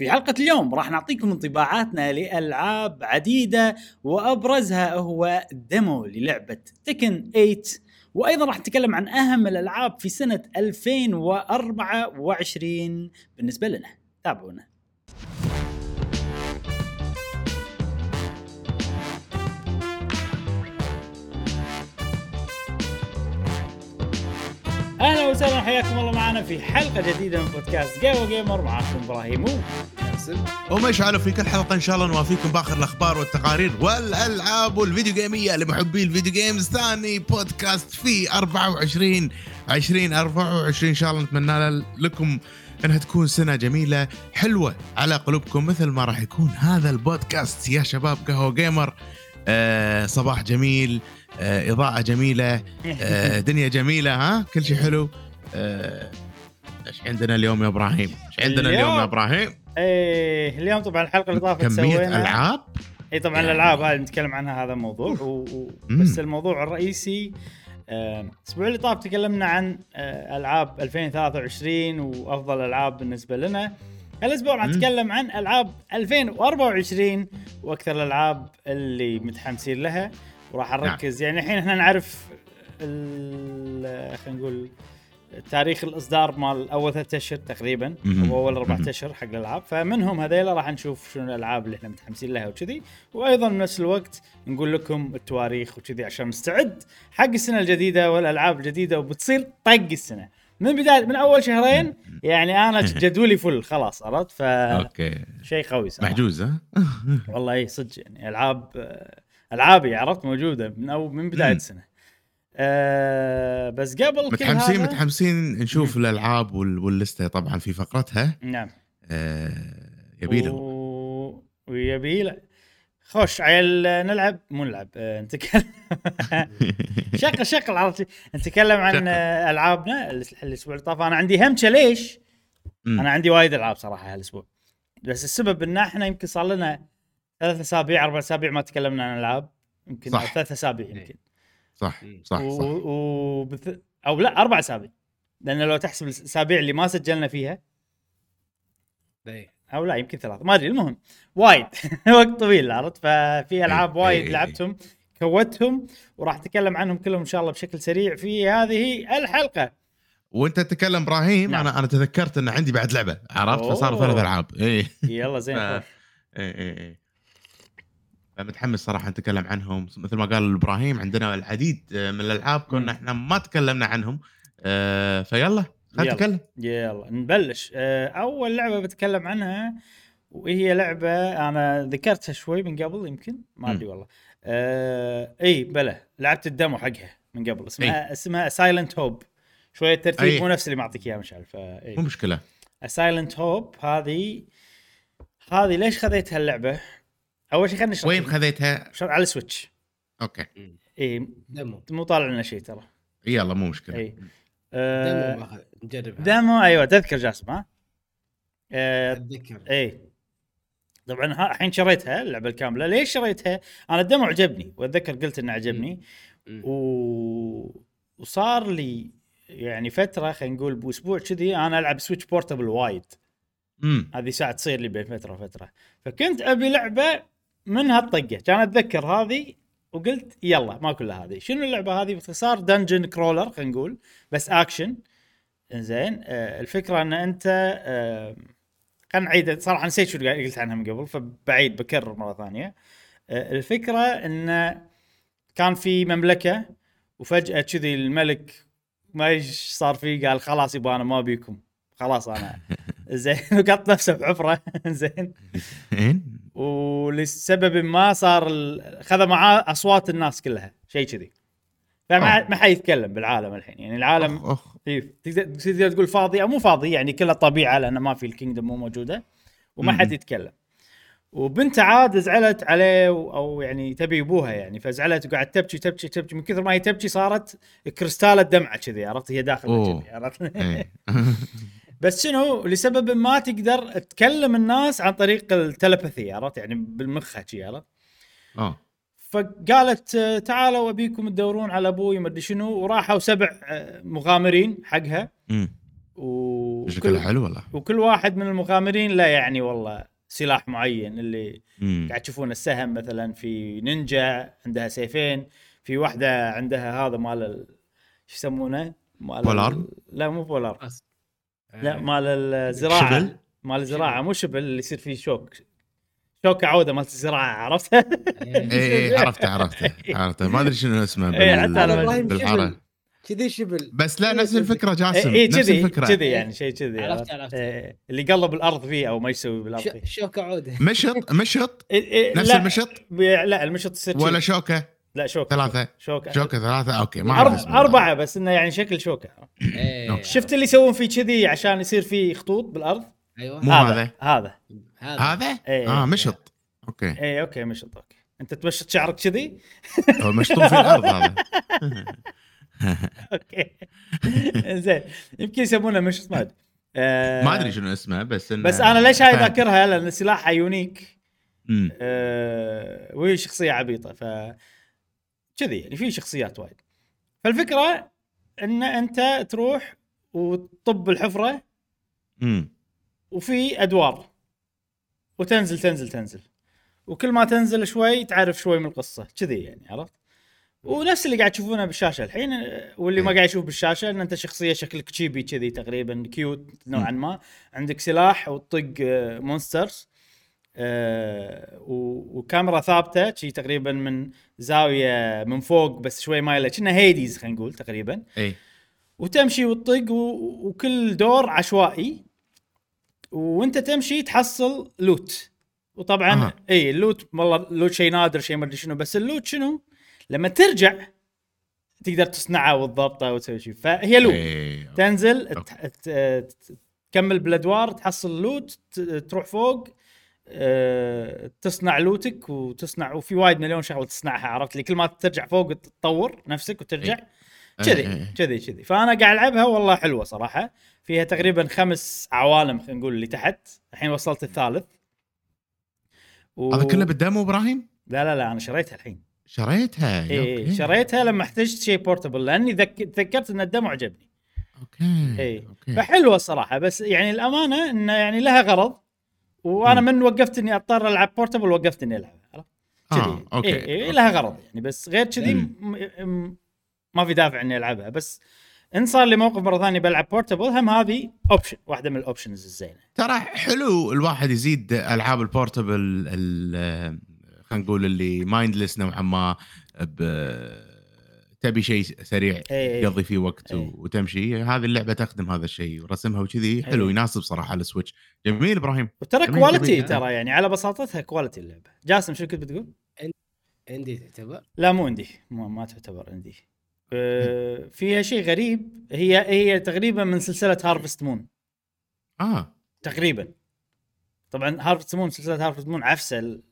في حلقة اليوم راح نعطيكم انطباعاتنا لألعاب عديدة وأبرزها هو ديمو للعبة تكن 8 وأيضا راح نتكلم عن أهم الألعاب في سنة 2024 بالنسبة لنا. تابعونا. أهلا وسهلا حياكم الله معنا في حلقة جديدة من بودكاست جيمر جيمر معاكم إبراهيم وياسر ومشعل في كل حلقة إن شاء الله؟ نوافيكم بآخر الأخبار والتقارير والألعاب وال video gameية لمحبي ال video games ثاني بودكاست في 24 20 24 إن شاء الله نتمنى لكم إنها تكون سنة جميلة حلوة على قلوبكم مثل ما راح يكون هذا البودكاست. يا شباب قهوة وقيمر آه صباح جميل. إضاءة جميلة آه دنيا جميلة ها؟ كل شيء حلو. آه، إيش عندنا اليوم يا إبراهيم؟ إيش عندنا اليوم, اليوم؟ يا إبراهيم؟ إيه اليوم طبعا الحلقة اللي طافت سوينا ألعاب. اي طبعا يعني- الألعاب هذه نتكلم عنها هذا موضوع و... بس الموضوع الرئيسي آه، الأسبوع اللي طاف تكلمنا عن آه، ألعاب 2023 وأفضل ألعاب بالنسبة لنا. هالأسبوع راح. نتكلم عن ألعاب 2024 وأكثر الألعاب اللي متحمسين لها. وراح نعم. نركز يعني الحين إحنا نعرف ال- خلينا نقول تاريخ الإصدار مال أول ثلاثة أشهر تقريبا. أو أول أربع. أشهر حق الألعاب فمنهم هذيلا راح نشوف شنو الألعاب اللي إحنا متحمسين لها وكذي وأيضا بنفس الوقت نقول لكم التواريخ وكذي عشان نستعد حق السنة الجديدة والألعاب الجديدة وبتصير طق السنة من بداية من أول شهرين يعني أنا جدولي فل خلاص عرفت ف أوكي شيء قوي صراحة محجوز ها؟ والله إي صدق يعني ألعاب آه، ألعابي عرفت؟ موجودة من أو من بداية مم. السنة. أه بس قبل كل متحمسين هذا متحمسين نشوف الألعاب وال- واللستة طبعا في فقرتها. نعم. آه يبيلة و... ويبي لا خوش عيل نلعب؟ مو نلعب آه، نتكلم. شغل شغل عرفت نتكلم عن. آه، ألعابنا الأسبوع اللي طاف. أنا عندي همشة ليش؟ مم. أنا عندي وايد ألعاب صراحة هالأسبوع. بس السبب إن إحنا يمكن صار لنا ثلاث أسابيع أربع أسابيع ما تكلمنا عن ألعاب. يمكن صح. ثلاث أسابيع يمكن. صح صح و... صح. و... بث... أو لا أربع أسابيع. لأن لو تحسب الأسابيع اللي ما سجلنا فيها إيه. أو لا يمكن ثلاث ما أدري المهم. وايد. وقت طويل عرفت؟ ففي ألعاب إيه، وايد إيه، لعبتهم كوتهم وراح اتكلم عنهم كلهم إن شاء الله بشكل سريع في هذه الحلقة. وأنت تتكلم إبراهيم نعم. أنا أنا تذكرت إن عندي بعد لعبة عرفت؟ أوه. فصار ثلاث ألعاب. اي يلا زين. اي اي اي فمتحمس صراحة نتكلم عنهم. مثل ما قال إبراهيم عندنا العديد آه، من الألعاب. كنا إحنا ما تكلمنا عنهم. آه، فيلا خلينا. نتكلم يلا نبلش. آه، أول لعبة بتكلم عنها وهي لعبة أنا ذكرتها شوي من قبل يمكن ما أدري والله. إي بلى لعبت ال demo حقها من قبل. اسمها اسمها Silent Hope شوية ترتيب أي. مو نفس اللي معطيك اياه مشعل فا مو مشكلة. Silent Hope هذه هذه ليش خذيت هاللعبه؟ أول شيء خلينا نشرح وين خذيتها؟ على ال Switch. أوكي. إي demo. مو طالع لنا شيء ترى. يلا مو مشكلة. إي. demo آه نجربها. demo أيوه تذكر جاسم ها؟ آه أتذكر. إي. طبعا ها- الحين شريتها اللعبة الكاملة. ليش شريتها؟ أنا ال demo عجبني وأتذكر قلت إنه عجبني. و... وصار لي يعني فترة خلينا نقول بأسبوع كذي أنا ألعب Switch portable وايد. امم هذه ساعة تصير لي بين فترة وفترة. فكنت أبي لعبة من هالطقة؟ كان أتذكر هذه وقلت يلا ما كلها هذه. شنو اللعبة هذه؟ باختصار dungeon crawler خلينا نقول بس اكشن زين آه الفكرة أن أنت آه خلينا نعيد. صراحة نسيت شو قلت عنها من قبل فبعيد بكرر مرة ثانية. آه الفكرة أن كان في مملكة وفجأة كذي الملك ما إيش صار فيه قال خلاص يبا أنا ما أبيكم. خلاص أنا. زين وقط نفسه بحفرة. زين زين ولسبب ما صار ال- خذ معاه أصوات الناس كلها شيء كذي فما. ما حيتكلم بالعالم الحين يعني العالم أخ أخ. إيه، تقدر تقدر تقول فاضي أو مو فاضي يعني كله طبيعة لأن ما في الكينجدم مو موجودة وما. حد يتكلم وبنته عاد زعلت عليه أو يعني تبي أبوها يعني فزعلت وقعدت تبكي تبكي تبكي من كثر ما هي تبكي صارت كريستالة دمعه كذي عرفت هي داخل. كذي عرفت إيه. بس شنو لسبب ما تقدر تكلم الناس عن طريق التلبثي عرفت يعني بالمخ شي عرفت آه فقالت تعالوا أبيكم تدورون على أبوي ما أدري شنو وراحوا سبع آه، مغامرين حقها أمم. و شكلها حلو والله وكل واحد من المغامرين له يعني والله سلاح معين اللي مم. قاعد تشوفون السهم مثلا في نينجا عندها سيفين في واحدة عندها هذا مال ال- شو يسمونه؟ مال بولار؟ لا مو بولار أص- لا آه، مال الزراعة. شبل؟ مال الزراعة مو شبل اللي يصير فيه شوك. شوكة عودة مالت الزراعة عرفتها؟ إيه. اي اي عرفته عرفته عرفته. ما أدري شنو اسمه إيه، بال- حتى أنا ما- إبراهيم بالحارة. شبل. كذي شبل. بس لا نفس الفكرة جاسم اي نفس كذي الفكرة. كذي يعني شيء كذي عرفت- عرفت. إيه، اللي يقلب الأرض فيه أو ما يسوي بالأرض فيه. ش- شوكة عودة. مشط؟ مشط؟ إيه، إيه، نفس لا، المشط؟ لا المشط يصير ولا ولا شوكة؟ لا شوكة ثلاثة. شوكة. شوكة. ثلاثة؟ أوكي ما اعرف أرب... أربعة بس إنه يعني شكل شوكة. إيه. شفت اللي يسوون فيه كذي عشان يصير فيه خطوط بالأرض؟ أيوه. مو هذا هذا. هذا. إيه. آه مشط. أوكي. اي أوكي مشط أوكي. أنت تمشط شعرك كذي؟ هو مشطوب في الأرض هذا. أوكي. زين يمكن يسمونه مشط ما أدري. آه، ما أدري شنو اسمه بس إنه بس أنا ليش هاي. ذاكرها؟ لأن سلاحها unique. آه، وهي شخصية عبيطة ف كذي يعني في شخصيات وايد. فالفكرة إن أنت تروح وتطب الحفرة مم. وفي أدوار وتنزل تنزل تنزل. وكل ما تنزل شوي تعرف شوي من القصة كذي يعني عرفت؟ ونفس اللي قاعد تشوفونه بالشاشة الحين آه، واللي ما إيه. قاعد يشوف بالشاشة إن أنت شخصية شكلك chibi كذي تقريبا cute نوعا ما. عندك سلاح وتطق آه، monsters آه، وكاميرا ثابتة شي تقريبا من زاوية من فوق بس شوي مايلة كأنها Hades خلينا نقول تقريبا إي وتمشي وتطق. وكل دور عشوائي وانت تمشي تحصل loot وطبعا أها. إي ال loot والله ال loot شيء نادر شيء ما أدري شنو بس ال loot شنو لما ترجع تقدر تصنعه وتضبطه وتسوي شيء فهي loot إي. تنزل أوكي. تكمل بالأدوار تحصل loot. تروح فوق أه... تصنع loot ك وتصنع وفي وايد مليون شغله تصنعها عرفت؟ لي كل ما ترجع فوق تطور نفسك وترجع إي. كذي إي. كذي كذي. فأنا قاعد ألعبها والله حلوة صراحة. فيها تقريبا خمس عوالم خلينا نقول اللي تحت. الحين وصلت الثالث. و... هذا كله بال demo إبراهيم؟ لا لا لا أنا شريتها الحين. شريتها؟ اي. شريتها لما احتجت شيء portable لأني ذك... تذكرت إن ال demo عجبني. أوكي اي فحلوة الصراحه بس يعني الأمانة إنه يعني لها غرض. وأنا. من وقفت إني أضطر ألعب portable وقفت اني ألعب عرفت؟ كذي أوكي إيه إيه. لها غرض يعني بس غير كذي مم. م- م- ما في دافع إني ألعبها بس إن صار لي موقف مرة ثانية بلعب portable هم هذه option واحدة من ال options الزينة ترى حلو الواحد يزيد ألعاب ال portable ال- خلينا نقول اللي mindless نوعا ما ب- تبي شيء سريع إيه. تقضي فيه وقت إيه. وتمشي. هذه اللعبة تخدم هذا الشيء ورسمها وكذي. حلو إيه. يناسب صراحة على ال Switch جميل إبراهيم. وترى quality. ترى يعني على بساطتها quality اللعبة. جاسم شو كنت بتقول؟ عندي تعتبر؟ لا مو عندي ما, ما تعتبر عندي أه فيها شيء غريب. هي هي تقريبا من سلسلة Harvest Moon آه. تقريبا. طبعا Harvest Moon سلسلة Harvest Moon عفسة ال-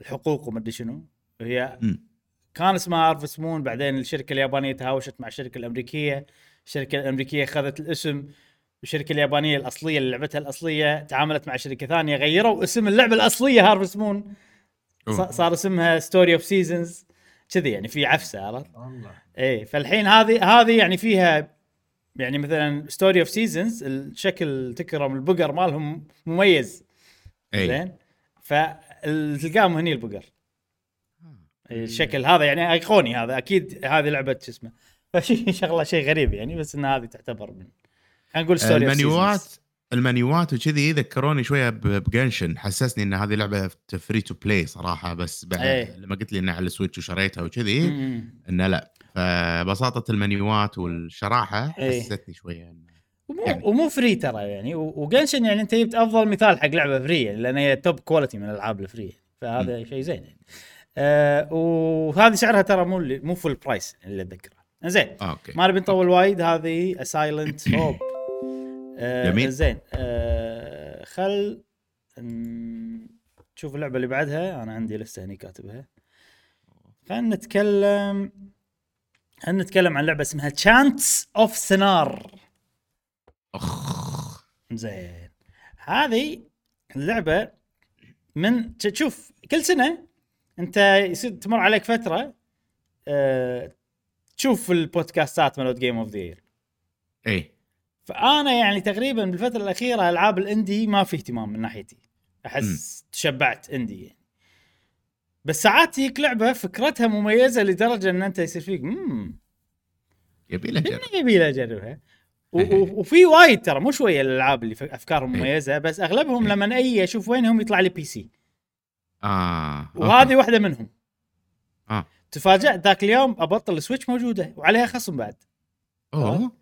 الحقوق ومدري شنو. هي مم. كان اسمها Harvest Moon بعدين الشركة اليابانية تهاوشت مع الشركة الأمريكية. الشركة الأمريكية اخذت الاسم الشركة اليابانية الأصلية اللي لعبتها الأصلية تعاملت مع شركة ثانية غيروا اسم اللعبة الأصلية Harvest Moon. صار اسمها Story of Seasons كذي يعني في عفسة عرفت؟ والله. إيه فالحين هذه هذه يعني فيها يعني مثلا Story of Seasons الشكل تكرم البقر مالهم مميز. اي زين؟ فتلقاهم هني البقر. الشكل هذا يعني ايقوني هذا أكيد هذه لعبة شو اسمه فشي شغلة شيء غريب يعني بس إن هذه تعتبر من خلينا نقول story المنيوات المنيوات وكذي ذكروني شوية ب Genshin حسسني إن هذه لعبة free to play صراحة بس بعد إيه. لما قلت لي إنها على ال Switch وشريتها وكذي إنه لا فبساطة المنيوات والشراحة إيه. حسستني شوية ومو, يعني. ومو free ترى يعني و Genshin يعني أنت جبت أفضل مثال حق لعبة free يعني لأن هي top quality من الألعاب ال free فهذا شيء زين يعني آه وهذه سعرها ترى مو مو full price اللي أتذكره. زين آه، أوكي. ما نبي نطول وايد هذه Silent Hope جميل. زين آه خل نشوف اللعبة اللي بعدها. أنا عندي لسه هني كاتبها. خلينا نتكلم خلينا نتكلم عن لعبة اسمها Chants of Sennaar أخ. زين هذه اللعبة من تشوف كل سنة انت يصير تمر عليك فترة أه تشوف البودكاستات مالت Game of the Year إي. فأنا يعني تقريبا بالفترة الأخيرة ألعاب ال indie ما في اهتمام من ناحيتي. أحس تشبعت indie يعني. بس ساعات تجيك لعبة فكرتها مميزة لدرجة إن أنت يصير فيك امم يبي له جرب. يبي له أجربها. و- وفي وايد ترى مو شوية الألعاب اللي أفكارهم إيه. مميزة بس أغلبهم إيه. لما أي أشوف وينهم يطلع لي PC آه وهذه واحدة منهم. آه. تفاجأت ذاك اليوم أبطل السويتش موجودة وعليها خصم بعد. أوه.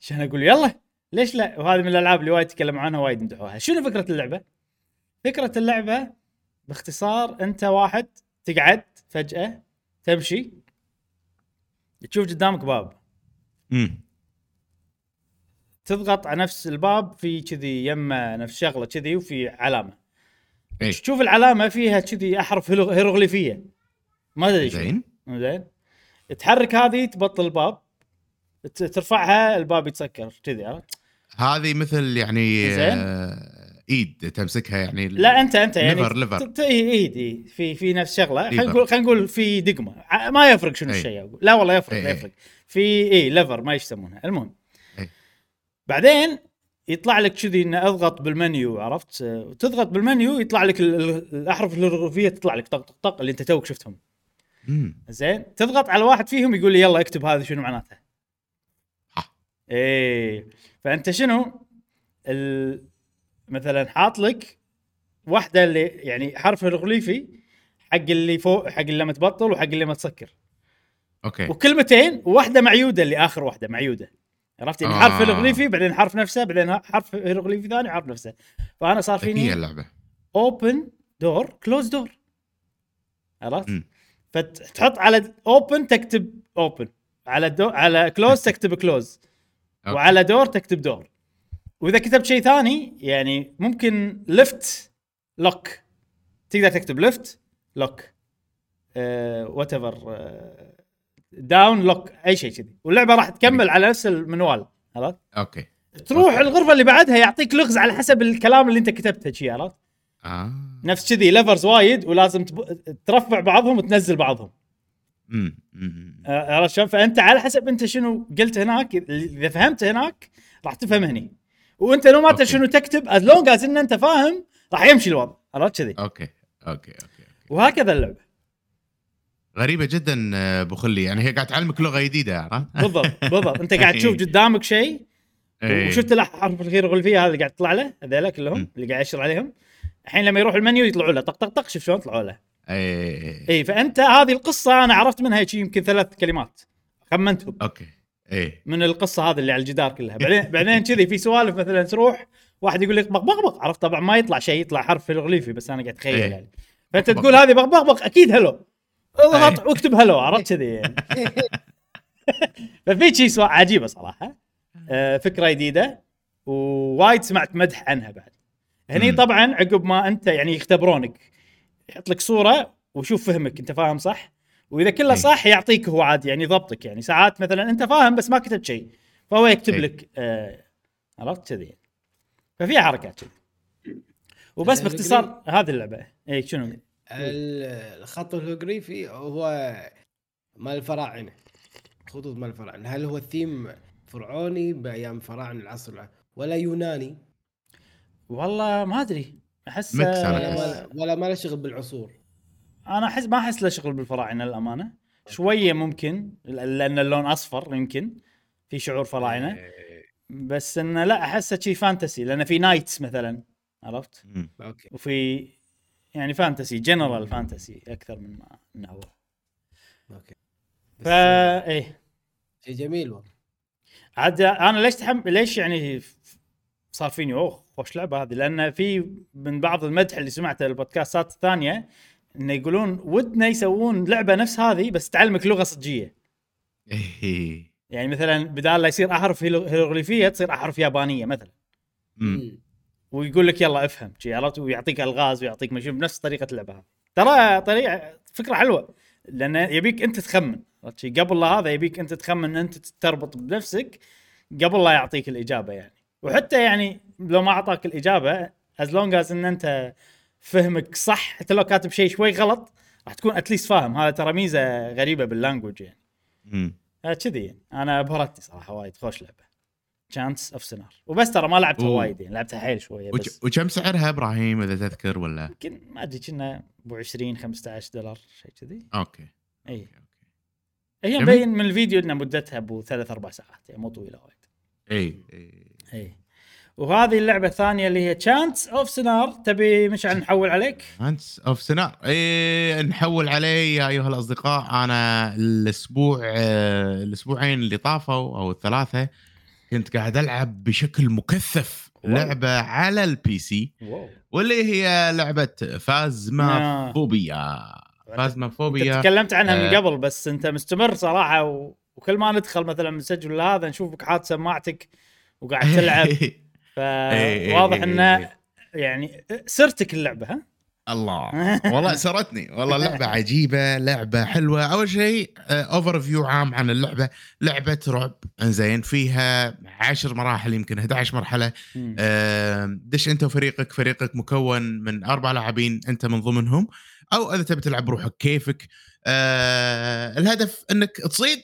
عشان أقول يلا ليش لا؟ وهذه من الألعاب اللي وايد تكلموا عنها وايد مدحوها شنو فكرة اللعبة؟ فكرة اللعبة باختصار أنت واحد تقعد فجأة تمشي تشوف قدامك باب. امم تضغط على نفس الباب في كذي يمه نفس شغلة كذي وفي علامة. إيه. تشوف العلامة فيها كذي أحرف هيرو- هيروغليفية ما أدري زين زين تحرك هذه تبطل الباب ترفعها الباب يتسكر كذي عرفت؟ هذه مثل يعني زين. آه إيد تمسكها يعني لا انت أنت يعني lever- lever. اي إيد اي في في نفس شغلة خلينا. نقول خلينا نقول في دقمة ما يفرق شنو أي. الشيء أقول. لا والله يفرق أي. يفرق في اي lever ما يسمونها المهم. بعدين يطلع لك كذي إنه أضغط بالمنيو عرفت؟ تضغط بالمنيو يطلع لك ال- ال- الأحرف الهيروغليفيه تطلع لك طق طق طق اللي أنت توك شفتهم. زين؟ تضغط على واحد فيهم يقول لي يلا اكتب هذا شنو معناته. إيه. فأنت شنو؟ ال... مثلا حاط لك واحدة اللي يعني حرف هيروغليفي حق اللي فوق حق اللي لما تبطل وحق اللي ما تسكر okay. وكلمتين وواحدة معيودة اللي آخر واحدة معيودة. عرفت؟ يعني آه. حرف هيروغليفي بعدين حرف نفسه بعدين حرف هيروغليفي ثاني حرف نفسه. فأنا صار فيني اللعبة. open door close door عرفت؟ فتحط على open تكتب open على دو على close تكتب close okay. وعلى door تكتب door وإذا كتبت شيء ثاني يعني ممكن left look تقدر تكتب left look whatever down look أي شيء كذي واللعبة راح تكمل على نفس المنوال عرفت؟ okay تروح okay. الغرفة اللي بعدها يعطيك لغز على حسب الكلام اللي أنت كتبته شي عرفت؟ آه نفس كذي levers وايد ولازم تب... ترفع بعضهم وتنزل بعضهم امم. آه، عرفت شلون؟ فأنت على حسب أنت شنو قلت هناك إذا فهمت هناك راح تفهم هني وأنت لو ما شنو تكتب as long as إن أنت فاهم راح يمشي الوضع عرفت كذي okay okay okay وهكذا اللعبة غريبة جدا آه، أبو خلي. يعني هي قاعد تعلمك لغة جديدة عرفت؟ بالضبط بالضبط. أنت قاعد تشوف قدامك شيء إيه. وشفت الاحرف الهيروغليفيه هذا اللي قاعد تطلع له هذيلا كلهم. اللي قاعد يشر عليهم. الحين لما يروح المنيو يطلعوا له. طق طق طق شوف شلون طلعوا له. اي اي فأنت هذه القصة أنا عرفت منها شيء يمكن ثلاث كلمات. خمنتهم. okay. اي من القصة هذه اللي على الجدار كلها. بعدين بعدين كذي في سوالف مثلا تروح واحد يقول لك بقبقبق عرفت؟ طبعا ما يطلع شيء يطلع حرف هيروغليفي بس أنا قاعد أتخيل إيه. يعني. فأنت. تقول هذه بقبقبق أكيد hello. اضغط إيه. واكتب hello عرفت كذي يعني. ففي شيء عجيبة صراحة. آه، فكرة جديدة ووايد سمعت مدح عنها بعد. هني. طبعا عقب ما أنت يعني يختبرونك يحط لك صورة وشوف فهمك أنت فاهم صح؟ وإذا كله إيه. صح يعطيك هو عادي يعني ضبطك يعني. ساعات مثلا أنت فاهم بس ما كتبت شيء فهو يكتب إيه. لك آه عرفت كذي ففي حركات كذي. وبس باختصار هذه اللعبة. اي شنو؟ الخط الهيروغليفي هو مال الفراعنة خطوط مال الفراعنة. هل هو الثيم فرعوني بأيام الفراعنة العصر الع- ولا يوناني؟ والله ما أدري. أحس ولا أحس. ما ولا ما له شغل بالعصور. أنا أحس ما أحس له شغل بالفراعنة للأمانة. شوية ممكن لأن اللون أصفر يمكن في شعور فراعنة. إيه، بس إنه لا أحسه شي fantasy لأن في knights مثلا عرفت. okay. وفي يعني fantasy general fantasy أكثر من ما إنه هو. okay. فا إيه. شيء جميل والله. عاد أنا ليش تحم... ليش يعني صار فيني أوه خوش لعبة هذه؟ لأن في من بعض المدح اللي سمعته البودكاستات الثانية إنه يقولون ودنا يسوون لعبة نفس هذه بس تعلمك لغة صجية. إيه. يعني مثلا بدال لا يصير أحرف هيرو- هيروغليفية تصير أحرف يابانية مثلا. ويقول لك يلا افهم شي عرفت ويعطيك ألغاز ويعطيك مشي بنفس طريقة اللعبه هذه ترى طريقة فكرة حلوة لأن يبيك أنت تخمن؟ قبل لا هذا يبيك أنت تخمن أنت تربط بنفسك قبل لا يعطيك الإجابة يعني وحتى يعني لو ما أعطاك الإجابة as long as إن أنت فهمك صح حتى لو كاتب شيء شوي غلط راح تكون at least فاهم هذا ترى ميزة غريبة بال language يعني مم. آه، كذي يعني. أنا ابهرتني صراحة وايد خوش لعبة Chants of Sennaar وبس ترى ما لعبتها. وايد يعني لعبتها حيل شوية بس. وكم سعرها إبراهيم إذا تذكر ولا؟ يمكن ما أدري كنا أبو 20 15 دولار شيء كذي. okay. إي. okay هي. مبين من الفيديو ان مدتها أبو ثلاث أربع ساعات يعني مو طويلة وايد. إي إي. إي. وهذه اللعبة الثانية اللي هي Chants of Sennaar تبي مشعل نحول عليك؟ Chants of Sennaar إيه نحول عليه يا أيها الأصدقاء. أنا الأسبوع آه، الأسبوعين اللي طافوا أو الثلاثة كنت قاعد ألعب بشكل مكثف واو. لعبة على ال PC واو واللي هي لعبة Phasmophobia Phasmophobia تكلمت عنها من آه. قبل بس أنت مستمر صراحة و... وكل ما ندخل مثلا نسجل هذا نشوفك حاط سماعتك وقاعد تلعب إيه، فواضح إيه، إنه إيه. يعني سرتك اللعبة ها؟ الله. والله سرتني. والله لعبة عجيبة لعبة حلوة. أول شيء overview عام عن اللعبة. لعبة رعب. إنزين فيها عشر مراحل يمكن 11 مرحلة. آه، دش أنت وفريقك. فريقك مكون من أربع لاعبين أنت من ضمنهم. أو إذا تبي تلعب بروحك كيفك. آه، الهدف إنك تصيد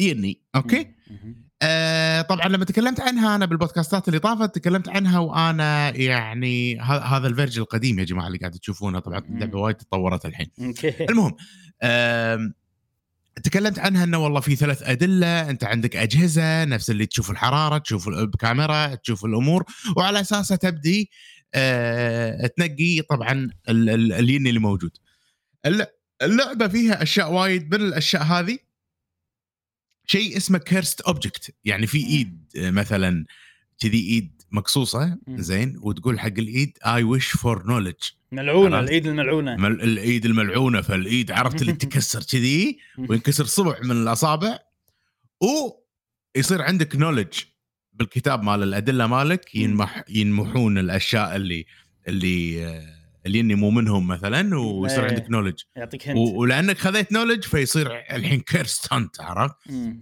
اليني okay؟ مم. آه طبعا لما تكلمت عنها أنا بالبودكاستات اللي طافت تكلمت عنها وأنا يعني هذا ال version القديم يا جماعة اللي قاعد تشوفونه طبعا. اللعبة وايد تطورت الحين. المهم تكلمت عنها إنه والله في ثلاث أدلة أنت عندك أجهزة نفس اللي تشوف الحرارة تشوف ال- بكاميرا تشوف الأمور وعلى أساسها تبدي آه، تنقي طبعا ال- ال- الين اللي موجود. الل- اللعبة فيها أشياء وايد من الأشياء هذه؟ شيء اسمه cursed object يعني في إيد آه، مثلا كذي إيد مقصوصة. زين وتقول حق الإيد I wish for knowledge ملعونة؟ الإيد الملعونة. مل... الإيد الملعونة فالإيد عرفت اللي تكسر كذي وينكسر صبع من الأصابع ويصير عندك knowledge بالكتاب مال الأدلة مالك ينمح ينمحون الأشياء اللي اللي آه، اليني مو منهم مثلا ويصير إيه. عندك knowledge يعطيك hint ولأنك خذيت knowledge فيصير الحين cursed hunt عرفت.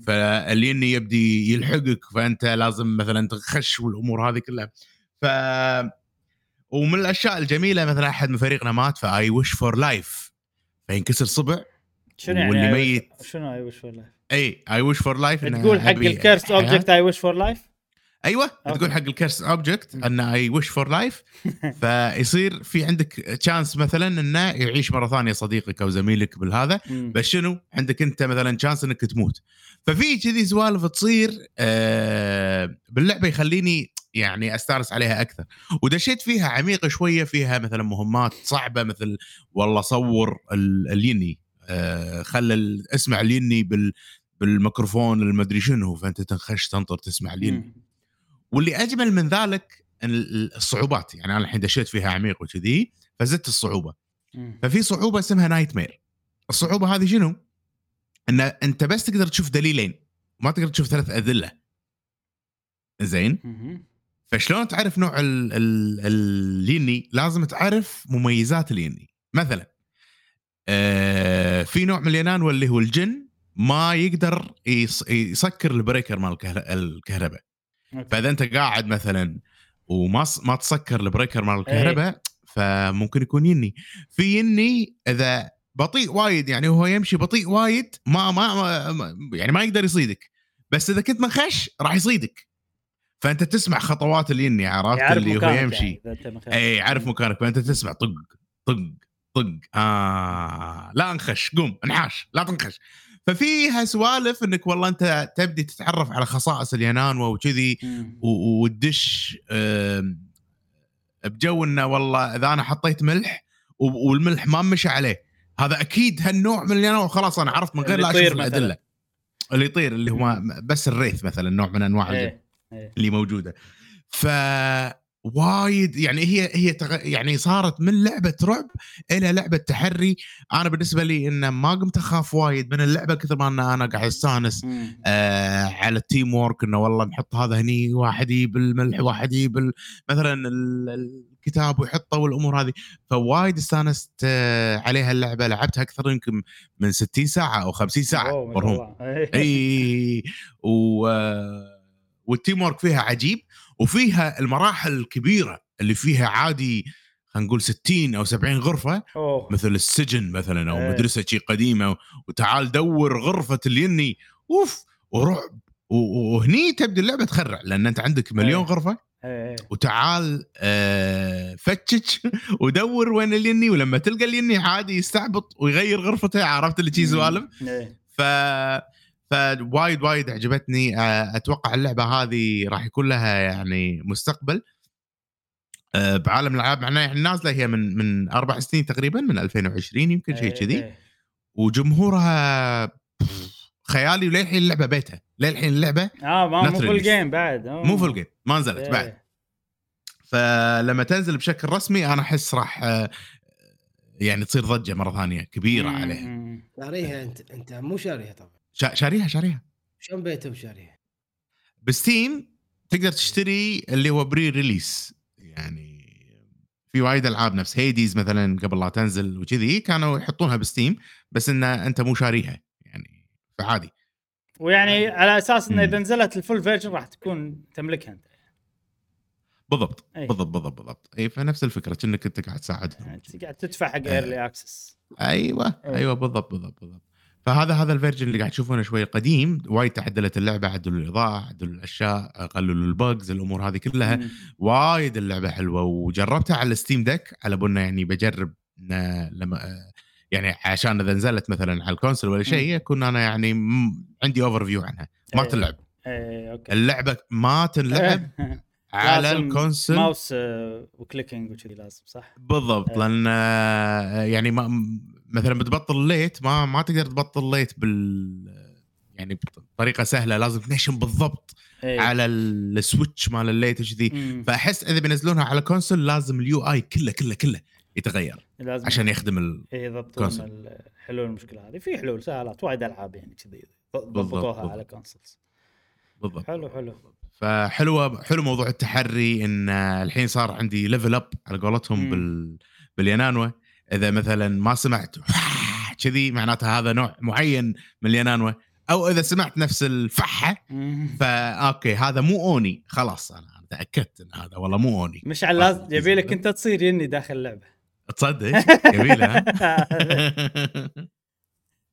فاليني يبدي يلحقك فأنت لازم مثلا تخش والأمور هذه كلها ف ومن الأشياء الجميلة مثلا أحد من فريقنا مات ف I wish for life فينكسر صبع شنو يعني واللي ميت- شنو I wish for life؟ اي I wish for life تقول حق ال cursed object I wish for life؟ أيوه تقول حق ال cursed object أن I wish for life فيصير في عندك chance مثلا انه يعيش مرة ثانية صديقك أو زميلك بالهذا بس شنو؟ عندك أنت مثلا chance أنك تموت. ففي كذي سوالف تصير آه باللعبة يخليني يعني أستانس عليها أكثر. ودشيت فيها عميقة شوية فيها مثلا مهمات صعبة مثل والله صور ال- اليني آه خلى ال- اسمع اليني بال بالميكروفون المدري شنو فأنت تنخش تنطر تسمع اليني. واللي أجمل من ذلك ال- الصعوبات. يعني أنا الحين دشيت فيها عميق وكذي فزدت الصعوبة. ففي صعوبة اسمها nightmare الصعوبة هذه شنو؟ إن أنت بس تقدر تشوف دليلين ما تقدر تشوف ثلاث أدلة. زين؟ فشلون تعرف نوع ال- ال- اليني؟ لازم تعرف مميزات اليني. مثلا آه في نوع من الينان واللي هو الجن ما يقدر يسكر ال breaker مال الكهر- الكهرباء. فاذا انت قاعد مثلا وما ما تسكر ال breaker مال الكهرباء فممكن يكون يني. في يني إذا بطيء وايد يعني هو يمشي بطيء وايد ما ما, ما يعني ما يقدر يصيدك. بس إذا كنت منخش راح يصيدك. فأنت تسمع خطوات اليني عرفت؟ يعرف اللي هو يمشي. يعني. اي عارف مكانك. فأنت تسمع طق طق طق. آه لا أنخش قوم انحاش لا تنخش. ففيها سوالف إنك والله أنت تبدي تتعرف على خصائص اليانان وكذي وتدش بجو إنه والله إذا أنا حطيت ملح والملح ما مشى عليه هذا أكيد هالنوع من اليانان وخلاص أنا عرفت من غير لا أشوف. الأدلة اللي يطير اللي هو بس الريث مثلا نوع من أنواع. إيه. إيه. اللي موجودة ف وايد يعني هي هي تغ... يعني صارت من لعبة رعب إلى لعبة تحري. أنا بالنسبة لي انه ما قمت أخاف وايد من اللعبة كثر ما أن أنا قاعد أستانس. آه على ال teamwork إنه والله نحط هذا هني واحد يجيب الملح واحد يجيب ال- مثلا ال- الكتاب ويحطه والأمور هذه. فوايد استانست آه عليها اللعبة. لعبتها أكثر يمكن من 60 ساعة أو 50 ساعة مرهم. إي و وال teamwork فيها عجيب. وفيها المراحل الكبيرة اللي فيها عادي خلينا نقول 60 أو 70 غرفة أوه. مثل السجن مثلا أو إيه. مدرسة شي قديمة وتعال دور غرفة اليني. أوف! ورعب وهني تبدأ اللعبة تخرع لأن أنت عندك مليون إيه. غرفة. إيه وتعال آه فتش ودور وين اليني. ولما تلقى اليني عادي يستعبط ويغير غرفته عرفت اللي شي سوالف؟ إيه. ف فوايد وايد عجبتني آه، أتوقع اللعبة هذه راح يكون لها يعني مستقبل آه، بعالم الألعاب معناها يعني نازلة هي من من أربع سنين تقريبا من 2020 يمكن شيء إيه، كذي إيه. وجمهورها خيالي وللحين اللعبة بيتها للحين اللعبة آه ما مو full. game بعد. مو full game ما نزلت إيه. بعد فلما تنزل بشكل رسمي أنا أحس راح آه، يعني تصير ضجة مرة ثانية كبيرة مم، عليها. شاريها أنت أنت مو شاريها طبعا شاريها شاريها شلون بيته بشاريها؟ ب Steam تقدر تشتري اللي هو pre-release يعني في وايد ألعاب نفس Hades مثلا قبل لا تنزل وكذي كانوا يحطونها ب Steam بس إن أنت مو شاريها يعني فعادي ويعني على أساس انه. إذا نزلت ال full version راح تكون تملكها أنت بالضبط أي. بالضبط بالضبط بالضبط اي فنفس الفكرة كأنك أنت قاعد تساعدهم يعني قاعد تدفع حق. early access أيوه أي. أيوه بالضبط بالضبط بالضبط فهذا هذا ال version اللي قاعد تشوفونه شوي قديم. وايد تعدلت اللعبة عدلوا الاضاءه عدلوا الأشياء قللوا ال bugs الأمور هذه كلها. وايد اللعبة حلوة. وجربتها على ال Steam Deck على بنا يعني بجرب لما يعني عشان إذا نزلت مثلا على ال console ولا شيء يكون أنا يعني عندي overview عنها. ما إيه. تلعب. إيه أوكي. اللعبة ما تنلعب على ال console mouse آه، و clicking وكذي لازم صح؟ بالضبط إيه. لأن آه، يعني ما مثلا بتبطل light ما ما تقدر تبطل light بال يعني بطريقة سهلة لازم تنشن بالضبط إيه. على ال switch مال ال light مم. فأحس إذا بينزلونها على console لازم ال UI كله كله كله يتغير لازم عشان يخدم ال... إيه، يضبطون console. ال- حلول المشكلة هذه في حلول سهلات وايد ألعاب يعني كذي ضبطوها. على consoles بالضبط حلو حلو فحلوة حلو موضوع التحري إن الحين صار عندي level up على قولتهم. بال باليانانوا إذا مثلا ما سمعت كذي معناته هذا نوع معين من اليانانوا أو إذا سمعت نفس الفحة مم. فا أوكي هذا مو أوني. خلاص أنا تأكدت إن هذا والله مو أوني. مشعل لازم يبي لك أنت تصير يني داخل اللعبة. تصدق؟ جميله؟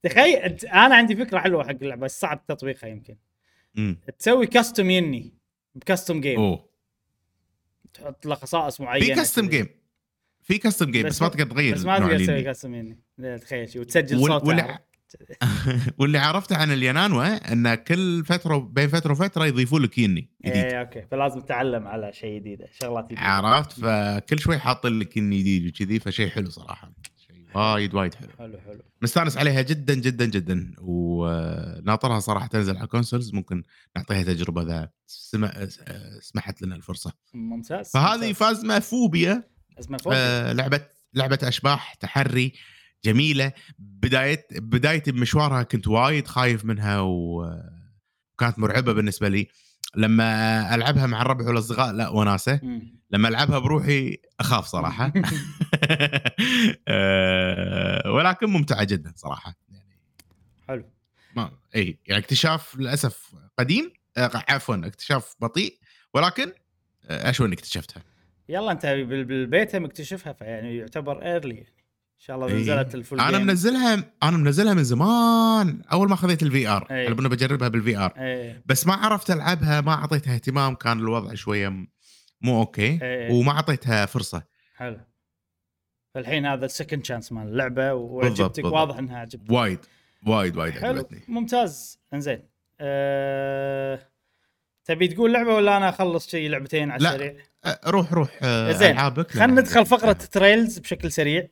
تخيل أنا عندي فكرة حلوة حق اللعبة بس صعب تطبيقها يمكن. أمم. تسوي custom يني ب custom game أوه. تحط له خصائص معينة في custom. game في custom game بس, بس ما تقدر تغير بس ما تقدر تسوي. custom تخيل شي وتسجل وال- صوت واللي واللي عرفته عن اليانانوا إن كل فترة بين فترة وفترة يضيفوا لك يني جديد. إيه أوكي. فلازم تتعلم على شيء جديد شغلات جديدة. عرفت؟ فكل شوي حاطين لك يني جديد وكذي فشيء حلو صراحة. شيء وايد وايد حلو. حلو حلو. مستانس عليها جدا جدا جدا. وناطرها صراحة تنزل على consoles ممكن نعطيها تجربة إذا. سمحت لنا الفرصة. ممتاز فهذه ممتاز. Phasmophobia. آه لعبه لعبة أشباح تحري جميلة. بدايه بدايتي بمشوارها كنت وايد خايف منها وكانت مرعبة بالنسبة لي. لما ألعبها مع الربع والأصدقاء لا وناسة. لما ألعبها بروحي أخاف صراحة. آه، ولكن ممتعة جدا صراحة. يعني حلو. ما إي يعني اكتشاف للأسف قديم. آه، عفوا اكتشاف بطيء. ولكن آه، اشو إني اكتشفتها. يلا انت بال- بالبيت مكتشفها فيعني يعتبر early يعني. إن شاء الله إيه. نزلت ال full أنا game. منزلها أنا منزلها من زمان أول ما خذيت ال VR. على بالنا بجربها بال VR إيه. بس ما عرفت ألعبها ما أعطيتها اهتمام كان الوضع شوية مو okay إيه. وما أعطيتها فرصة. حلو. فالحين هذا ال second chance مال اللعبة وعجبتك. واضح إنها عجبتك. وايد وايد وايد حلو عجبتني. ممتاز. إنزين. أه... تبي تقول لعبة ولا أنا أخلص شيء لعبتين على السريع؟ روح روح أه، زين. ألعابك خلينا ندخل فقرة Trails بشكل سريع.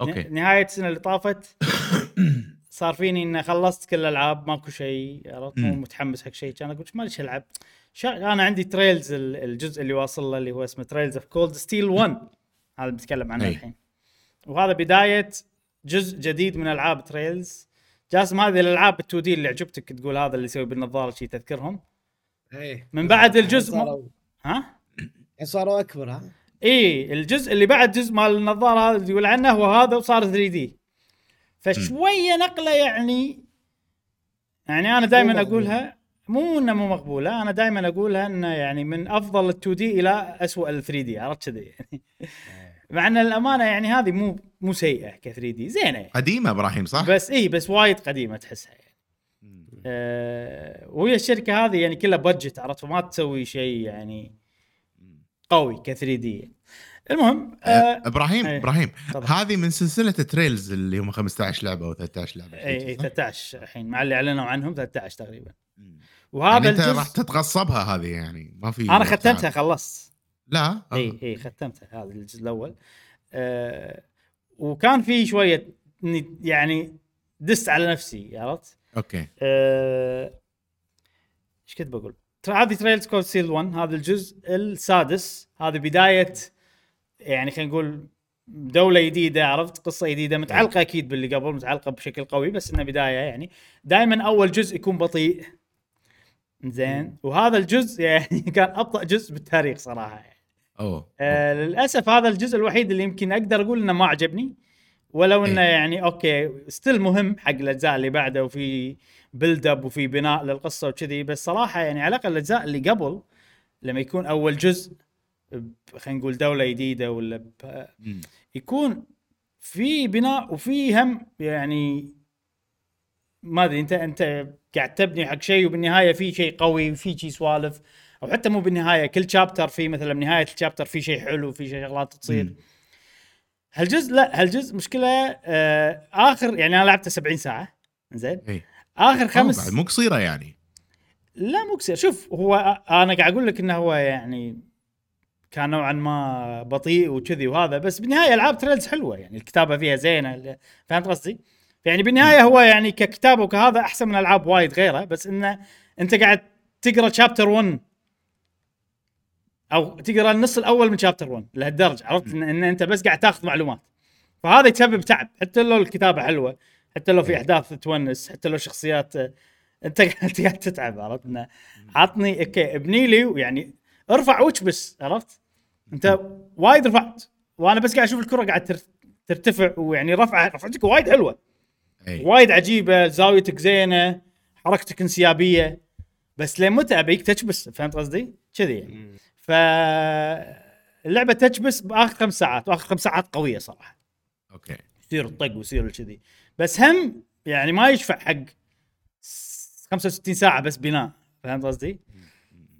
okay. نهاية السنة اللي طافت. صار فيني ان خلصت كل الألعاب ماكو شيء عرفت؟ مو. متحمس حق شيء. كان أقول ماليش ألعب؟ شا... أنا عندي Trails ال- الجزء اللي واصل له اللي هو اسمه Trails of Cold Steel 1 هذا بتكلم عنه. الحين. وهذا بداية جزء جديد من ألعاب Trails جاسم هذه الألعاب ال 2D اللي عجبتك تقول هذا اللي يسوي بالنظارة شيء تذكرهم؟ إيه من بعد الجزء م... ها؟ صاروا أكبر ها؟ إي الجزء اللي بعد جزء مال النظارة هذا اللي يقول عنه هو هذا وصار 3D. فشوية نقلة يعني يعني أنا دائما. أقولها مو إنه مو مقبولة أنا دائما أقولها إنه يعني من أفضل ال 2D إلى اسوء ال 3D عرفت كذي؟ يعني مع إن الأمانة يعني هذه مو مو سيئة ك 3D زينة يعني. قديمة إبراهيم صح؟ بس إي بس وايد قديمة تحسها يعني. آه وهي الشركة هذه يعني كلها budget عرفت؟ فما تسوي شيء يعني. قوي ك 3D المهم آه آه إبراهيم إيه. إبراهيم تفضل. هذه من سلسلة Trails اللي هم 15 لعبة أو 13 لعبة اي اي صح؟ 13 الحين مع اللي أعلنوا عنهم 13 تقريبا. وهذا يعني الجزء راح تتغصبها هذه يعني ما في أنا ختمتها. خلصت لا آه. اي اي ختمتها هذا الجزء الأول آه وكان في شوية يعني دست على نفسي عرفت؟ okay آه، إيش كنت بقول؟ هذه Trails Cold Steel 1 هذا الجزء السادس. هذه بداية يعني خلينا نقول دولة جديدة عرفت؟ قصة جديدة متعلقة أكيد باللي قبل متعلقة بشكل قوي بس إنها بداية يعني. دائما أول جزء يكون بطيء. زين. وهذا الجزء يعني كان أبطأ جزء بالتاريخ صراحة يعني. أوه. آه للأسف هذا الجزء الوحيد اللي يمكن أقدر أقول إنه ما عجبني. ولو إنه إيه. يعني okay still مهم حق الأجزاء اللي بعده وفي build up وفي بناء للقصة وكذي بس صراحة يعني على الأقل الأجزاء اللي قبل لما يكون أول جزء خلينا نقول دولة جديدة ولا. يكون في بناء وفي هم يعني ما أدري انت أنت قاعد تبني حق شيء وبالنهاية في شيء قوي وفي شيء سوالف أو حتى مو بالنهاية كل شابتر في مثلا بنهايه الشابتر في شيء حلو في شيء شغلات تصير مم. هالجزء لا هالجزء مشكلة آه آخر يعني أنا لعبته 70 ساعة زين اي آخر أوه، خمس مو قصيرة يعني. لا مو قصير. شوف هو أنا قاعد أقول لك إنه هو يعني كان نوعا ما بطيء وكذي وهذا بس بالنهاية ألعاب تريلز حلوة يعني الكتابة فيها زينة فهمت قصدي؟ يعني بالنهاية هو يعني ككتابة وكهذا أحسن من ألعاب وايد غيره بس إنه أنت قاعد تقرأ شابتر 1 أو تقرأ النص الأول من شابتر 1 لهالدرجة عرفت؟ ان, إن أنت بس قاعد تاخذ معلومات. فهذا يسبب تعب. حتى لو الكتابة حلوة حتى لو في إيه. أحداث تونس حتى لو شخصيات آه، أنت قاعد تتعب عرفت؟ إنه عطني okay ابني لي يعني ارفع وش بس عرفت؟ أنت وايد رفعت وأنا بس قاعد أشوف الكرة قاعد تر- ترتفع ويعني رفعة رفعتك وايد حلوة. اي وايد عجيبة زاويتك زينة حركتك انسيابية بس لين متى أبيك تكبس فهمت قصدي؟ كذي يعني. ف اللعبة تكبس بآخر خمس ساعات وآخر خمس ساعات قوية صراحة. okay. يصير الطق ويصير كذي. بس هم يعني ما يشفع حق س- 65 ساعة بس بناء فهمت قصدي؟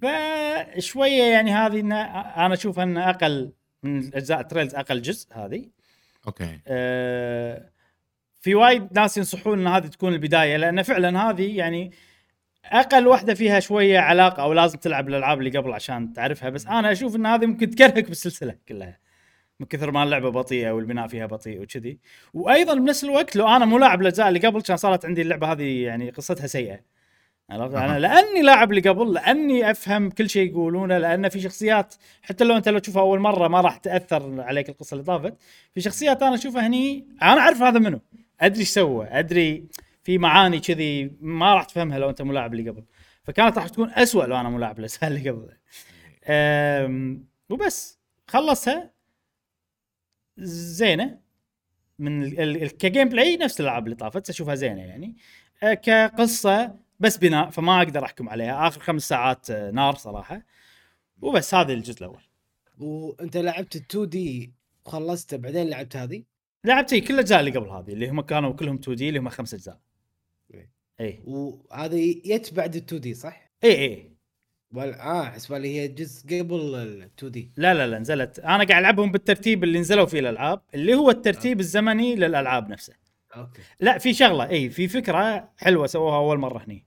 فشوية يعني هذه إن أنا أشوف إن أقل من أجزاء Trails أقل جزء هذه. okay. آه، في وايد ناس ينصحون إن هذه تكون البداية لأن فعلا هذه يعني أقل واحدة فيها شوية علاقة أو لازم تلعب الألعاب اللي قبل عشان تعرفها بس أنا أشوف إن هذه ممكن تكرهك بالسلسلة كلها. من كثر ما اللعبة بطيئة والبناء فيها بطيء وكذي. وأيضا بنفس الوقت لو أنا مو لاعب الاجزاء اللي قبل كان صارت عندي اللعبة هذه يعني قصتها سيئة. عرفت؟ أنا أها. لأني لاعب اللي قبل لأني أفهم كل شيء يقولونه لأن في شخصيات حتى لو أنت لو تشوفها أول مرة ما راح تأثر عليك القصة اللي طافت. في شخصيات أنا أشوفها هني أنا أعرف هذا منه أدري إيش سوى أدري في معاني كذي ما راح تفهمها لو أنت مو لاعب اللي قبل. فكانت راح تكون أسوأ لو أنا مو لاعب اللي قبل. وبس خلصها. زينة. من ك gameplay نفس الألعاب اللي طافت أشوفها زينة يعني. أه، كقصة بس بناء فما أقدر أحكم عليها. آخر خمس ساعات أه، نار صراحة. وبس هذا الجزء الأول. وأنت لعبت ال 2D وخلصته بعدين لعبت هذه؟ لعبت إيه، كل الأجزاء اللي قبل هذه اللي هم كانوا كلهم 2D اللي هم خمس أجزاء. إيه. اي وهذه يت بعد ال 2D صح؟ اي اي ولا آه حسب لي هي جزء قبل ال 2D لا لا لا نزلت. أنا قاعد ألعبهم بالترتيب اللي نزلوا فيه الألعاب اللي هو الترتيب الزمني للألعاب نفسها okay. لا في شغلة إي في فكرة حلوة سووها أول مرة هني.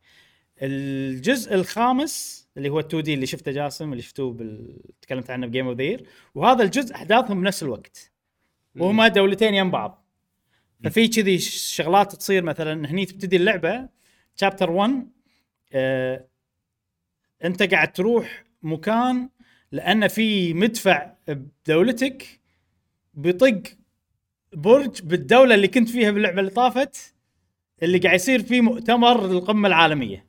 الجزء الخامس اللي هو 2D اللي شفته جاسم اللي شفتوه بال... تكلمت عنه ب game of the وهذا الجزء أحداثهم بنفس الوقت. وهما دولتين يم بعض. ففي كذي شغلات تصير مثلا هني تبتدي اللعبة شابتر 1 آه انت قاعد تروح مكان لأن في مدفع بدولتك بيطق برج بالدولة اللي كنت فيها باللعبة اللي طافت اللي قاعد يصير فيه مؤتمر القمه العالمية.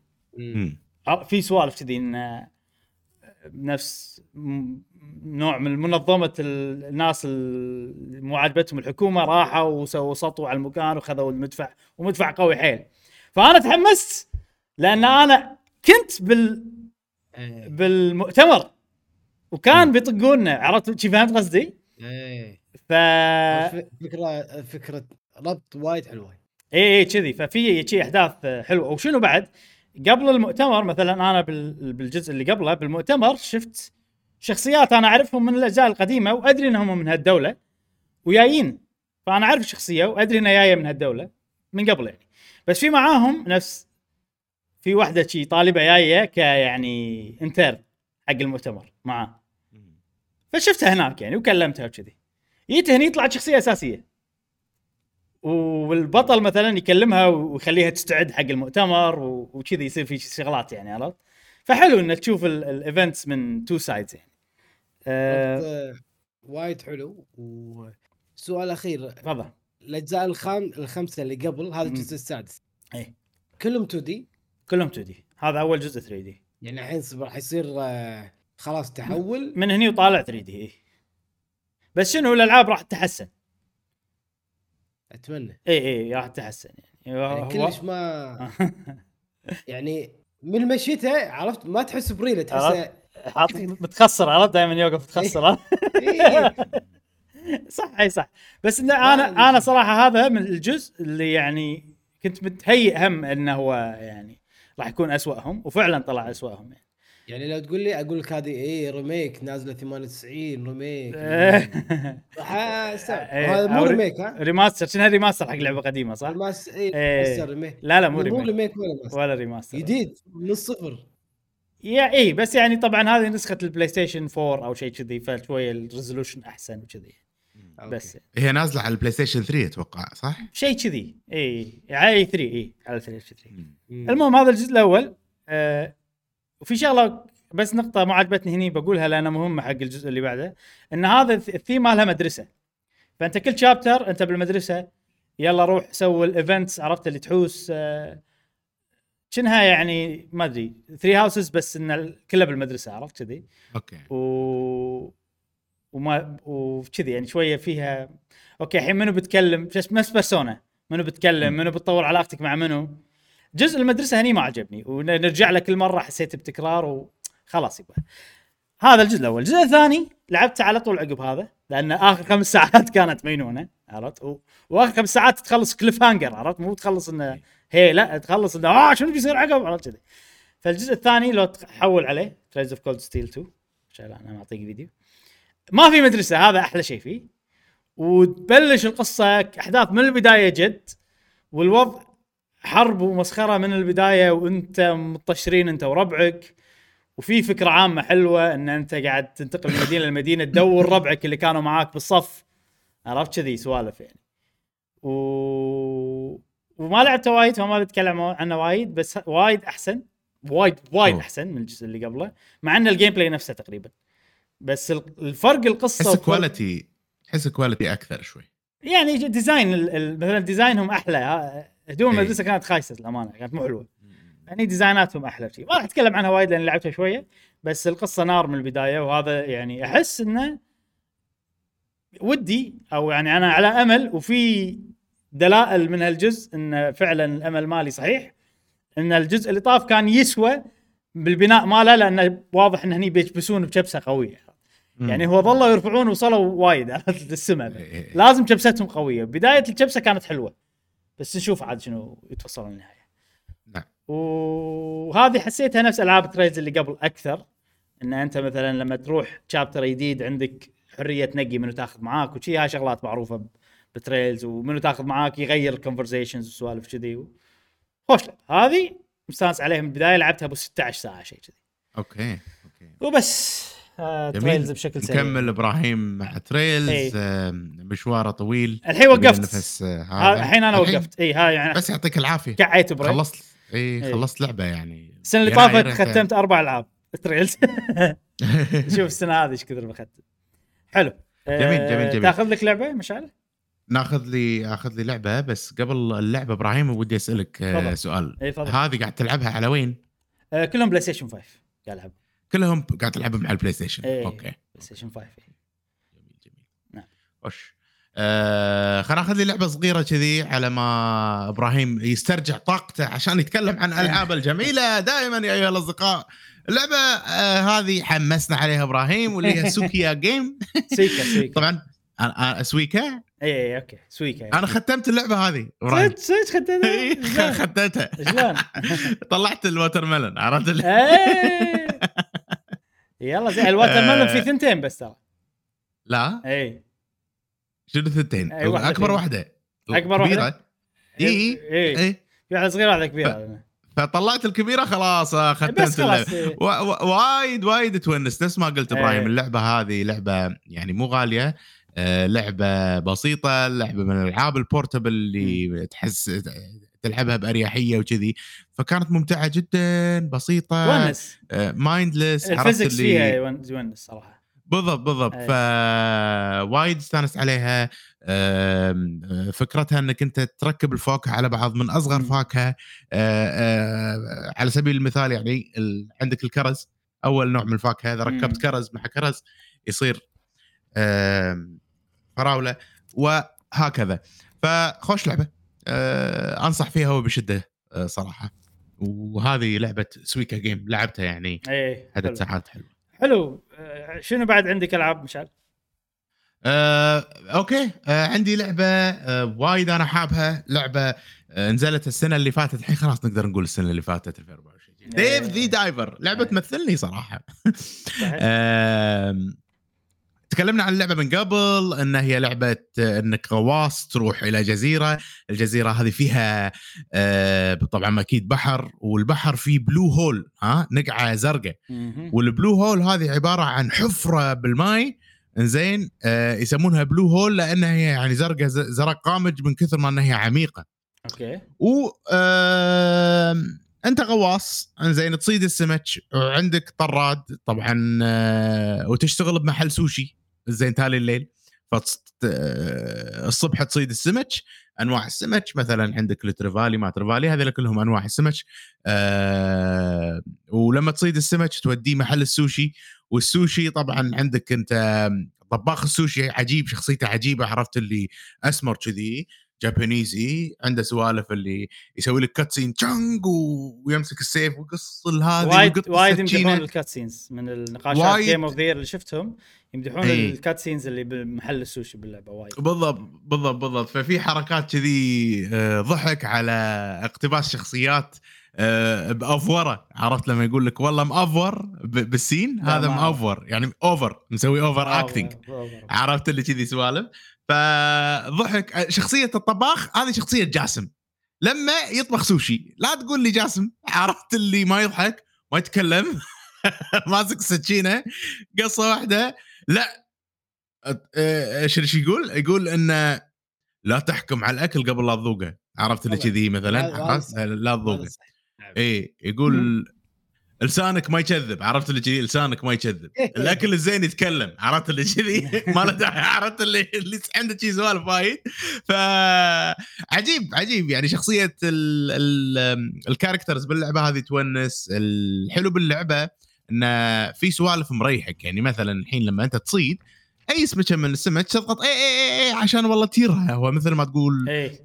في سوالف كذي إن نفس م- نوع من منظمة ال- الناس اللي مو عاجبتهم الحكومة راحوا وسووا سطو على المكان وخذوا المدفع ومدفع قوي حيل. فأنا تحمست لأن أنا كنت بال إيه. بالمؤتمر. وكان بيطقونا عرفت شي فهمت قصدي؟ إيه. ف فكره فكره ربط وايد حلوة. اي اي كذي. ففي شي أحداث حلوة. وشنو بعد؟ قبل المؤتمر مثلا أنا بال- بالجزء اللي قبله بالمؤتمر شفت شخصيات أنا أعرفهم من الأجزاء القديمة وأدري إنهم من هالدولة وجايين فأنا أعرف الشخصيه وأدري إنها جاية من هالدولة من قبل يعني. بس في معاهم نفس في واحدة شي طالبة جاية كيعني intern حق المؤتمر معاه. فشفتها هناك يعني وكلمتها وكذي. جيت هني طلعت شخصية أساسية. والبطل مثلا يكلمها ويخليها تستعد حق المؤتمر وكذي يصير في شغلات يعني عرفت؟ فحلو إنك تشوف ال events من two sides يعني. آه، آه، وايد حلو. وسؤال أخير. تفضل. الأجزاء الخام الخمسه اللي قبل هذا. الجزء السادس. اي كلهم 2 دي كلهم 2 دي هذا أول جزء 3 دي يعني الحين صبر حيصير آه، خلاص تحول. من هني وطالع 3 دي بس شنو الألعاب راح تتحسن. أتمنى. إي إي راح تتحسن يعني, يعني كلش ما يعني من مشيته عرفت؟ ما تحس بريلة تحسه؟ حاط متخصر عرفت؟ دائما يوقف متخصر. صح إي صح. بس إن أنا أنا. صراحة هذا من الجزء اللي يعني كنت متهيئ هم إنه هو يعني راح يكون أسوأهم وفعلا طلع أسوأهم يعني. يعني لو تقول لي أقول لك هذه إيه remake نازلة 98 remake استوعب إيه، هذا مو remake ها؟ remaster شنو remaster حق لعبة قديمة صح؟ إيه. إيه. بس remake لا لا مو مو remaster remake ولا ماس ولا remaster جديد من الصفر. يا اي بس يعني طبعا هذه نسخة ال PlayStation 4 أو شيء كذي فشوية ال resolution أحسن وكذي. بس. هي نازلة على ال PlayStation 3 أتوقع صح؟ شيء كذي. إي على 3 إي على 3 3 مم. المهم هذا الجزء الأول آه وفي شغلة بس نقطة ما عجبتني هني بقولها لأنها مهمة حق الجزء اللي بعده إن هذا الث- الثيم مالها مدرسة. فأنت كل chapter أنت بالمدرسة يلا روح سوي ال events عرفت اللي تحوس آه شنها يعني ما أدري Three Houses بس إن كلها بالمدرسة عرفت كذي؟ أوكي. و وما وكذي يعني شوية فيها أوكي الحين منو بتكلم؟ نفس Persona منو بتكلم؟ منو بتطور علاقتك مع منو؟ جزء المدرسة هني ما عجبني ونرجع له كل مرة حسيت بتكرار وخلاص يبقى هذا الجزء الأول. الجزء الثاني لعبته على طول عقب هذا لأن آخر خمس ساعات كانت مينونه عرفت؟ و... وآخر خمس ساعات تخلص cliffhanger عرفت؟ مو تخلص إنه هي لا تخلص إنه آه شنو بيصير عقب؟ عرفت كذي. فالجزء الثاني لو تحول عليه Trails of Cold Steel 2 عشان أنا معطيك فيديو. ما في مدرسة هذا أحلى شيء فيه. وتبلش القصة احداث من البداية جد والوضع حرب ومسخرة من البداية وأنت مطشرين أنت وربعك. وفي فكرة عامة حلوة إن أنت قاعد تنتقل من مدينة لمدينه تدور ربعك اللي كانوا معاك بالصف. عرفت كذي سوالف يعني. و... وما لعبته وايد فما بتكلم عنه وايد بس وايد أحسن وايد وايد. أحسن من الجزء اللي قبله مع إن ال gameplay نفسه تقريبا. بس ال- الفرق القصة تحس quality تحس quality أكثر شوي. يعني design مثلا design هم أحلى. هدوم إي. المدرسة كانت خايسة للأمانة كانت مو حلوة. يعني design اتهم أحلى شيء ما راح أتكلم عنها وايد لأن لعبتها شوية بس القصة نار من البداية وهذا يعني أحس إنه ودي أو يعني أنا على أمل وفي دلائل من هالجزء إن فعلا الأمل مالي صحيح إن الجزء اللي طاف كان يسوى بالبناء ماله لأنه واضح إن هني بيكبسون بكبسة قوية. يعني هو ظلوا يرفعون وصلوا وايد عرفت للسماء إيه. لازم كبستهم قوية. بداية الكبسه كانت حلوة. بس نشوف عاد شنو يتوصلون للنهايه نعم. وهذه حسيتها نفس ألعاب تريز اللي قبل أكثر. إن أنت مثلا لما تروح chapter جديد عندك حرية تنقي منو تاخذ معاك وشي هاي شغلات معروفة ب Trails ومنو تاخذ معاك يغير ال conversations وسوالف كذي. خوش. هذه مستانس عليها من البداية لعبتها ابو 16 ساعة شيء كذي. أوكي أوكي. وبس. Trails بشكل سريع. نكمل إبراهيم مع Trails. آم، مشواره طويل. الحين وقفت. آه،. الحين أنا وقفت. إي هاي يعني بس يعطيك العافية. كعيت break خلصت. إي. خلصت لعبة يعني. السنة اللي طافت أنت- ختمت أربع ألعاب. Trails شوف السنة هذه إيش كثر بختم. حلو. جميل، آه، جميل، جميل. تاخذ لك لعبة مشعل؟ ناخذ لي آخذ لي لعبة بس قبل اللعبة إبراهيم ودي أسألك آه، تفضل. سؤال. إي هذه قاعد تلعبها على وين؟ آه كلهم PlayStation 5 قاعد العب كلهم قاعد تلعبهم على ال PlayStation. إيه. أوكي. PlayStation 5 جميل جميل. نعم. وش آه خلينا ناخذ لي لعبة صغيرة كذي على ما إبراهيم يسترجع طاقته عشان يتكلم عن الالعاب الجميلة. دائما يا أيها الأصدقاء اللعبة آه هذه حمسنا عليها إبراهيم واللي هي Suika Game Suika Suika طبعا Suika اي اي أوكي. Suika أنا ختمت اللعبة هذه. صدق صدق إيه، خدتها ختمتها. شلون؟ طلعت ال watermelon عرفت إيه. يلا زين ال watermelon في ثنتين بس ترى. لا؟ إي. شنو الثنتين أي واحدة أكبر. واحدة. أكبر كبيرة. واحدة؟ إي إي. إي. في واحدة صغيره واحدة كبيرة. فطلعت الكبيرة خلاص آه، بس ختمت اللعبة. خلاص إيه. و- و- وايد وايد تونس. نفس ما قلت إبراهيم. اللعبة هذه لعبة يعني مو غالية. آه، لعبة بسيطة لعبة من الألعاب ال portable اللي تحس تلعبها بأريحية وكذي. فكانت ممتعة جدا بسيطة تونس. mindless ال physics فيها يون- يونس صراحة. بالضبط بالضبط. أي. ف وايد استانست عليها. آه، فكرتها إنك أنت تركب الفواكه على بعض من أصغر. فاكهه آه، آه، على سبيل المثال يعني عندك الكرز أول نوع من الفاكهه اذا ركبت. كرز مع كرز يصير فراولة وهكذا. فخوش لعبة. آه، أنصح فيها وبشدة آه، صراحة. وهذه لعبة Suika Game لعبتها يعني اي عدد حلو. ساعات حلو حلو. آه، شنو بعد عندك ألعاب مشعل؟ آه، أوكي. آه، عندي لعبة آه، وايد أنا حابها. لعبة آه، نزلت السنة اللي فاتت. الحين خلاص نقدر نقول السنة اللي فاتت 2024 Dave the Diver لعبة إيه. تمثلني صراحة. صحيح؟ تكلمنا عن اللعبة من قبل إن هي لعبة إنك غواص تروح إلى جزيرة، الجزيرة هذه فيها آه، طبعا أكيد بحر والبحر فيه blue hole ها نقعة زرقاء. وال blue hole هذه عبارة عن حفرة بالماي زين آه يسمونها blue hole لأنها هي يعني زرقاء زرق قامج من كثر ما انها هي عميقة. أوكي. و آه أنت غواص زين تصيد السمك وعندك طراد طبعا آه وتشتغل بمحل سوشي. زين تالي الليل. فالصبح تصيد السمك أنواع السمك مثلا عندك ال trevally ما trevally هذول كلهم أنواع السمك. آه ولما تصيد السمك توديه محل السوشي والسوشي طبعا عندك أنت طباخ السوشي عجيب شخصيته عجيبة عرفت اللي أسمر كذي. جابانيزي عنده سوالف اللي يسوي لك كاتسين تشانج ويمسك السيف ويقص هذه وايد وايد. يمدحون الكات سينز من النقاشات. جيم اوف ذير اللي شفتهم يمدحون إي. الكات سينز اللي بمحل السوشي باللعبة وايد بالضبط بالضبط بالضبط ففي حركات كذي آه، ضحك على اقتباس شخصيات آه، بافوره عرفت لما يقول لك والله مافور بال scene هذا. مافور يعني over مسوي over acting. عرفت اللي كذي سوالف فضحك شخصية الطباخ هذه شخصية جاسم لما يطبخ سوشي لا تقول لي جاسم عرفت اللي ما يضحك ما يتكلم ماسك السكينه قصة واحدة لا إيش إيش يقول؟ يقول انه لا تحكم على الأكل قبل لا تذوقه عرفت اللي. كذي مثلا لا- تذوقه. نعم. اي يقول لسانك ما يكذب عرفت اللي كذي؟ لسانك ما يكذب. الأكل الزين يتكلم عرفت اللي كذي؟ ما له داعي عرفت اللي اللي عنده شي سوالف وايد. فعجيب عجيب يعني شخصية ال ال ال characters باللعبة هذه تونس. الحلو باللعبة انه في سوالف مريحك. يعني مثلا الحين لما أنت تصيد أي سمكه من السمك تضغط اي اي اي, اي عشان والله تيرها. هو مثل ما تقول اي آه،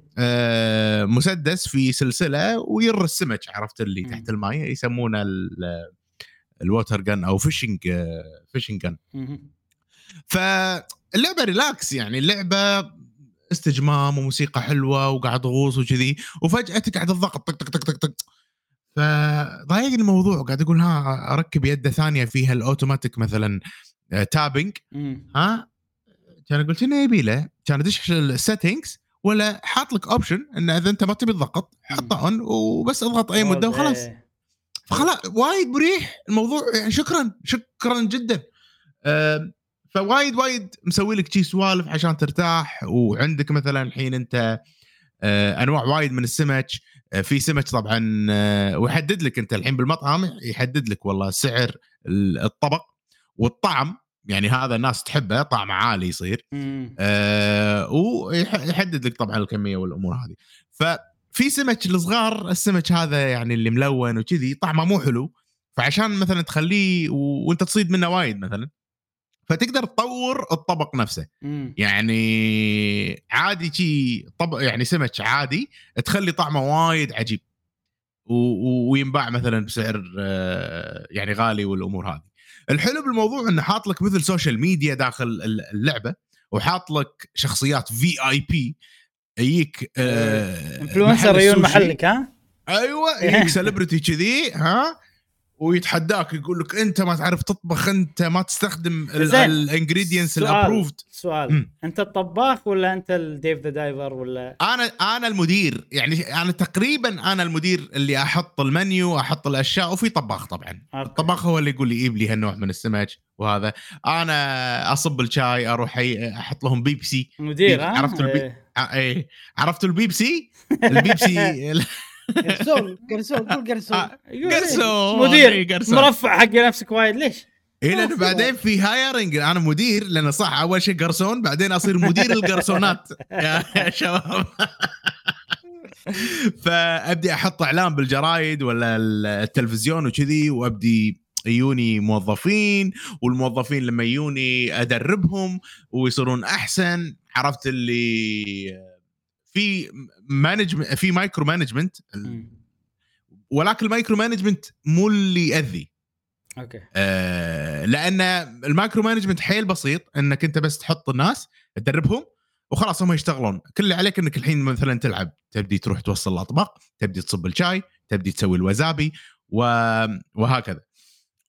مسدس في سلسلة wire السمك عرفت اللي مم. تحت الماء يسمونه ال- ال water gun أو fishing fishing gun. فاللعبة relax يعني اللعبة استجمام وموسيقى حلوة وقاعد تغوص وكذي وفجأة تقعد الضغط طق طق طق طق طق فضايقني الموضوع قاعد أقول ها أركب يده ثانية فيها الاوتوماتيك مثلا آه، tapping مم. ها كان قلت إنه يبي له كان أدش ال settings ولا حاط لك option انه إذا أنت ما تبي تضغط حطه on وبس اضغط أي مدة وخلاص. فخلاص وايد مريح الموضوع يعني شكرا شكرا جدا. فوايد وايد مسوي لك شي سوالف عشان ترتاح. وعندك مثلا الحين أنت آه، أنواع وايد من السمك. آه، في سمك طبعا آه، ويحدد لك أنت الحين بالمطعم يحدد لك والله سعر ال- الطبق والطعم. يعني هذا الناس تحبه طعمه عالي يصير. مم. آه ويحدد لك طبعا الكمية والأمور هذه. ففي سمك الصغار السمك هذا يعني اللي ملون وكذي طعمه مو حلو. فعشان مثلا تخليه و... وأنت تصيد منه وايد مثلا فتقدر تطور الطبق نفسه. مم. يعني عادي شي طبق يعني سمك عادي تخلي طعمه وايد عجيب. و... و... وينباع مثلا بسعر آه، يعني غالي والأمور هذه. الحلو بالموضوع إنه حاط لك مثل social media داخل ال- اللعبة وحاط لك شخصيات VIP يجيك آه، influencer محل يجون. محلك ها؟ أيوه يجيك celebrity كذي ها ويتحداك يقول لك أنت ما تعرف تطبخ أنت ما تستخدم سؤال. ال approved سؤال مم. أنت الطباخ ولا أنت ال Dave the Diver ولا أنا أنا المدير يعني أنا تقريبا أنا المدير اللي أحط المنيو أحط الأشياء وفي طباخ طبعا okay. الطباخ هو اللي يقول لي جيب لي هالنوع من السمك وهذا أنا أصب الشاي أروح أحط لهم بيبسي مدير ها؟ عرفت البي- إيه. ع- إيه عرفتوا البيبسي البيبسي قرصون قرصون قول قرصون آه، يقول قرصون مدير قرصون. مرفع حق نفسك وايد ليش؟ اي لأنه بعدين في hiring أنا مدير لأنه صح أول شيء قرصون بعدين أصير مدير القرصونات يا يا شباب. فأبدي أحط إعلان بالجرايد ولا التلفزيون وكذي وأبدي يجوني موظفين والموظفين لما يجوني أدربهم ويصيرون أحسن عرفت اللي في management في micro management ولكن ال micro management مو اللي يأذي. okay. آه، لأن ال micro management حيل بسيط إنك أنت بس تحط الناس تدربهم وخلاص هم يشتغلون. كل اللي عليك إنك الحين مثلا تلعب تبدي تروح توصل الأطباق تبدي تصب الشاي تبدي تسوي ال wasabi و... وهكذا.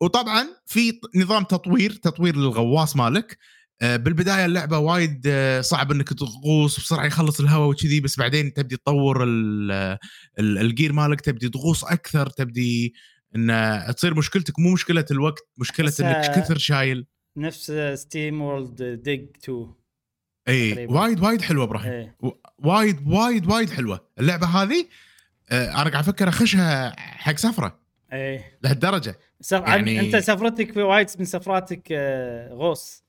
وطبعا في نظام تطوير تطوير للغواص مالك. بالبداية اللعبة وايد آه، صعب إنك تغوص بسرعة يخلص الهواء وكذي بس بعدين تبدي تطور ال- ال- ال gear مالك تبدي تغوص أكثر تبدي إن تصير مشكلتك مو مشكلة الوقت مشكلة إنك آه، كثر شايل. نفس SteamWorld Dig 2 إي. وايد وايد حلوة إبراهيم. إيه وايد وايد وايد حلوة. اللعبة هذه آه، أنا قاعد أفكر أخشها حق سفرة. إيه لهالدرجة. سف... يعني-. أنت سفرتك في وايد من سفراتك آه، غوص.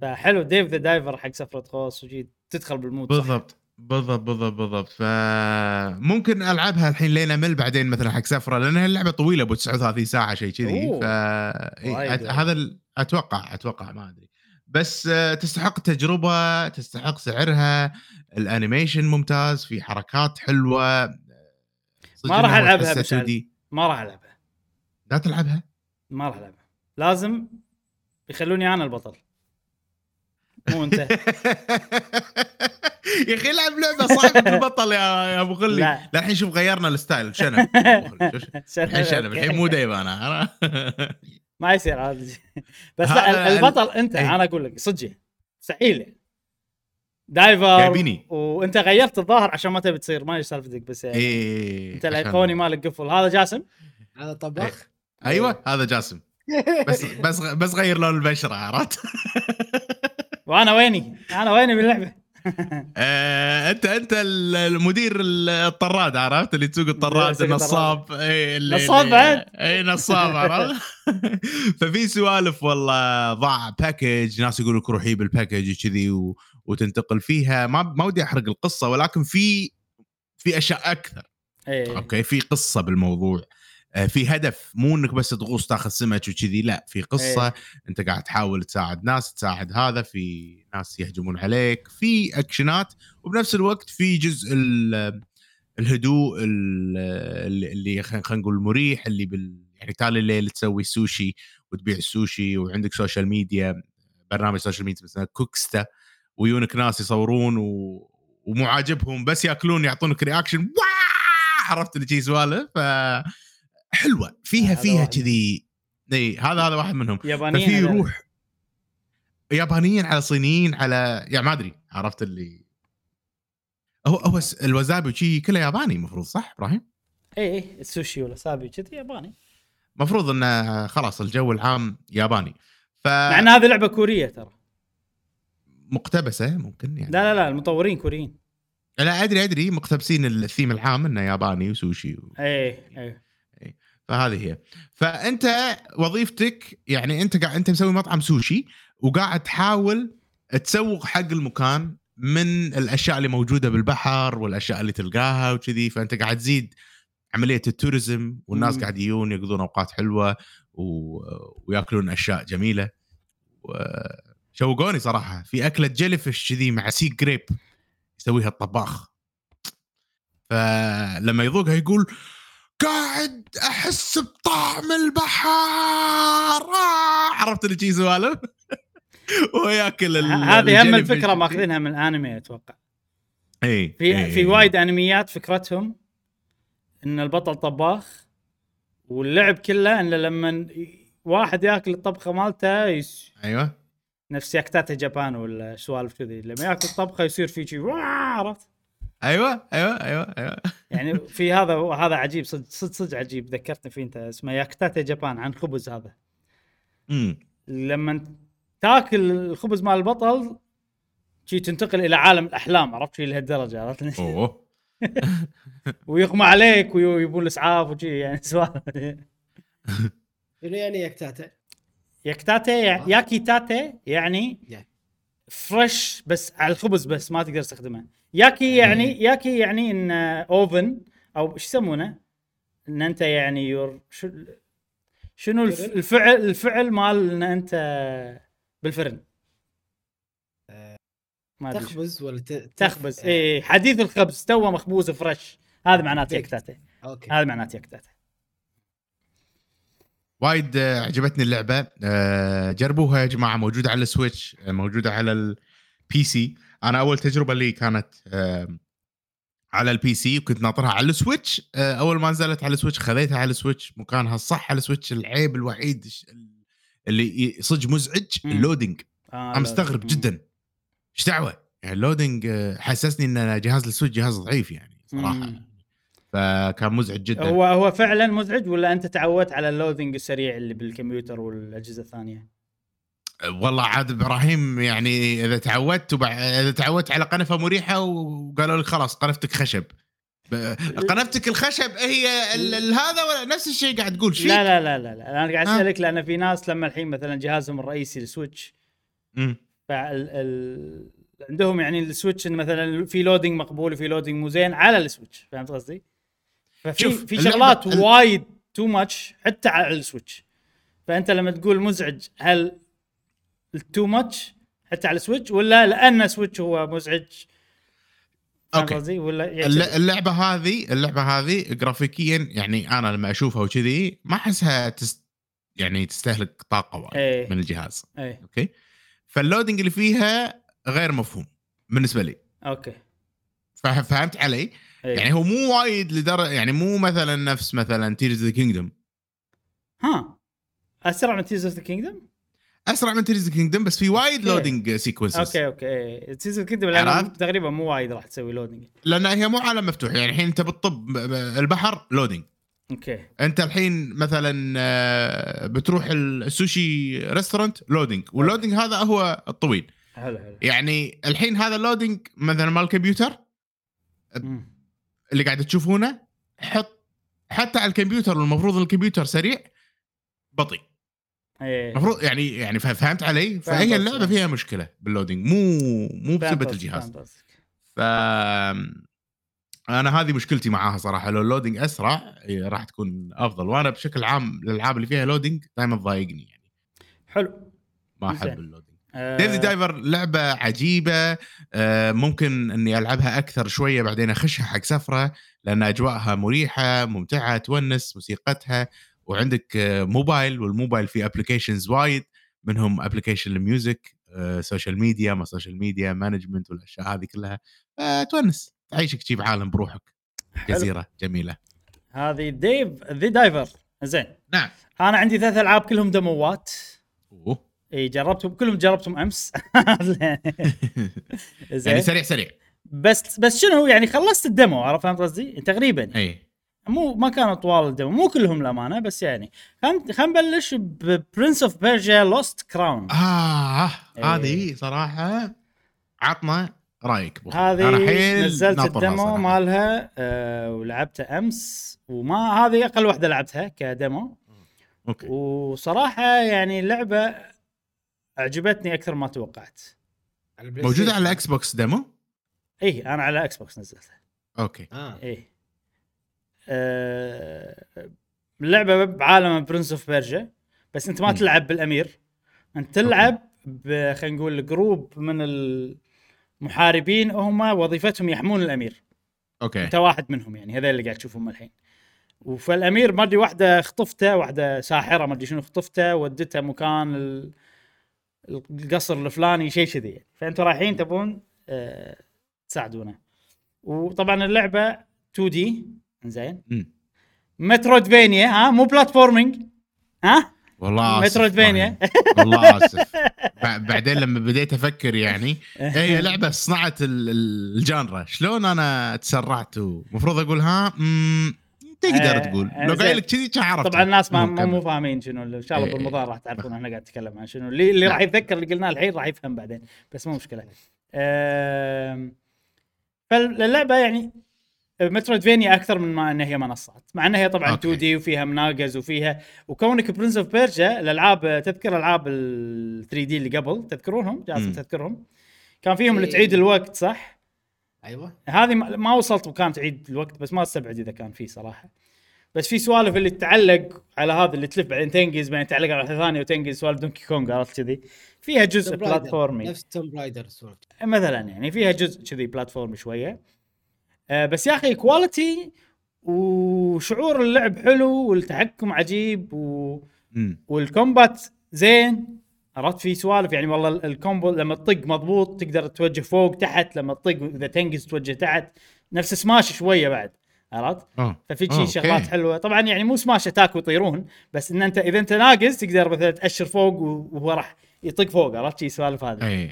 فحلو Dave the Diver حق سفرة غوص وجي تدخل بال mood؟ بالضبط بالضبط بالضبط بالضبط فممكن ألعبها الحين لين أمل بعدين مثلا حق سفرة لأن اللعبة طويلة أبو 39 ساعة شيء كذي. ف هذا ال- أتوقع أتوقع ما أدري بس آه، تستحق التجربه تستحق سعرها ال animation ممتاز في حركات حلوة ما راح مشعل. 2D. ما راح ألعبها لا تلعبها ما راح ألعبها لازم يخلوني أنا البطل مو انت يا أخي العب لعبة صعبة البطل يا يا أبو خلي الحين شوف غيرنا ال style شنب الحين شنب. الحين مو ديف أنا. ما يصير هذا. بس لا ال- البطل أنت إيه. أنا أقول لك صدق مستحيل. يعني. دايفر جايبيني. وأنت غيرت الظاهر عشان ما تبي تصير ما سالفتك بس يعني إيه أنت الأيقوني مالك قفل. هذا جاسم؟ هذا طباخ. أيوه هذا جاسم. بس بس بس غير لون البشرة عرفت؟ وأنا ويني؟ أنا ويني باللعبة؟ آه، انت انت ال- المدير الطراد عرفت؟ اللي تسوق الطراد النصاب اي نصاب. اللي- بعد؟ اي نصاب عرفت؟ ففي سوالف والله ضاع باكج ناس يقولوا لك روح جيب ال package كذي و- وتنتقل فيها. ما ما ودي أحرق القصة ولكن في في أشياء أكثر. إيه. أوكي في قصة بالموضوع. آه، في هدف مو إنك بس تغوص تاخذ سمك وكذي لا في قصة إيه. أنت قاعد تحاول تساعد ناس تساعد هذا في ناس يهجمون عليك في أكشنات وبنفس الوقت في جزء ال- الهدوء ال- اللي خلينا نقول مريح اللي بال يعني تالي الليل تسوي سوشي وتبيع السوشي وعندك سوشيال ميديا برنامج سوشيال ميديا مثلا كوكستا ويونك ناس يصورون و... ومو عاجبهم بس يأكلون يعطونك رياكشن عرفت اللي سوالف ف حلوة فيها فيها. كذي إي هذا هذا واحد منهم. يابانيين ففي. روح يابانيين على صينيين على يعني ما أدري عرفت اللي؟ هو هو الوزابي وشي كله ياباني المفروض صح إبراهيم؟ إي إي السوشي وسابي كذي ياباني. المفروض إنه خلاص الجو العام ياباني. ف مع إن هذه لعبة كورية ترى. مقتبسة ممكن يعني. لا لا لا المطورين كوريين. لا أدري أدري مقتبسين الثيم العام إنه ياباني وسوشي و... إي إي. فهذه هي. فأنت وظيفتك يعني أنت قاعد أنت مسوي مطعم سوشي وقاعد تحاول تسوق حق المكان من الأشياء اللي موجودة بالبحر والأشياء اللي تلقاها وكذي. فأنت قاعد تزيد عملية ال tourism والناس مم. قاعد يجون يقضون أوقات حلوة و... ويأكلون أشياء جميلة. وشوقوني صراحة. في أكلة jellyfish كذي مع sea grape يسويها الطباخ. فلما يذوقها يقول قاعد أحس بطعم البحر آه عرفت اللي شي سوالف؟ وياكل هذه هم الفكرة. ماخذينها من الأنمي أتوقع. إي في إي، في. وايد أنميات فكرتهم إن البطل طباخ واللعب كله انه لما واحد ياكل الطبخة مالته يس... أيوه. نفس ياكتاتا جابان ولا سوالف كذي. لما ياكل طبخه يصير في شيء عرفت؟ أيوه أيوه أيوه أيوه. يعني في هذا هذا عجيب صدق صدق صدق عجيب. ذكرتني فيه أنت اسمه ياكتاتا جابان عن خبز هذا. أمم. لما تاكل الخبز مال البطل شي تنتقل إلى عالم الأحلام عرفت؟ شي لهالدرجة عرفت؟ أوه. ويغمى عليك ويبون الاسعاف وشي يعني سوالف. شنو يعني يكتاتا؟ ياكتاتا يع- ياكي تاتا يعني. فريش بس على الخبز بس ما تقدر تستخدمه. ياكي يعني ياكي يعني إن اوفن أو إيش يسمونه؟ إن أنت يعني يور شو شنو؟ الفعل الفعل مال إن أنت بالفرن ما. تخبز ولا ت... تخبز اي حديث الخبز توه مخبوز fresh هذا معناته. ياكيتاتي okay هذا معناته ياكيتاتي وايد آه، عجبتني اللعبة آه، جربوها يا جماعة موجودة على السويتش آه، موجودة على البي سي أنا أول تجربة لي كانت على البي سي وكنت ناطرها على السويتش آه، أول ما نزلت على السويتش خذيتها على السويتش مكانها الصح على السويتش العيب الوحيد اللي صدق مزعج. ال loading آه أنا مستغرب. جدا إيش دعوة يعني ال loading آه، حسسني إن جهاز السويتش جهاز ضعيف يعني صراحة مم. فكان مزعج جدا هو هو فعلا مزعج ولا أنت تعودت على ال loading السريع اللي بالكمبيوتر والأجهزة الثانية؟ والله عاد إبراهيم يعني إذا تعودت وبع... إذا تعودت على قنفة مريحة وقالوا لك خلاص قنفتك خشب. قنفتك الخشب هي. هذا ولا نفس الشيء قاعد تقول شيء لا لا لا لا, لا. أنا قاعد ها؟ أسألك لأن في ناس لما الحين مثلا جهازهم الرئيسي السويتش. فال ال... عندهم يعني السويتش مثلا في loading مقبول وفي loading مو زين على السويتش فهمت قصدي؟ ففي في شغلات وايد too much حتى على السويتش فأنت لما تقول مزعج هل ال too much حتى على السويتش ولا لأن سويتش هو مزعج. قصدي؟ ولا يعني الل- اللعبة هذه اللعبة هذه جرافيكيا يعني أنا لما أشوفها وكذي ما أحسها تست... يعني تستهلك طاقة وايد إيه. من الجهاز. إيه. okay؟ فال loading اللي فيها غير مفهوم بالنسبة لي. okay. فه- فهمت علي؟ إيه. يعني هو مو وايد لدرجه يعني مو مثلا نفس مثلا Tears the Kingdom ها. أسرع من of the Kingdom أسرع من Tears the Kingdom بس في وايد. loading sequences okay okay. of Kingdom؟ تقريبا مو وايد راح تسوي loading لأن هي مو عالم مفتوح يعني الحين أنت بتطب البحر loading okay. أنت الحين مثلا آه، بتروح ال sushi restaurant loading وال loading هذا هو الطويل. حلو حلو. يعني الحين هذا ال loading مثلا مال الكمبيوتر. اللي قاعد تشوفونه حط حتى على الكمبيوتر والمفروض الكمبيوتر سريع بطيء. المفروض يعني يعني فهمت علي؟ فهي. اللعبة فيها مشكلة بال loading مو مو بسبة الجهاز. ف أنا هذه مشكلتي معاها صراحة. لو ال loading أسرع إيه، راح تكون أفضل. وأنا بشكل عام الألعاب اللي فيها loading دائما تضايقني يعني. حلو. ما. أحب ال loading آه، Dave Diver لعبة عجيبة. آه، ممكن إني ألعبها أكثر شوية بعدين أخشها حق سفرة لأن أجواءها مريحة ممتعة تونس موسيقتها. وعندك mobile وال mobile فيه applications وايد منهم application ال music social media ما social media management والأشياء هذه كلها. آه، تونس تعيشك شي بعالم بروحك. حلو. جزيرة جميلة. هذه Dave the Diver زين. نعم. أنا عندي ثلاث ألعاب كلهم demo ات. أوه. إي جربتهم كلهم جربتهم أمس. زين. يعني سريع سريع. بس بس شنو يعني خلصت ال demo عرفت فهمت قصدي؟ تقريبا. إي. مو ما كانوا طوال ال demo مو كلهم للأمانة بس يعني. خلينا خلينا نبلش ب Prince of Persia Lost Crown آه إيه. هذه صراحة عطنا رأيك. هذه أنا حيل نزلت ال demo صراحة. مالها آه ولعبتها أمس وما هذه أقل واحدة لعبتها ك demo. أوكي. وصراحة يعني اللعبه أعجبتني أكثر ما توقعت. موجودة. على ال Xbox demo إيه أنا على Xbox نزلتها. أوكي. آه. إيه. آه اللعبه بعالم Prince of Persia بس أنت ما. تلعب بالأمير. أنت تلعب خلينا نقول group من المحاربين هم وظيفتهم يحمون الأمير. أوكي. أنت واحد منهم يعني هذا اللي قاعد تشوفهم الحين. فالأمير ما أدري واحدة خطفته واحدة ساحرة ما أدري شنو خطفته ودته مكان ال... القصر الفلاني شيء كذي يعني. فانتم رايحين تبون آه تساعدونه وطبعا اللعبة 2D زين. مم. Metroidvania ها؟ مو platforming ها؟ والله آسف Metroidvania إبراهيم. والله آسف. بع- بعدين لما بديت أفكر يعني هي لعبة صنعت ال- ال- ال genre. شلون أنا تسرعت؟ المفروض أقول ها؟ تقدر آه، تقول. آه، لو. قايل لك كذي كان عرفت. طبعا الناس ما مو. فاهمين شنو ان شاء الله إيه، إيه. راح تعرفون إحنا قاعد نتكلم عن شنو. اللي, اللي. راح يتذكر اللي قلناه الحين راح يفهم بعدين بس مو مشكلة. فاللعبة يعني Metroidvania أكثر من ما انها هي منصات مع انها هي طبعا أوكي. 2D وفيها مناقز وفيها وكونك Prince of Persia الألعاب تذكر ألعاب ال 3D اللي قبل تذكرونهم جاسم مم. تذكرهم كان فيهم اللي إيه. تعيد الوقت صح؟ أيوه هذه ما ما وصلت وكان تعيد الوقت بس ما استبعد إذا كان في صراحة بس في سوالف اللي تتعلق على هذا اللي تلف بعدين تنقز بعدين تعلق على واحدة ثانية وتنقز سوالف Donkey Kong عرفت كذي فيها جزء. platformy نفس Tomb Raider مثلا يعني فيها جزء كذي platformy شوية بس يا أخي quality وشعور اللعب حلو والتحكم عجيب و... وال combat زين. عرفت في سوالف؟ يعني والله ال- ال combo لما تطق مضبوط تقدر توجه فوق تحت لما تطق إذا تنقز توجه تحت. نفس سماش شوية بعد عرفت؟ آه. ففي آه، شي أوكي. شغلات حلوة. طبعا يعني مو Smash attack ويطيرون بس إن أنت إذا أنت ناقز تقدر مثلا تأشر فوق وهو راح يطق فوق عرفت شي سوالف هذه؟ اي اي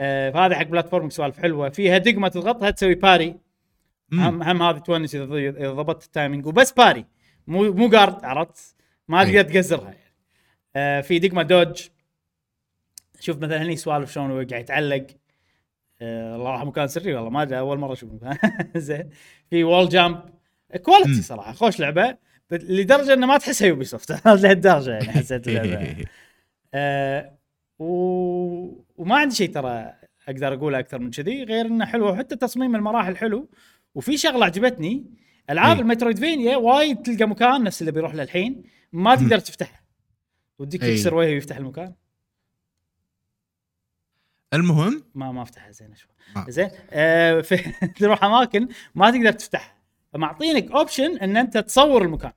آه فهذا حق platform سوالف حلوة. فيها دقمة تضغطها تسوي parry. هم هم هذه تونس إذا ضبطت ال timing وبس parry. مو مو guard عرفت؟ ما أي. تقدر تقزرها يعني. آه في دقمه dodge. شوف مثلا هني سوالف شلون قاعد يتعلق. آه الله راح مكان سري والله ما أدري أول مرة أشوف زين. في wall jump quality. صراحة خوش لعبة. لدرجة إنه ما تحسها Ubisoft لهالدرجه يعني حسيت اللعبة. آه و... وما عندي شيء ترى أقدر أقوله أكثر من كذي غير إنه حلوة وحتى تصميم المراحل حلو. وفي شغلة عجبتني ألعاب إي. ال Metroidvania وايد تلقى مكان نفس اللي بيروح له الحين ما تقدر تفتحه. وديك. تكسر وجهه ويفتح المكان. المهم؟ ما ما افتحها زين شوي. ما- زين آه تروح أماكن ما تقدر تفتحها. فمعطينك option إن أنت تصور المكان.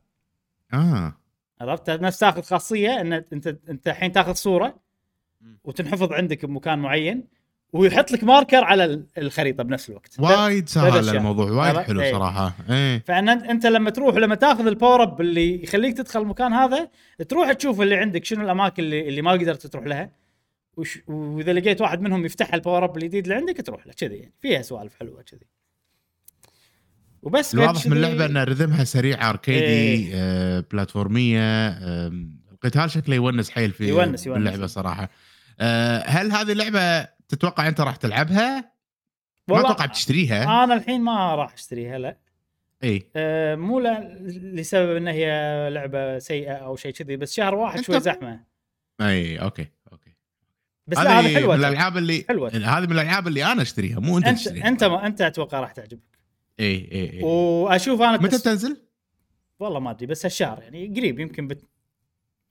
آه. عرفت؟ نفس تاخذ خاصية إن أنت أنت الحين تاخذ صورة وتنحفظ عندك بمكان معين. ويحط لك marker على ال- الخريطة بنفس الوقت وايد سهل. الموضوع وايد؟ حلو إيه. صراحة إيه فإن انت لما تروح لما تاخذ ال power up اللي يخليك تدخل المكان هذا تروح تشوف اللي عندك شنو الأماكن اللي, اللي ما قدرت تروح لها وش وإذا لقيت واحد منهم يفتح ال power up الجديد اللي عندك تروح له كذي يعني فيها سوالف حلوة كذي وبس الواضح من اللعبة إن rhythm ها سريع arcadey إيه. آه platform ية آم، القتال شكله يونس حيل في يونس- يونس. اللعبة صراحة آه هل هذه اللعبة تتوقع أنت راح تلعبها؟ ما أتوقع بتشتريها. أنا الحين ما راح أشتريها لا. إي. أه مو لسبب إن هي لعبة سيئة أو شيء كذي بس شهر واحد شوي زحمة. إي أوكي أوكي. بس لا هذه حلوة من. الألعاب اللي حلوة. هذه من الألعاب اللي أنا أشتريها مو أنت أنت تشتريها. أنت ما أنت أتوقع راح تعجبك. إي إي إي. وأشوف أنا متى التس- بتنزل؟ والله ما أدري بس هالشهر يعني قريب يمكن بت...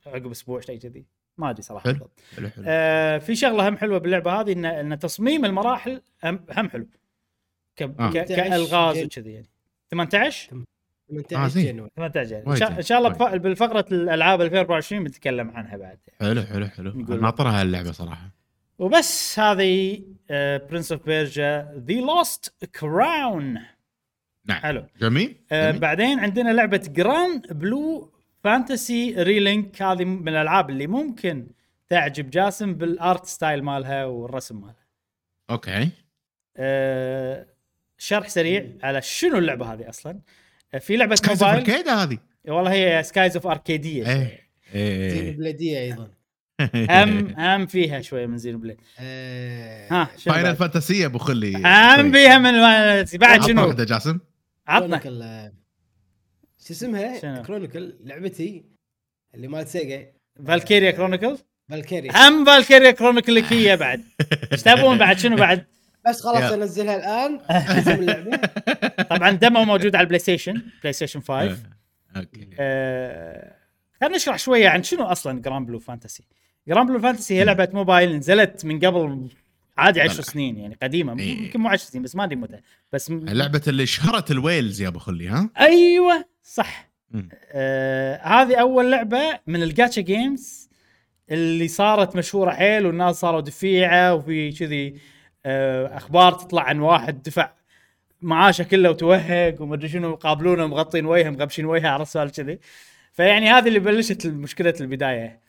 عقب أسبوع شيء كذي. ما أدري صراحة حلو. حلو حلو آه في شغلة هم حلوة باللعبة هذه إن إن تصميم المراحل هم, هم حلو ك... آه. ك... كألغاز وكذي يعني 18 18 زين. January 18 يعني. إن شاء, زين، إن شاء الله. بف... بالفقرة الألعاب 2024 بنتكلم عنها بعد حلو حلو حلو نقول- ناطرها هاللعبه صراحة وبس هذه Prince of Persia The Lost Crown نعم حلو جميل آه جميل. بعدين عندنا لعبة Granblue Fantasy Relink هذه من الألعاب اللي ممكن تعجب جاسم بال art style مالها والرسم مالها. أوكي. آه شرح سريع على شنو اللعبة هذه أصلا. آه في لعبة سكايز اوف موبايل اركيد هذه. والله هي سكايز اوف اركيديه إيه زين إيه. بلاديه أيضا. هم هم فيها شوية من زين بليد آه، ها شنو فاينل؟ فانتسي أبو خلي. هم فيها من بعد عطنا شنو؟ واحدة جاسم. عطنا. شو اسمها؟ كرونيكل لعبتي اللي مال سيجا فالكيريا كرونيكل Valkyria هم Valkyria Chronicle هي بعد. إيش تبون بعد؟ شنو بعد؟ بس خلاص. أنزلها الآن طبعا demo موجود على ال PlayStation PlayStation 5 okay. آه خلينا نشرح شوية عن شنو أصلا Granblue Fantasy Granblue Fantasy هي لعبة موبايل نزلت من قبل عادي 10 سنين يعني قديمة. إيه. يمكن مو 10 سنين بس ما أدري متى. بس م... لعبه اللي شهرت ال whales يا أبو خلي ها؟ أيوه صح. مم. آه هذه أول لعبة من ال gacha games اللي صارت مشهورة حيل والناس صاروا دفيعة وفي كذي آه، أخبار تطلع عن واحد دفع معاشه كله وتوهق ومدري شنو يقابلونه مغطين وجهه مغبشين وجهه على السؤال كذي. فيعني هذه اللي بلشت مشكله البداية.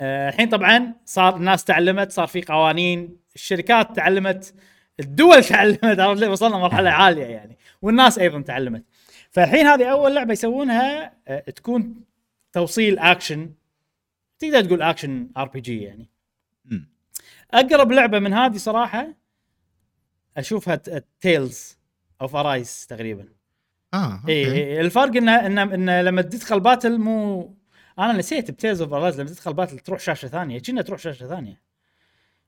الحين طبعا صار الناس تعلمت صار في قوانين. الشركات تعلمت الدول تعلمت عرفت وصلنا مرحله عالية يعني. والناس أيضا تعلمت. فالحين هذه أول لعبة يسوونها آه، تكون توصيل أكشن. تقدر تقول action RPG يعني. أقرب لعبة من هذه صراحة أشوفها Tales of Arise تقريبا. آه okay. اي إي، الفرق إنه إنه إنه لما تدخل battle مو أنا نسيت ب Tales of لما تدخل battle تروح شاشة ثانية كأنها تروح شاشة ثانية.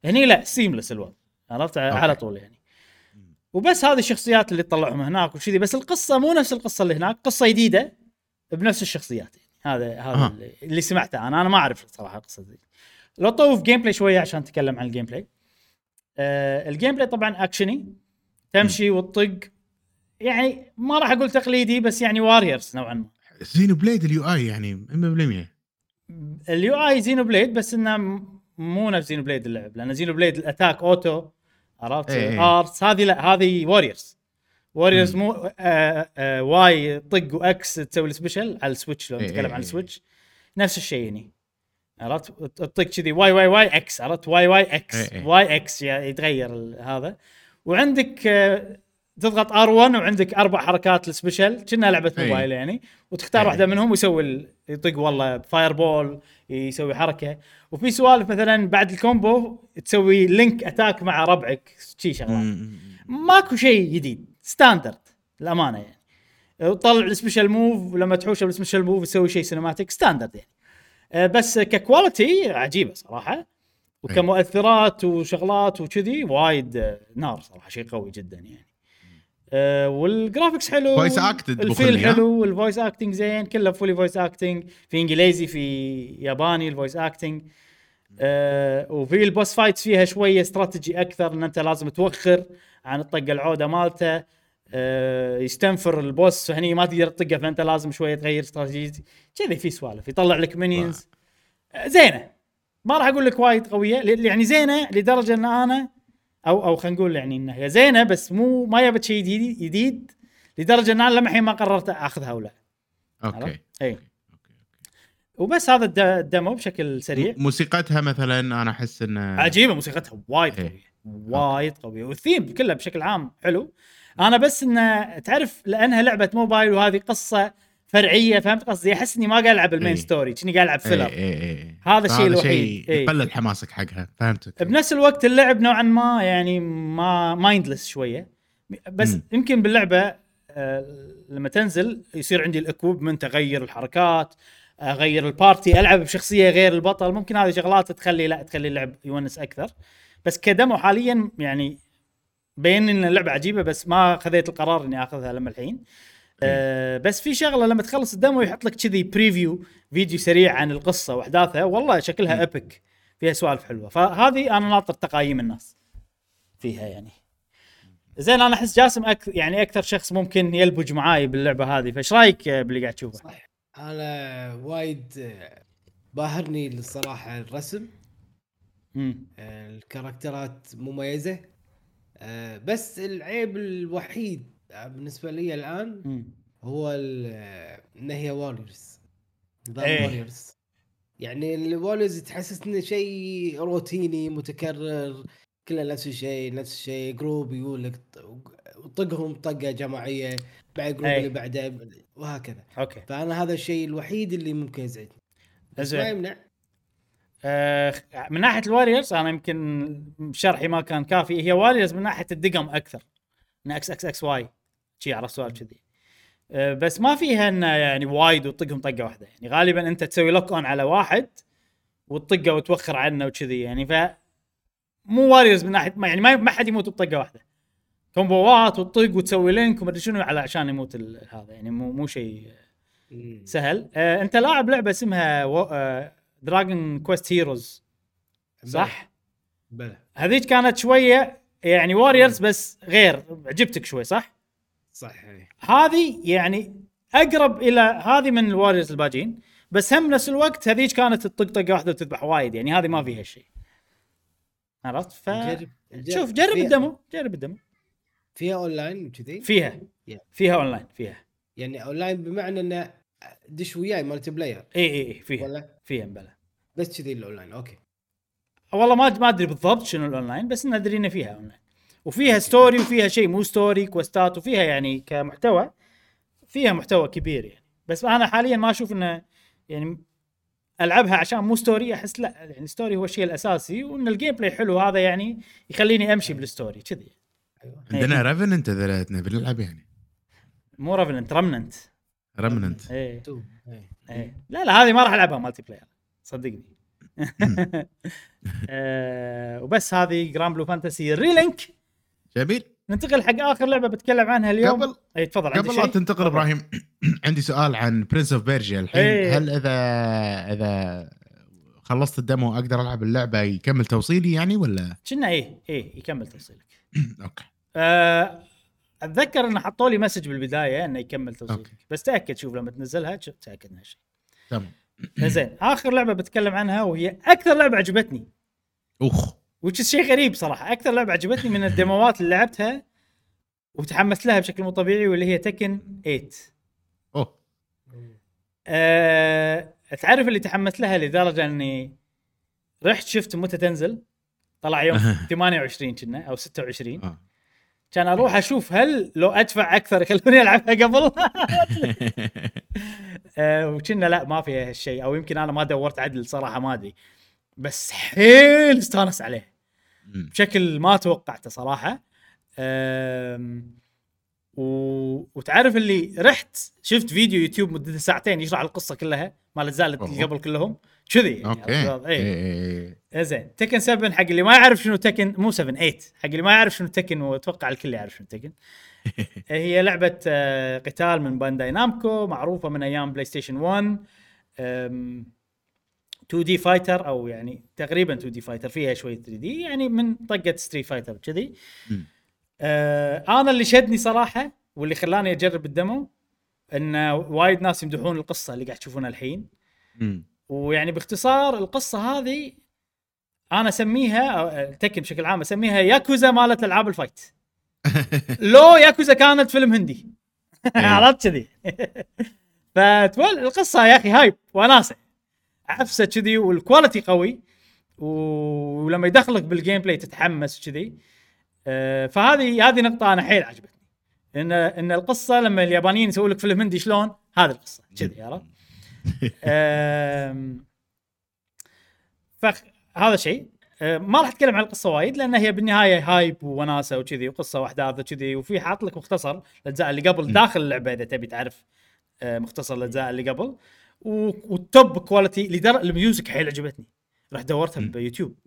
هني لا seamless الوضع عرفت؟ على طول يعني. وبس هذه الشخصيات اللي تطلعهم هناك وشذي بس القصة مو نفس القصة اللي هناك قصة جديدة بنفس الشخصيات يعني. هذا هذا آه. اللي, اللي سمعته أنا. أنا ما أعرف صراحة القصة دي. لو طوف gameplay شوية عشان نتكلم عن ال gameplay آه ال gameplay طبعا اكشني تمشي وتطق. يعني ما راح أقول تقليدي بس يعني Warriors نوعا ما. Xeno blade ال UI يعني 100% ال UI Xenoblade بس إنه مو نفس Xenoblade اللعب لأن Xenoblade ال attack auto عرفت إيه إيه. arts هذه لا هذه Warriors مم. مو آه آه Y طق و X تسوي ال special على ال Switch لو إيه نتكلم إيه عن إيه. ال Switch نفس الشيء هني عرفت تطق كذي Y Y Y X عرفت Y Y X إيه إيه. Y X يعني يتغير هذا وعندك آه، تضغط R1 وعندك أربع حركات ال special كأنها لعبة إيه. موبايل يعني وتختار إيه. واحدة منهم ويسوي ال- يطق والله fireball يسوي حركة. وفي سوالف مثلا بعد ال combo تسوي link attack مع ربعك شي شغلات. ماكو شيء جديد standard الامانه يعني. وطلع ال special move ولما تحوشه بال special move يسوي شيء cinematic standard يعني. أه، بس ك quality عجيبة صراحة. وكمؤثرات وشغلات وكذي وايد نار صراحة شيء قوي جدا يعني. أه وال graphics حلو Voice acted ال feel؟ حلو وال voice acting زين كله fully voice acting في إنجليزي في ياباني ال voice acting آه وفي ال boss fights فيها شوية استراتيجي أكثر إن أنت لازم توخر عن الطقة العودة مالته. آه يستنفر ال boss فهني ما تقدر تطقه فأنت لازم شوية تغير استراتيجي كذي في سوالف يطلع لك minions آه زينة. ما راح أقول لك وايد قوية يعني زينة لدرجة إن أنا أو أو خلينا نقول يعني إنها هي زينة بس مو ما جابت شيء جديد جديد لدرجة إن أنا لما الحين ما قررت أخذها ولا. okay؟ اي وبس هذا الد- ال demo بشكل سريع. موسيقتها مثلا أنا أحس انه عجيبة موسيقتها وايد إيه. قوية وايد قوية والثيم كله بشكل عام حلو. أنا بس انه تعرف لأنها لعبة موبايل وهذه قصة فرعية فهمت قصدي أحس إني ما قاعد ألعب ال main إيه. story كني قاعد ألعب filler اي اي اي هذا الشيء الوحيد. شيء إيه. يقلل حماسك حقها فهمتك بنفس الوقت اللعب نوعا ما يعني ما mindless شوية بس مم. يمكن باللعبة آه، لما تنزل يصير عندي ال equipment أغير الحركات أغير ال party ألعب بشخصية غير البطل ممكن هذه شغلات تخلي لا تخلي اللعب يونس أكثر بس ك demo حاليا يعني بين إن اللعبة عجيبة بس ما خذيت القرار إني آخذها لما الحين آه بس في شغلة لما تخلص ال demo يحط لك كذي preview فيديو سريع عن القصة وأحداثها والله شكلها epic فيها سوالف حلوة. فهذه أنا ناطر تقايم الناس فيها يعني. زين أنا أحس جاسم أك... يعني أكثر شخص ممكن يلبج معاي باللعبة هذه فإيش رأيك باللي قاعد تشوفه؟ صح. أنا وايد باهرني الصراحة الرسم. امم آه، الكاركترات مميزة. آه، بس العيب الوحيد بالنسبة لي الآن هو ال- آه، ان هي Warriors نظام إيه. Warriors يعني ال Warriors تحسسني شيء روتيني متكرر كله نفس الشيء نفس الشيء. group يقول لك طقهم طقة جماعية ال group إيه. اللي بعده وهكذا. okay. فأنا هذا الشيء الوحيد اللي ممكن يزعجني. بس. ما يمنع. آه من ناحية ال Warriors أنا يمكن شرحي ما كان كافي. هي Warriors من ناحية الدقم أكثر. من إكس إكس إكس واي شي عرفت سؤال كذي. آه بس ما فيها إنه يعني وايد وتطقهم طقة واحدة. يعني غالبا أنت تسوي lock on على واحد وتطقه وتوخر عنه وكذي يعني ف مو Warriors من ناحيه ما يعني ما ما حد يموت بطقة واحدة. كومبوات وتطق وتسوي link ومدري شنو على عشان يموت هذا. يعني مو مو شيء. سهل. آه أنت لاعب لعبة اسمها آه Dragon Quest Heroes صح؟ بلى. هذيك كانت شوية يعني Warriors بس غير. عجبتك شوي صح؟ صح. هذه يعني أقرب إلى هذه من ال Warriors الباجين بس هم نفس الوقت هذيك كانت الطقطقة واحدة وتذبح وايد يعني هذه ما فيها شيء. عرفت؟ ف جرب. شوف جرب فيها- ال demo جرب ال demo. فيها أونلاين كذي فيها. Yeah. فيها أونلاين فيها. يعني أونلاين بمعنى إنه دش وياي multiplayer. إي إي إي فيها. ولا؟ فيها مبلى بس كذي ال online okay. والله ما ما أدري بالضبط شنو الأونلاين بس ندري إنه فيها أونلاين. وفيها story وفيها شيء مو story كويستات وفيها يعني كمحتوى فيها محتوى كبير يعني. بس أنا حاليا ما أشوف إنه يعني ألعبها عشان مو story أحس لا يعني story هو الشيء الأساسي وإن ال gameplay حلو هذا يعني يخليني أمشي بال story كذي. عندنا Revenant إذا نبي نلعب يعني. مو Revenant Remnant إيه. إيه. لا لا هذه ما راح ألعبها multiplayer صدقني آه وبس هذه Granblue Fantasy Relink جميل. ننتقل حق آخر لعبة بتكلم عنها اليوم. قبل أي تفضل قبل لا تنتقل إبراهيم عندي سؤال عن Prince of Persia الحين إيه. هل اذا إذا خلصت ال demo أقدر ألعب اللعبة يكمل توصيلي يعني ولا؟ كنا إيه إيه يكمل توصيلك. okay. آه أتذكر إنه حطوا لي message بالبداية إنه يكمل توصيلك. okay. بس تأكد شوف لما تنزلها تأكد من هالشيء تمام. زين آخر لعبة بتكلم عنها وهي أكثر لعبة عجبتني. اخ وش شيء غريب صراحة. أكثر لعبة عجبتني من الديموات اللي لعبتها وتحمست لها بشكل مو طبيعي واللي هي تكن 8 أوه. أه تعرف اللي تحمست لها لدرجة إني رحت شفت متى تنزل؟ طلع يوم 28 كنا أو 26 آه. كان أروح أشوف هل لو أدفع أكثر يخلوني العبها قبل؟ أه وكنا لا ما فيها هالشيء أو يمكن أنا ما دورت عدل صراحة ما أدري. بس حيل استانس عليه. بشكل ما توقعته صراحة أم، و... وتعرف اللي رحت شفت فيديو يوتيوب مدته ساعتين يشرح القصة كلها مال الاجزاء اللي أوه. قبل كلهم كذي يعني okay عرفت؟ إيه، اي إيه، إيه. زين Tekken 7 حق اللي ما يعرف شنو Tekken مو 7 8 حق اللي ما يعرف شنو Tekken وأتوقع الكل يعرف شنو Tekken هي لعبة آه، قتال من Bandai Namco معروفة من أيام PlayStation 1 أم، 2D fighter أو يعني تقريبا 2D fighter فيها شوية 3D يعني من طقة Street Fighter كذي. آه أنا اللي شدني صراحة واللي خلاني أجرب ال demo إن وايد ناس يمدحون القصة اللي قاعد تشوفونها الحين. مم. ويعني باختصار القصة هذه أنا أسميها Tekken بشكل عام أسميها ياكوزا مالت ألعاب ال fight. لو ياكوزا كانت فيلم هندي. عرفت كذي؟ فطول القصة يا أخي hype وناسة. عفسة كذي وال quality قوي ولما يدخلك بال gameplay تتحمس كذي. آه، فهذه هذه نقطة أنا حيل عجبتني. ان إن القصة لما اليابانيين يسوون لك فيلم هندي شلون؟ هذه القصة كذي عرفت؟ فهذا شيء. آه، ما راح أتكلم عن القصة وايد لأن هي بالنهاية hype وناسة وكذي وقصة واحداث وكذي وفي حاط لك مختصر الأجزاء اللي قبل داخل اللعبة إذا تبي تعرف آه، مختصر الأجزاء اللي قبل. وال top quality لدرجه ال music حيل عجبتني. رحت دورتها. بيوتيوب.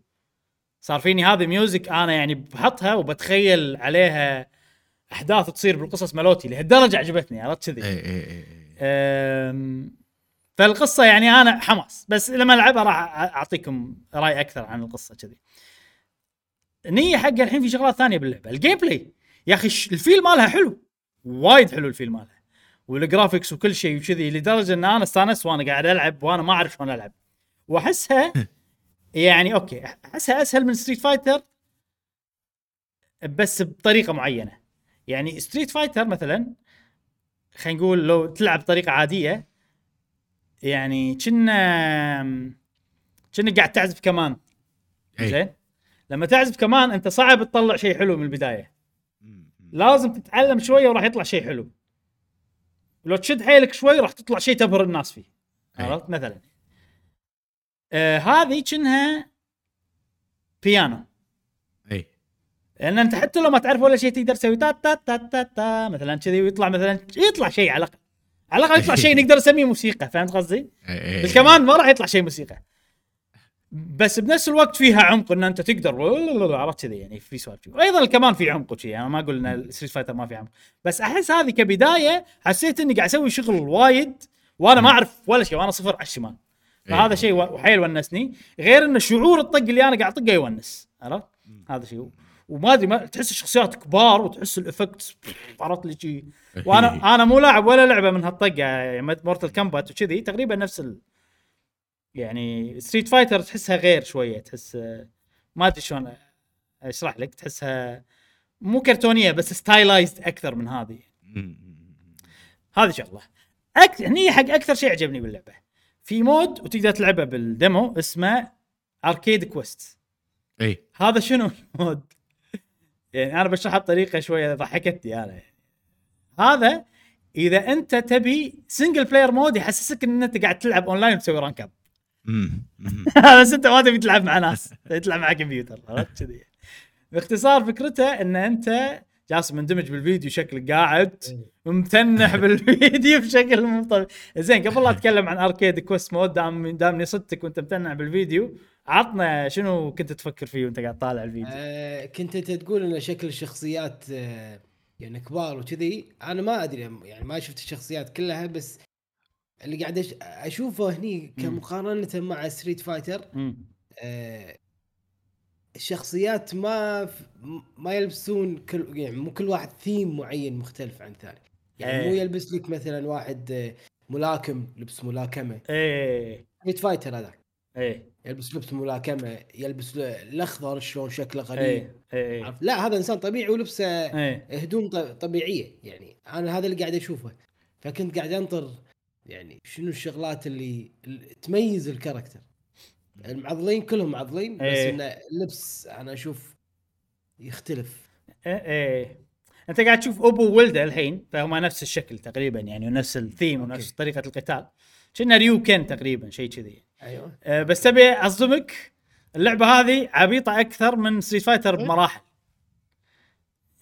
صار فيني هذه music أنا يعني بحطها وبتخيل عليها أحداث تصير بالقصص مالتي لهالدرجة عجبتني عرفت كذي؟ إيه، إيه، إيه، إيه. أم، فالقصة يعني أنا حماس بس لما ألعبها راح أعطيكم رأي أكثر عن القصة كذي. نيي حق الحين في شغلات ثانية باللعبة ال gameplay يا أخي ال feel مالها حلو وايد حلو ال feel مالها. وال graphics وكل شيء وكذي لدرجة إن أنا استأنست وأنا قاعد ألعب وأنا ما أعرف شلون ألعب. وأحسها يعني okay أحسها أسهل من Street Fighter بس بطريقة معينة. يعني Street Fighter مثلا خلينا نقول لو تلعب بطريقة عادية يعني كنا كنا قاعد تعزف كمان. إيه. زين؟ لما تعزف كمان أنت صعب تطلع شيء حلو من البداية. لازم تتعلم شوية وراح يطلع شيء حلو. لو تشد حيلك شوي راح تطلع شيء تبهر الناس فيه. أي. عرفت؟ مثلا. آه هذه كأنها بيانو. اي لأن أنت حتى لو ما تعرف ولا شيء تقدر تسوي تا تا تا تا, تا مثلا كذي ويطلع مثلا يطلع شيء على الأقل. على الأقل يطلع شيء نقدر نسميه موسيقى فهمت قصدي؟ إيه. بالكمان ما راح يطلع شيء موسيقى. بس بنفس الوقت فيها عمق إن أنت تقدر. عرفت كذي يعني في سوالف. وأيضا الكمان في عمق وشي. أنا ما أقول إن ال Street Fighter ما في عمق. بس أحس هذه كبداية حسيت إني قاعد أسوي شغل وايد وأنا ما أعرف ولا شيء. وأنا صفر على الشمال. فهذا إيه. شيء و- حيل ونسني. غير إن شعور الطق اللي أنا قاعد أطقه يونس. عرفت؟ هذا شيء. وما أدري ما تحس الشخصيات كبار وتحس ال effect عرفت لي شيء وأنا أنا مو لاعب ولا لعبة من هالطقة. يعني Mortal Kombat وكذي تقريبا نفس ال... يعني Street Fighter تحسها غير شوية تحس ما أدري شلون أشرح لك تحسها مو كرتونية بس stylized أكثر من هذه. هذه شغلة أك... هني حق أكثر شيء عجبني باللعبة في mode وتقدر تلعبه بال demo اسمه Arcade Quest إي هذا شنو ال mode؟ يعني أنا بشرحها بطريقة شوية ضحكتني أنا يعني. هذا إذا أنت تبي single player mode يحسسك إن أنت قاعد تلعب اونلاين وتسوي rank up. بس انت ما تبي تلعب مع ناس. تبي تلعب مع كمبيوتر عرفت كذي. باختصار فكرته ان انت جالس مندمج بالفيديو شكلك قاعد متنح بالفيديو بشكل مو طبيعي. زين قبل لا اتكلم عن Arcade Quest mode دام دامني صدتك وانت متنح بالفيديو عطنا شنو كنت تفكر فيه وانت قاعد طالع الفيديو؟ آه كنت أنت تقول إن شكل الشخصيات آه يعني كبار وكذي. أنا ما أدري يعني ما شفت الشخصيات كلها بس اللي قاعد أشوفه هني كمقارنة مع Street Fighter. آه الشخصيات ما ما يلبسون كل يعني مو كل واحد ثيم معين مختلف عن الثاني. يعني مو إيه. يلبس لك مثلا واحد آه، ملاكم لبس ملاكمة. إيه. Street Fighter هذا إيه. يلبس لبس ملاكمة يلبس الأخضر شلون شكله غريب. إيه. إيه؟ لا هذا إنسان طبيعي ولبسه إيه. هدوم طبيعية. يعني أنا هذا اللي قاعد أشوفه. فكنت قاعد أنطر يعني شنو الشغلات اللي, تميز ال character؟ المعضلين كلهم معضلين بس إيه. انه اللبس أنا أشوف يختلف. إيه إيه. أنت قاعد تشوف أبو وولده الحين فهما نفس الشكل تقريبا يعني ونفس الثيم ونفس okay. طريقة القتال. كنا Ryu Ken تقريبا شيء كذي. أيوه. أه بس تبي أصدمك اللعبة هذه عبيطة أكثر من Street Fighter بمراحل.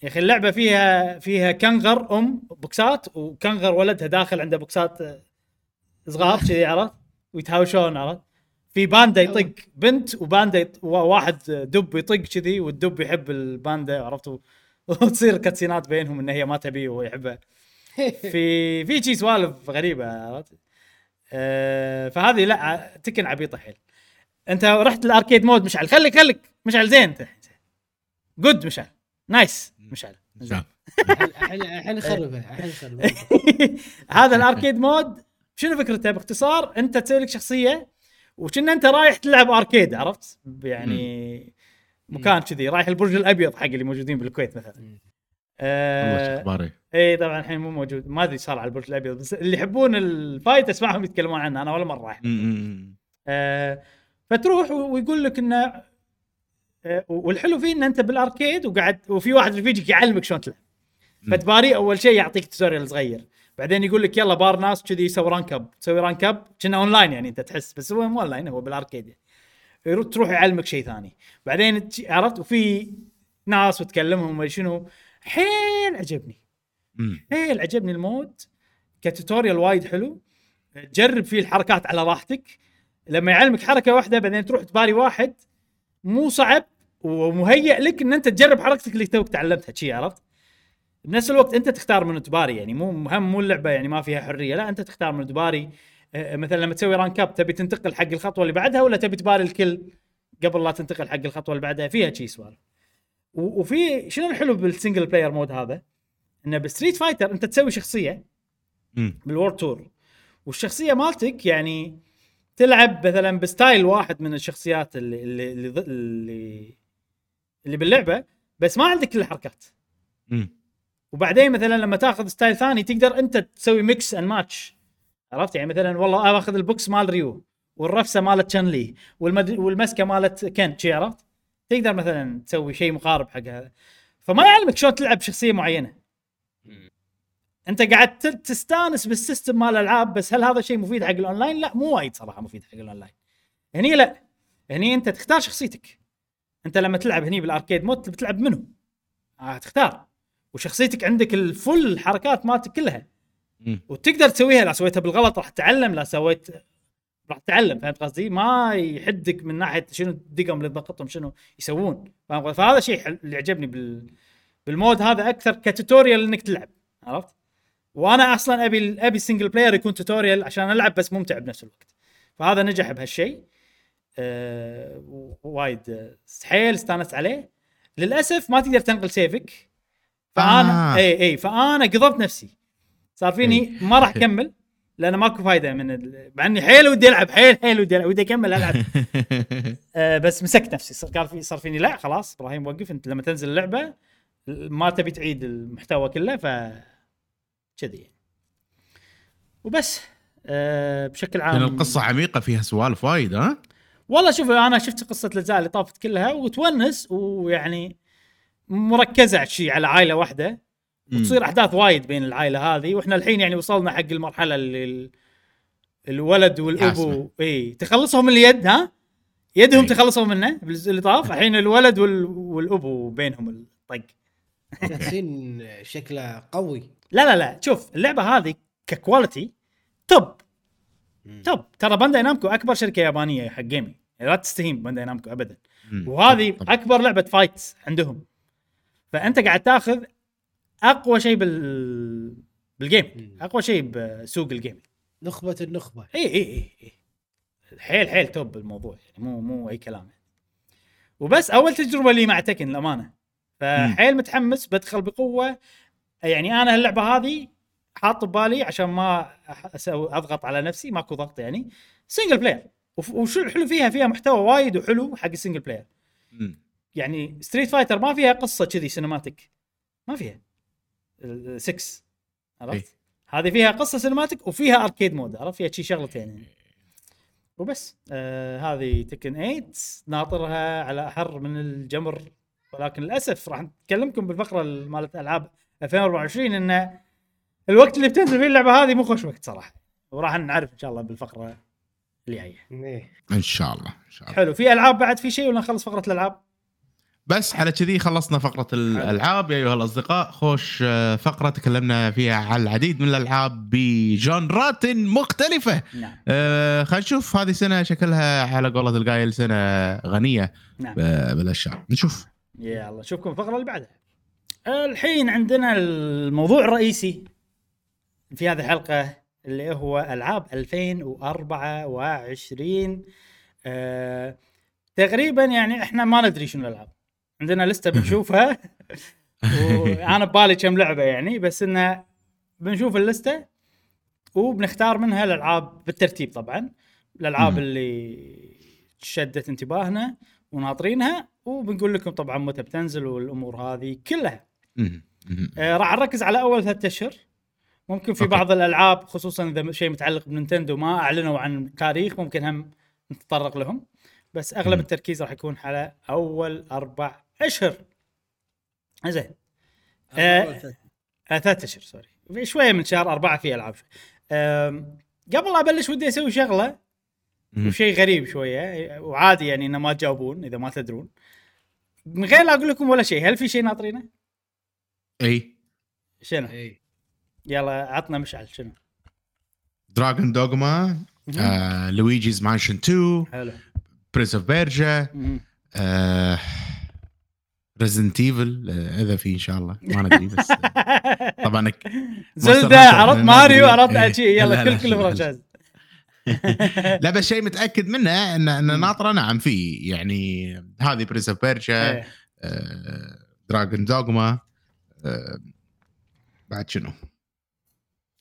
يا أخي اللعبة فيها فيها كنغر أم بوكسات وكنغر ولدها داخل عنده بوكسات صغار كذي عرفت؟ ويتهاوشون عرفت؟ في باندا يطق بنت وباندا يط... واحد دب يطق كذي والدب يحب الباندا عرفت؟ وتصير cutscene ات بينهم إن هي ما تبيه وهو يحبها. في في شي سوالف غريبة عرفت؟ آه فهذه لعبة Tekken عبيطة حيل. أنت رحت ال arcade mode مشعل خليك خليك. مشعل زين أنت. good مشعل. nice مشعل. زين. الحين الحين نخربه الحين نخربه هذا ال arcade mode شنو فكرته؟ باختصار أنت تسوي لك شخصية وكنا أنت رايح تلعب arcade عرفت؟ يعني مكان كذي رايح البرج الأبيض حق اللي موجودين بالكويت مثلا. آه إخباري. اي طبعا الحين مو موجود. ما أدري صار على البرج الأبيض بس اللي يحبون ال fight أسمعهم يتكلمون عنه أنا ولا مرة رايح. آه فتروح ويقول لك إنه آه والحلو فيه إن أنت بال arcade وقاعد وفي واحد رفيجك يعلمك شلون تلعب. فتباري أول شيء يعطيك tutorial صغير. بعدين يقول لك يلا بار ناس كذي يسوي rank up تسوي rank up كنا اونلاين يعني انت تحس بس هو مو اونلاين هو بال arcade يعني. يرو- تروح يعلمك شيء ثاني. بعدين عرفت؟ وفي ناس وتكلمهم وما شنو. حيل عجبني. حيل عجبني ال mode. ك tutorial وايد حلو. تجرب فيه الحركات على راحتك. لما يعلمك حركة واحدة بعدين تروح تباري واحد مو صعب ومهيئ لك إن أنت تجرب حركتك اللي توك تعلمتها. شي عرفت؟ بنفس الوقت انت تختار منو تباري يعني مو مهم مو اللعبة يعني ما فيها حرية لا انت تختار منو تباري. آه، مثلا لما تسوي rank up تبي تنتقل حق الخطوة اللي بعدها ولا تبي تباري الكل قبل لا تنتقل حق الخطوة اللي بعدها؟ فيها شي سوالف. وفي شنو الحلو بال single player mode هذا؟ إنه ب Street Fighter انت تسوي شخصية. بال World Tour والشخصية مالتك يعني تلعب مثلا ب style واحد من الشخصيات اللي اللي اللي, اللي, اللي باللعبة بس ما عندك كل الحركات. مم. وبعدين مثلا لما تاخذ style ثاني تقدر أنت تسوي mix and match عرفت يعني مثلا والله آخذ البوكس مال Ryu والرفسة مالت Chun-Li والمد... والمسكة مالت Ken شي عرفت تقدر مثلا تسوي شيء مقارب حق هذا فما يعلمك شلون تلعب شخصية معينة أنت قاعد تستانس بال system مال الألعاب بس هل هذا شيء مفيد حق الأونلاين؟ لا مو وايد صراحة مفيد حق الأونلاين. هني لا هني أنت تختار شخصيتك. أنت لما تلعب هني بال arcade mode بتلعب منو؟ آه تختار وشخصيتك عندك ال full الحركات مالتك كلها. وتقدر تسويها لا سويتها بالغلط راح تتعلم لا سويت راح تتعلم فهمت قصدي؟ ما يحدك من ناحية شنو الدقم اللي تضغطهم شنو يسوون فاهم؟ فهذا شيء اللي عجبني بال بال mode هذا أكثر ك tutorial إنك تلعب عرفت؟ وأنا أصلا أبي أبي ال single player يكون tutorial عشان ألعب بس ممتع بنفس الوقت فهذا نجح بهالشيء أه وايد آه، حيل استانست عليه للأسف ما تقدر تنقل save ك فانا آه. اي اي فأنا قضبت نفسي. صار فيني ما راح أكمل لأن ماكو فايدة من ال... مع إني حيل ودي ألعب حيل حيل ودي ألعب ودي أكمل ألعب. آه بس مسكت نفسي. صار قال في صار فيني لا خلاص إبراهيم وقف أنت لما تنزل اللعبة ما تبي تعيد المحتوى كله ف كذي وبس آه بشكل عام لأن القصة عميقة فيها سوالف وايد ها؟ والله شوف أنا شفت قصة الأجزاء اللي طافت كلها وتونس ويعني مركزة على شيء على عائلة واحدة. وتصير أحداث وايد بين العائلة هذه وإحنا الحين يعني وصلنا حق المرحلة اللي ال- الولد والابو. إي تخلصهم من اليد ها؟ يدهم إي. تخلصوا منه اللي طاف. الحين الولد وال... والابو بينهم الطق. ياسين شكله قوي. لا لا لا شوف اللعبة هذه ك quality top top ترى Bandai Namco أكبر شركة يابانية حق gaming لا تستهين Bandai Namco ابدا. وهذه. أكبر لعبة fights عندهم. فأنت قاعد تاخذ أقوى شيء بال بال game. أقوى شيء بسوق ال game نخبة النخبة. اي اي اي اي حيل حيل top الموضوع يعني مو مو أي كلام. وبس أول تجربة لي مع Tekken الامانه فحيل متحمس بدخل بقوة. يعني أنا اللعبه هذه حاط ببالي عشان ما أسوي أضغط على نفسي ماكو ضغط يعني. single player وشو الحلو فيها؟ فيها محتوى وايد وحلو حق ال single player. يعني Street Fighter ما فيها قصة كذي cinematic ما فيها. 6 عرفت؟ إيه. هذه فيها قصة cinematic وفيها arcade mode عرفت؟ فيها شي شغلتين يعني. وبس. آه هذه Tekken 8 ناطرها على أحر من الجمر. ولكن للأسف راح نتكلمكم بالفقرة مالت ألعاب 2024 إن الوقت اللي بتنزل فيه اللعبة هذه مو خوش وقت صراحة. وراح نعرف إن شاء الله بالفقرة اللي جاية إيه. إن شاء الله إن شاء الله. حلو. في ألعاب بعد؟ في شيء ولا نخلص فقرة الألعاب؟ بس على كذي خلصنا فقرة الألعاب. يا أيها الأصدقاء خوش آه، فقرة تكلمنا فيها عن العديد من الألعاب بجانرات مختلفة. نعم. آه خلينا نشوف. هذه سنة شكلها على قولة القايل سنة غنية. نعم. بالأشياء نشوف. يلا نشوفكم الفقرة اللي بعدها. الحين عندنا الموضوع الرئيسي في هذه الحلقة اللي هو ألعاب 2024 آه تقريبا يعني إحنا ما ندري شنو الألعاب. عندنا لستة بنشوفها وأنا ببالي كم لعبة يعني بس انه بنشوف اللستة وبنختار منها الألعاب بالترتيب طبعا الألعاب. اللي شدت انتباهنا وناطرينها وبنقول لكم طبعا متى بتنزل والأمور هذه كلها. آه راح نركز على أول ثلاثة أشهر ممكن في. بعض الألعاب خصوصا إذا شيء متعلق بنينتندو ما أعلنوا عن تاريخ ممكن هم نتطرق لهم بس أغلب. التركيز راح يكون على أول أربع أشهر زين آه، ثلاث. آه ثلاث أشهر سوري في شوية من شهر أربعة في ألعاب شوي. آم، قبل لا أبلش ودي أسوي شغلة. وشيء غريب شوية وعادي يعني إنه ما تجاوبون إذا ما تدرون من غير لا أقول لكم ولا شيء هل في شيء ناطرينه؟ إي شنو؟ إيه. يلا عطنا مشعل شنو؟ Dragon's Dogma آه، Luigi's Mansion 2 حلو Prince of Persia مهم. Resident Evil إذا في إن شاء الله ما ندري بس آه، طبعا Zelda عرفت ماريو. عرفت إيه. شيء يلا لا، كل كل لا، franchise لا بس شيء متأكد منه ان إن ناطرة نعم في يعني هذه Prince of Persia إيه. Dragon's Dogma بعد شنو؟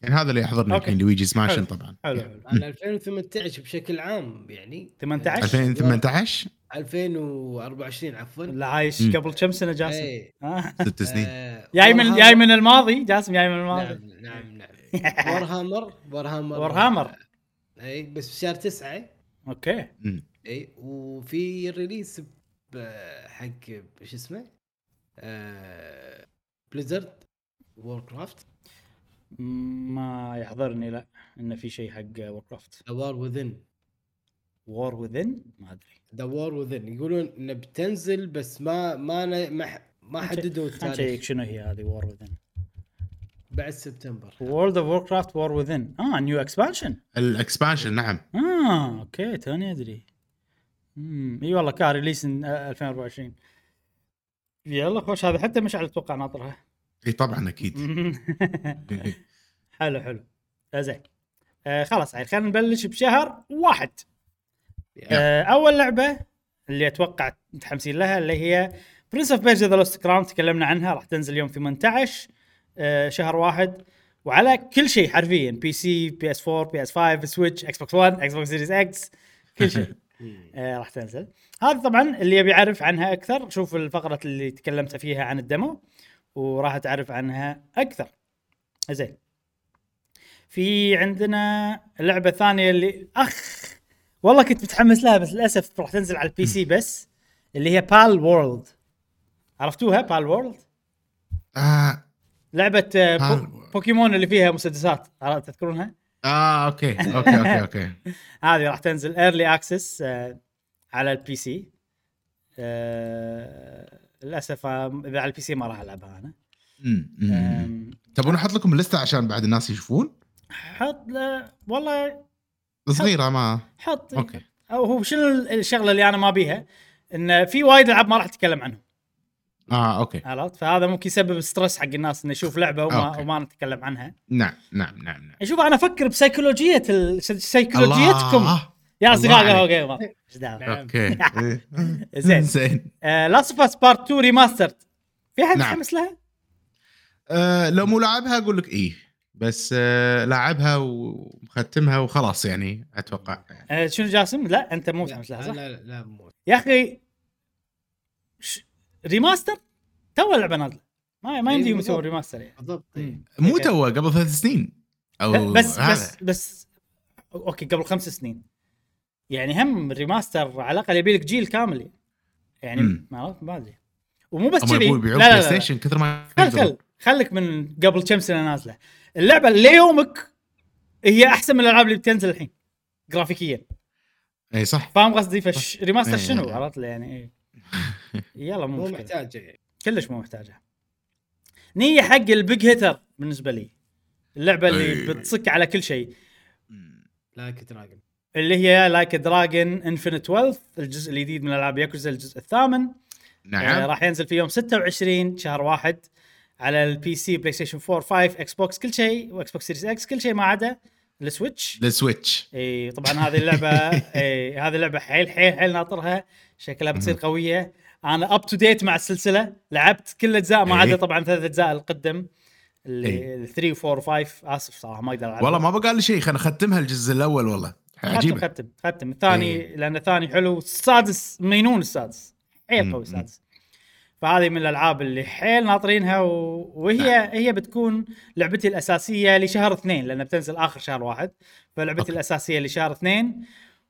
يعني هذا اللي يحضرني. الحين Luigi's Mansion حلو. طبعا حلو حلو عن 2018 بشكل عام يعني 18 2018 2024 عفوا لا عايش مم. قبل كم سنة جاسم؟ إيه. آه. ست سنين آه، جاي من Warhammer- جاي من الماضي جاسم جاي من الماضي نعم نعم نعم Warhammer Warhammer Warhammer. اي بس في شهر تسعة okay. اي وفي release حق شو اسمه Blizzard Warcraft ما يحضرني لا انه في شيء حق Warcraft The War Within War Within ما أدري. The War Within يقولون إنه بتنزل بس ما ما ن- ما, ح- ما حددوا التاريخ. شنو هي هذه War Within بعد سبتمبر. World of Warcraft War Within آه new expansion ال expansion نعم. آه okay توني أدري. امم إي والله كان release 2024 يلا خوش هذا حتى مشعل أتوقع ناطرها. اي طبعا أكيد. حلو حلو. زين. آه خلاص عيل خلينا نبلش بشهر واحد. آه أول لعبة اللي أتوقع متحمسين لها اللي هي Prince of Persia The Lost Crown تكلمنا عنها راح تنزل يوم 18 آه شهر واحد. وعلى كل شيء حرفيا PC PS 4 PS 5 Switch Xbox 1 Xbox Series X كل شيء. آه راح تنزل. هذا طبعا اللي يبي يعرف عنها أكثر. شوف الفقرة اللي تكلمت فيها عن ال demo. وراح تعرف عنها أكثر. زين. في عندنا اللعبه الثانية اللي أخ والله كنت متحمس لها بس للأسف راح تنزل على ال PC بس اللي هي Palworld عرفتوها Palworld آه, لعبة آه، بو. بوكيمون اللي فيها مسدسات تذكرونها؟ آه okay okay okay okay. هذه راح تنزل early access على ال PC. آه للأسف إذا على ال PC ما راح ألعبها أنا. مم، مم. آم، تبون أحط لكم اللسته عشان بعد الناس يشوفون؟ حط له والله صغيرة ما. حط. okay. أو هو شنو الشغلة اللي أنا ما بيها؟ إن في وايد ألعاب ما راح أتكلم عنهم. آه okay. عرفت؟ فهذا ممكن يسبب stress حق الناس انه يشوف لعبة وما okay. وما نتكلم عنها. نعم نعم نعم نعم. شوف أنا أفكر بسيكولوجية ال- سيكولوجيتكم. الله. يا اصدقاء الله قهوه وقيمر إيش دعوة نعم. okay زين. زين Last of Us Part 2 Remastered في أحد نعم. متحمس لها؟ آه لو مو لاعبها أقول لك إيه بس آه لاعبها ومختمها وخلاص يعني أتوقع آه شنو جاسم؟ لا أنت مو متحمس لها لا صح؟ لا لا, لا مو يا أخي ش... remaster تو اللعبه نازله ما ما إيه، يمديهم بالضبط. يسوون remaster يعني بالضبط إيه. مو. تو قبل ثلاث سنين أو بس هذا. بس بس okay قبل خمس سنين يعني هم remaster على الأقل يبي لك جيل كامل. يعني. ما عرفت ما أدري. ومو بس كذي. لا يبيعون لا بلاي لا, لا. ستيشن كثر ما خل. خل خليك من قبل كم سنة نازلة. اللعبة ليومك هي أحسن من الألعاب اللي بتنزل الحين جرافيكيا. إي صح. فاهم قصدي؟ فش ريماستر. شنو؟ عرفت يعني. يلا مو محتاجه يعني كلش مو محتاجه نية حق البيج هيتر بالنسبة لي. اللعبة اللي. بتصك على كل شيء. لايك دراجون اللي هي Like a Dragon Infinite Wealth الجزء الجديد من ألعاب ياكوزا الجزء الثامن. آه نعم راح ينزل في يوم 26 شهر واحد على ال PC PlayStation 4 5 Xbox كل شيء و Xbox Series X كل شيء ما عدا ال Switch لل Switch إي طبعا هذه اللعبة إي هذه اللعبة حيل حيل حيل ناطرها. شكلها بتصير قوية. أنا up to date مع السلسلة. لعبت كل الاجزاء ما عدا. طبعا ثلاث أجزاء القدم. اللي إيه. 3 و 4 و 5 آسف صراحة ما أقدر والله ما بقى لي شيء خلينا نختمها الجزء الأول والله. ختم عجيبة. ختم ختم الثاني إيه. لأن الثاني حلو. السادس مينون السادس. حيل قوي. السادس. فهذه من الألعاب اللي حيل ناطرينها و... وهي نعم. هي بتكون لعبتي الأساسية لشهر اثنين لأن بتنزل آخر شهر واحد. فلعبتي okay. الأساسية لشهر اثنين.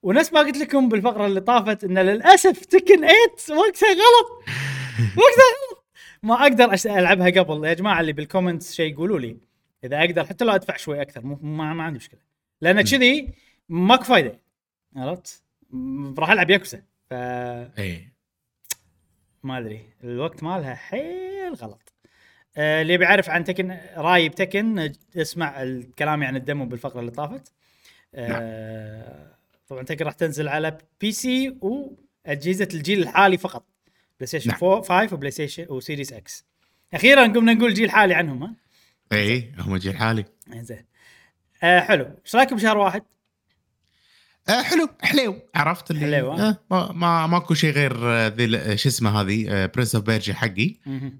ونفس ما قلت لكم بالفقرة اللي طافت إن للأسف Tekken 8 وقتها غلط. وقتها غلط. ما أقدر أش- ألعبها قبل. يا جماعة اللي بال comments شيء يقولوا لي. إذا أقدر حتى لو أدفع شوي أكثر مو ما, ما عندي مشكلة. لأن كذي ماكو فايدة عرفت؟ راح ألعب ياكوزا ف إي. ما أدري الوقت مالها حيل غلط. آه، اللي بيعرف عن Tekken رأي ب Tekken اسمع الكلام عن ال demo بالفقرة اللي طافت. آه، طبعا Tekken راح تنزل على PC واجهزه الجيل الحالي فقط PlayStation نعم. 4 5 و PlayStation و Series X أخيرا قمنا نقول جيل حالي عنهم ها؟ إي هم جيل حالي. زين آه حلو. إيش رأيكم بشهر واحد؟ آه حلو حلو عرفت اللي حلو، ها؟ آه ما, ما ماكو شيء غير آه، ذي آه، شو اسمه هذه Prince of Persia حقي.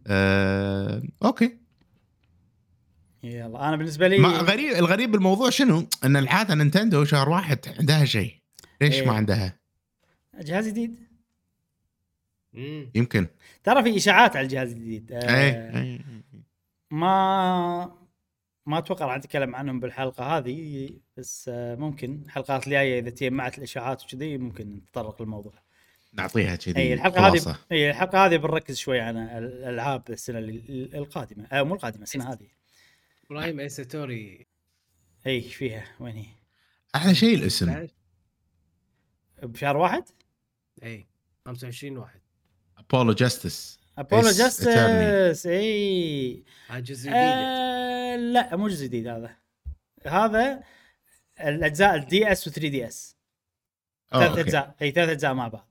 آه okay يلا أنا بالنسبة لي ما غريب الغريب بالموضوع شنو؟ إن العادة Nintendo شهر واحد عندها شيء ليش إيه. ما عندها؟ جهاز جديد. يمكن ترى في إشاعات على الجهاز الجديد آه اي اي ما ما أتوقع راح نتكلم عنهم بالحلقة هذه بس آه ممكن الحلقات الجاية إذا تجمعت الإشاعات وكذي ممكن نتطرق للموضوع. نعطيها كذي إي الحلقة هذه. إي الحلقة هذه بنركز شوي على الألعاب السنة ال- القادمة آه مو القادمة السنة هذه. إبراهيم إيساتوري. إي فيها وين هي؟ أحلى شيء الاسم. بشهر واحد؟ إي 25 واحد. Apollo Justice Apollo Justice إي. هذا جزء جديد. آه لا مو جزء جديد هذا. هذا الأجزاء ال DS و 3DS ثلاث أجزاء. إي ثلاث أجزاء مع بعض.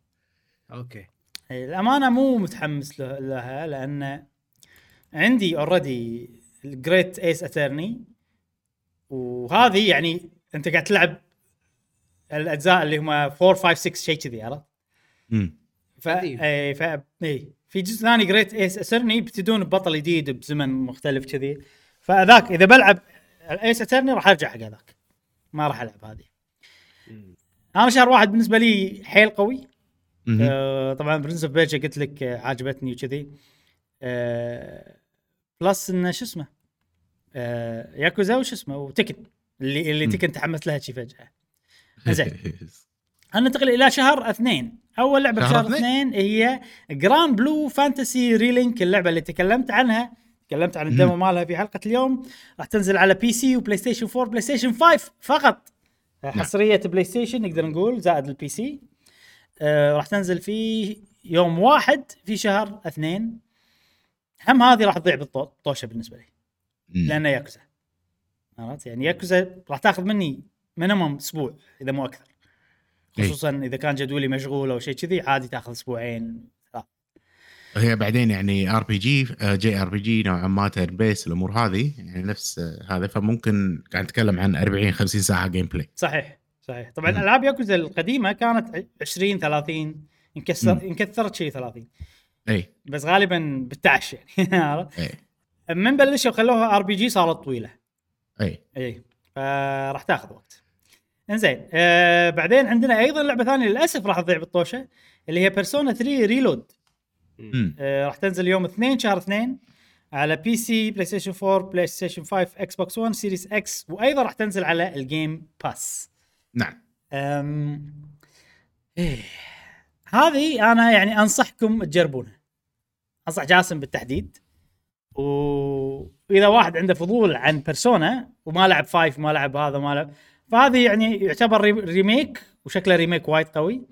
أوكي. إي، الأمانة مو متحمس له- لها لأن عندي already ال Great Ace Attorney وهذه يعني أنت قاعد تلعب الأجزاء اللي هم 4 5 6 شيء كذي عرفت؟ ف قديم. إي ف إي. في جزء ثاني Great Ace Attorney يبتدون ببطل جديد بزمن مختلف كذي. فذاك إذا بلعب ال Ace Attorney راح أرجع حق هذاك. ما راح ألعب هذه. أنا شهر واحد بالنسبة لي حيل قوي. آه طبعا Prince of Persia قلت لك عجبتني وكذي. آه plus إنه شو اسمه؟ آه ياكوزا وش اسمه؟ و Tekken. اللي اللي. Tekken تحمست لها شي فجأة. زين. ننتقل إلى شهر اثنين. أول لعبة شهر بشهر اثنين؟ هي Granblue Fantasy Relink اللعبة اللي تكلمت عنها. تكلمت عن ال demo مالها في حلقة اليوم. راح تنزل على PC و PlayStation 4 PlayStation 5 فقط حصرية PlayStation نقدر نقول زائد ال PC آه راح تنزل في يوم واحد في شهر اثنين. هم هذه راح تضيع بالطوشه بالنسبة لي. مم. لانها ياكوزا. عرفت؟ يعني ياكوزا راح تاخذ مني minimum أسبوع إذا مو أكثر. إي. خصوصا إذا كان جدولي مشغول أو شيء كذي عادي تأخذ أسبوعين. ثلاث. هي بعدين يعني ار بي جي جي ار بي جي نوعا ما turn-based الأمور هذه يعني نفس آه، هذا. فممكن قاعد نتكلم عن 40 50 ساعة gameplay صحيح صحيح. طبعا. ألعاب ياكوزا القديمة كانت 20 30 انكسر مم. انكثرت شيء 30 اي بس غالبا بالتعش يعني؟ اي من بلشوا خلوها ار بي جي صارت طويلة. اي اي فراح تاخذ وقت. انزين آه بعدين عندنا أيضا لعبة ثانية للأسف راح تضيع بالطوشة اللي هي بيرسونا 3 ريلود. آه راح تنزل يوم 2 شهر 2 على بي سي بلاي ستيشن 4 بلاي ستيشن 5 إكس بوكس 1 سيريس إكس وأيضا راح تنزل على الجيم باس نعم. أم... إيه. هذه أنا يعني أنصحكم تجربونها. أنصح جاسم بالتحديد. و... واذا واحد عنده فضول عن Persona وما لعب Five وما لعب هذا وما لعب فهذه يعني يعتبر re- remake وشكله remake وايد قوي.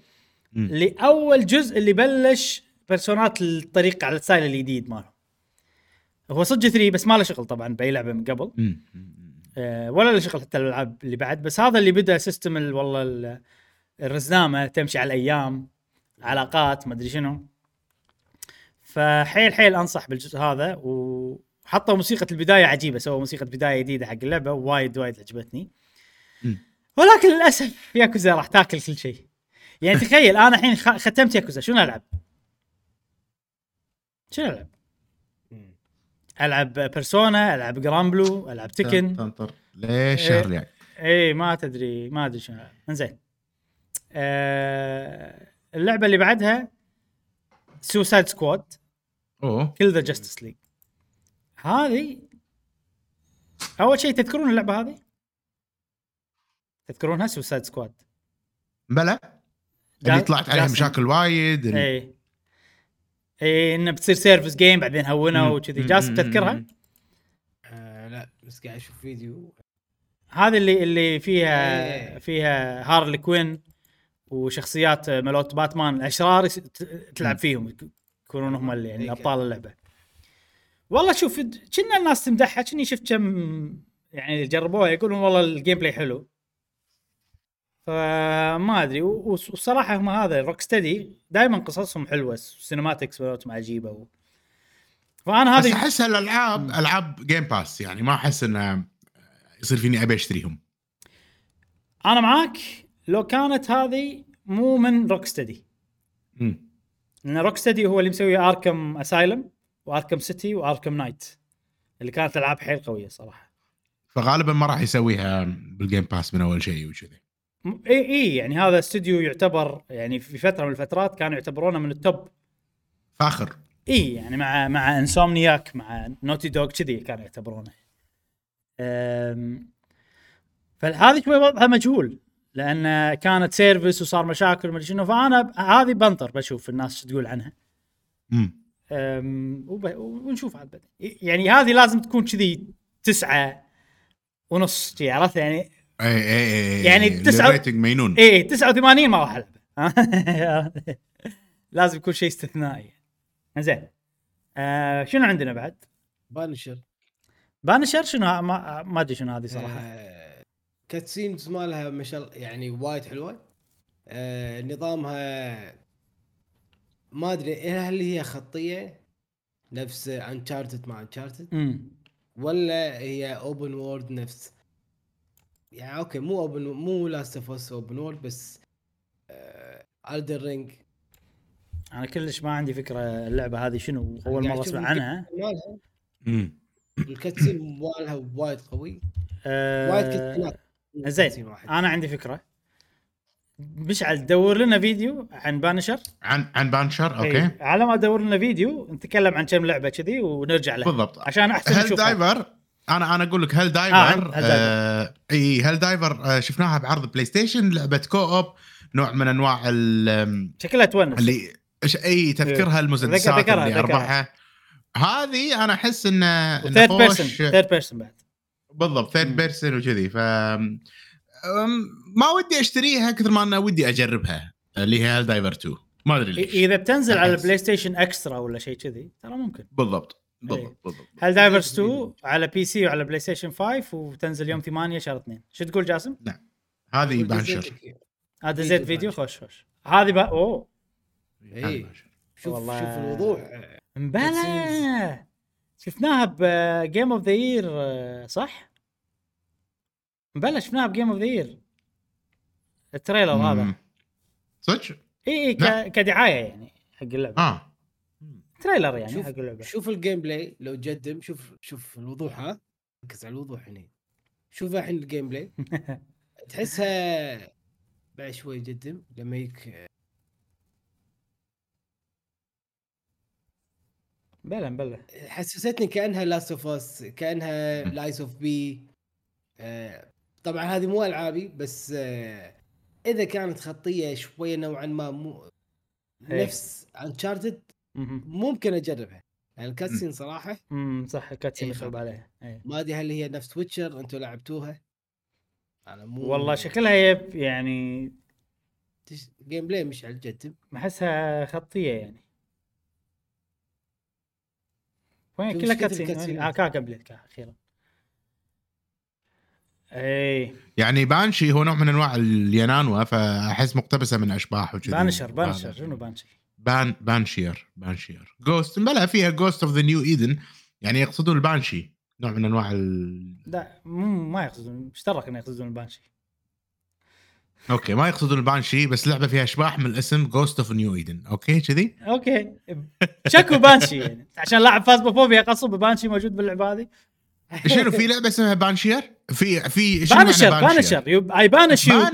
لأول جزء اللي بلش بيرسونات الطريقة على ال style الجديد ماله هو صدق 3 بس ما له شغل طبعا بأي لعبة من قبل. آه، ولا له شغل حتى الألعاب اللي بعد بس هذا اللي بدأ system ال- والله ال- الرزنامة تمشي على الأيام علاقات ما أدري شنو فحيل حيل أنصح بالجزء هذا وحطوا موسيقى البداية عجيبة سووا موسيقى بداية جديدة حق اللعبة وايد وايد عجبتني مم. ولكن للأسف ياكوزا راح تاكل كل شيء. يعني تخيل أنا الحين خ- ختمت ياكوزا شنو ألعب؟ شنو ألعب؟ ألعب Persona ألعب Granblue ألعب Tekken تنطر. ليش الشهر الجاي اي ما تدري ما أدري شنو إنزين. آه اللعبة اللي بعدها Suicide Squad أوه. Kill the Justice League هذه أول شيء تذكرون اللعبة هذه؟ تذكرونها Suicide Squad بلى اللي طلعت عليها. مشاكل وايد اي اي إنه بتصير service game بعدين هونوا مم. وكذي. جاسم. تذكرها؟ مم. آه لا بس قاعد أشوف فيديو هذه اللي اللي فيها إيه. فيها Harley Quinn وشخصيات ملوت باتمان الأشرار تلعب مم. فيهم يكونون هم اللي يعني إيه أبطال اللعبة والله شوف كنا الناس تمدحها كني شفت كم يعني جربوها يقولون والله ال gameplay حلو فما أدري. والصراحه هم هذا Rocksteady دائما قصصهم حلوة ال cinematics مالتهم عجيبة و... فأنا بس هذه أحس الالعاب ألعاب Game Pass يعني ما أحس إنه يصير فيني أبي أشتريهم. أنا معاك. لو كانت هذه مو من Rocksteady. لأن Rocksteady هو اللي مسوي Arkham Asylum و Arkham City و Arkham Knight اللي كانت ألعاب حيل قوية صراحة. فغالبا ما راح يسويها بال Game Pass من أول شيء وكذي. اي اي يعني هذا استوديو يعتبر يعني في فترة من الفترات كانوا يعتبرونه من ال top فاخر. اي يعني مع مع Insomniac مع Naughty Dog كذي كانوا يعتبرونه. فهذه شوي وضعها مجهول لأن كانت service وصار مشاكل وما شنو فأنا هذه بنطر بشوف الناس شو تقول عنها. مم. أم، وب- ونشوف عاد. يعني هذه لازم تكون كذي تسعة ونص عرفت يعني؟ اي اي اي يعني تسعة- ال rating minimum. إيه 89 ما راح العبها لازم يكون شيء استثنائي. زين. آه شنو عندنا بعد؟ Banishers Banishers شنو؟ ها- ما ما أدري شنو هذه صراحة. آه cutscenes مالها ما شاء الله يعني وايد حلوة. آه نظامها ما أدري هل هي خطية؟ نفس Uncharted مع Uncharted ولا هي open world نفس؟ يعني okay مو open مو Last of Us open world بس Elden Ring أنا كلش ما عندي فكرة اللعبة هذه شنو أول قاعد مره اسمع عنها. مالها. مم. ال cutscene مالها وايد قوي. آه، وايد كنت زين أنا عندي فكرة. مشعل دور لنا فيديو عن Banishers عن عن Banishers okay. على ما ادور لنا فيديو نتكلم عن كم لعبة كذي ونرجع لها بالضبط. عشان أحسن Hell نشوفها. Diver أنا أنا أقول لك Helldiver آه، Helldiver. آه إي Helldiver آه شفناها بعرض PlayStation لعبة co-op نوع من أنواع ال- شكلها تونس اللي إي تذكرها ذكر- المسدسات اللي ذكرها. أربعها هذه أنا أحس انه third person third person بعد بالضبط third. person وكذي ف ما ودي أشتريها كثر ما أنا ودي أجربها اللي هي Helldiver 2 ما أدري ليش إذا بتنزل على. ال PlayStation Extra ولا شيء كذي ترى ممكن بالضبط إيه. بالضبط بالضبط Helldivers 2 على PC وعلى PlayStation 5 وتنزل يوم 8 شهر 2 شو تقول جاسم؟ هذه Banishers هذا زيت فيديو. خوش خوش. هذه بقى أوه. اي. شوف والله. شوف الوضوح مبلا شفناها ب Game of the Year صح؟ مبلا شفناها ب Game of the Year ال trailer هذا. صدق؟ اي اي كدعاية يعني حق اللعبة. آه. تريلر يعني شوف حق اللعبة شوف ال gameplay لو تقدم شوف شوف الوضوح ها ركز على الوضوح هنا شوف الحين ال gameplay تحسها بعد شوي يقدم لما يك بلا بلا حسستني كأنها Last of Us كأنها. Lies of P طبعا هذه مو ألعابي بس آه، إذا كانت خطية شوية نوعا ما مو إيه. نفس Uncharted. ممكن أجربها. يعني الكاتسين صراحة امم صح كاتسين إيه، فاهم. عليها إيه. ما أدري هل هي نفس ويتشر أنتم لعبتوها؟ أنا مو والله شكلها يب يعني تش- جيم بلاي مش على الجد. احسها خطية يعني. وين كلها كاتسين؟ كاتسين. آه كا قبل كا أخيرا. اي يعني بانشي هو نوع من أنواع اليانانوا فأحس مقتبسة من أشباح وكذي. بانشر بانشر. شنو بانشر؟ بان بانشير بانشير. جوست بلا فيها جوست اوف ذا نيو ايدن يعني يقصدون البانشي نوع من أنواع ال... لا ما يقصدون مشترك إنه يقصدون البانشي. أوكي ما يقصدون البانشي بس لعبة فيها اشباح من الاسم جوست اوف نيو ايدن أوكي كذي؟ أوكي. شكو بانشي يعني. عشان لاعب فازموفوبيا قصب بانشي موجود باللعبة هذه. شنو في لعبة اسمها بانشير في في بانشر بانشر اي بانش يو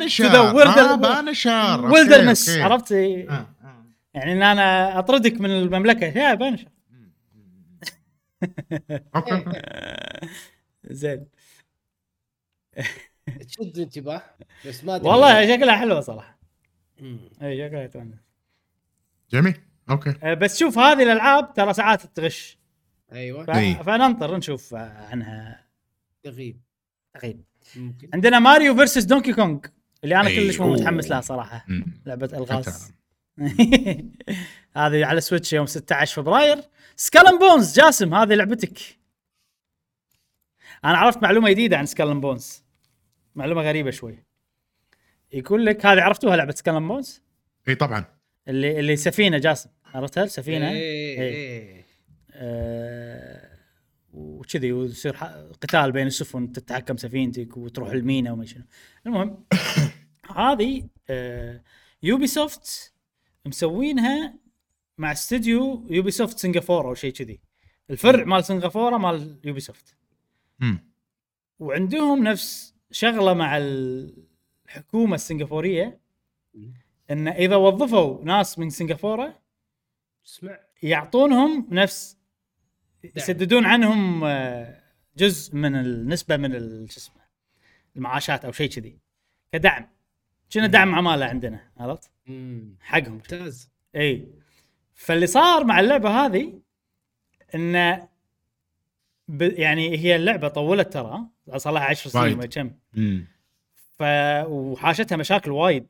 Banisher wilderness okay. عرفت؟ آه. يعني إن أنا أطردك من المملكة. يا okay زين. تشد انتباه بس ما. والله شكلها حلوة صراحة. اي شكلها تونس جميل. okay. أه، بس شوف هذه الألعاب ترى ساعات تغش. أيوه. ف... إي. فننطر نشوف آه، عنها. تغيب. تقييم ممكن. عندنا Mario versus Donkey Kong اللي أنا أي، كلش مو. متحمس لها صراحة. مم. لعبة الغاز. هذه على Switch يوم 16 فبراير. Skull and Bones جاسم هذه لعبتك. أنا عرفت معلومة جديدة عن Skull and Bones معلومة غريبة شوي. يقول لك هذه عرفتوها لعبة Skull and Bones إي طبعا. اللي اللي سفينة جاسم. عرفتها؟ السفينه إيه إيه. إيه آه وكذي ويصير ح- قتال بين السفن تتحكم سفينتك وتروح المينا وما شنو. المهم هذه آه Ubisoft مسوينها مع استوديو Ubisoft سنغافورة أو شيء كذي. الفرع مال سنغافورة مال Ubisoft. وعندهم نفس شغلة مع الحكومة السنغافورية إن إذا وظفوا ناس من سنغافورة اسمع يعطونهم نفس يسددون عنهم آه، جزء من النسبة من شو اسمه المعاشات أو شيء كذي. كدعم. كنا دعم عماله عندنا عرفت؟ حقهم ممتاز إي فاللي صار مع اللعبة هذه انه ب... يعني هي اللعبة طولت ترى صار لها 10 سنين. ما كم. ف وحاشتها مشاكل وايد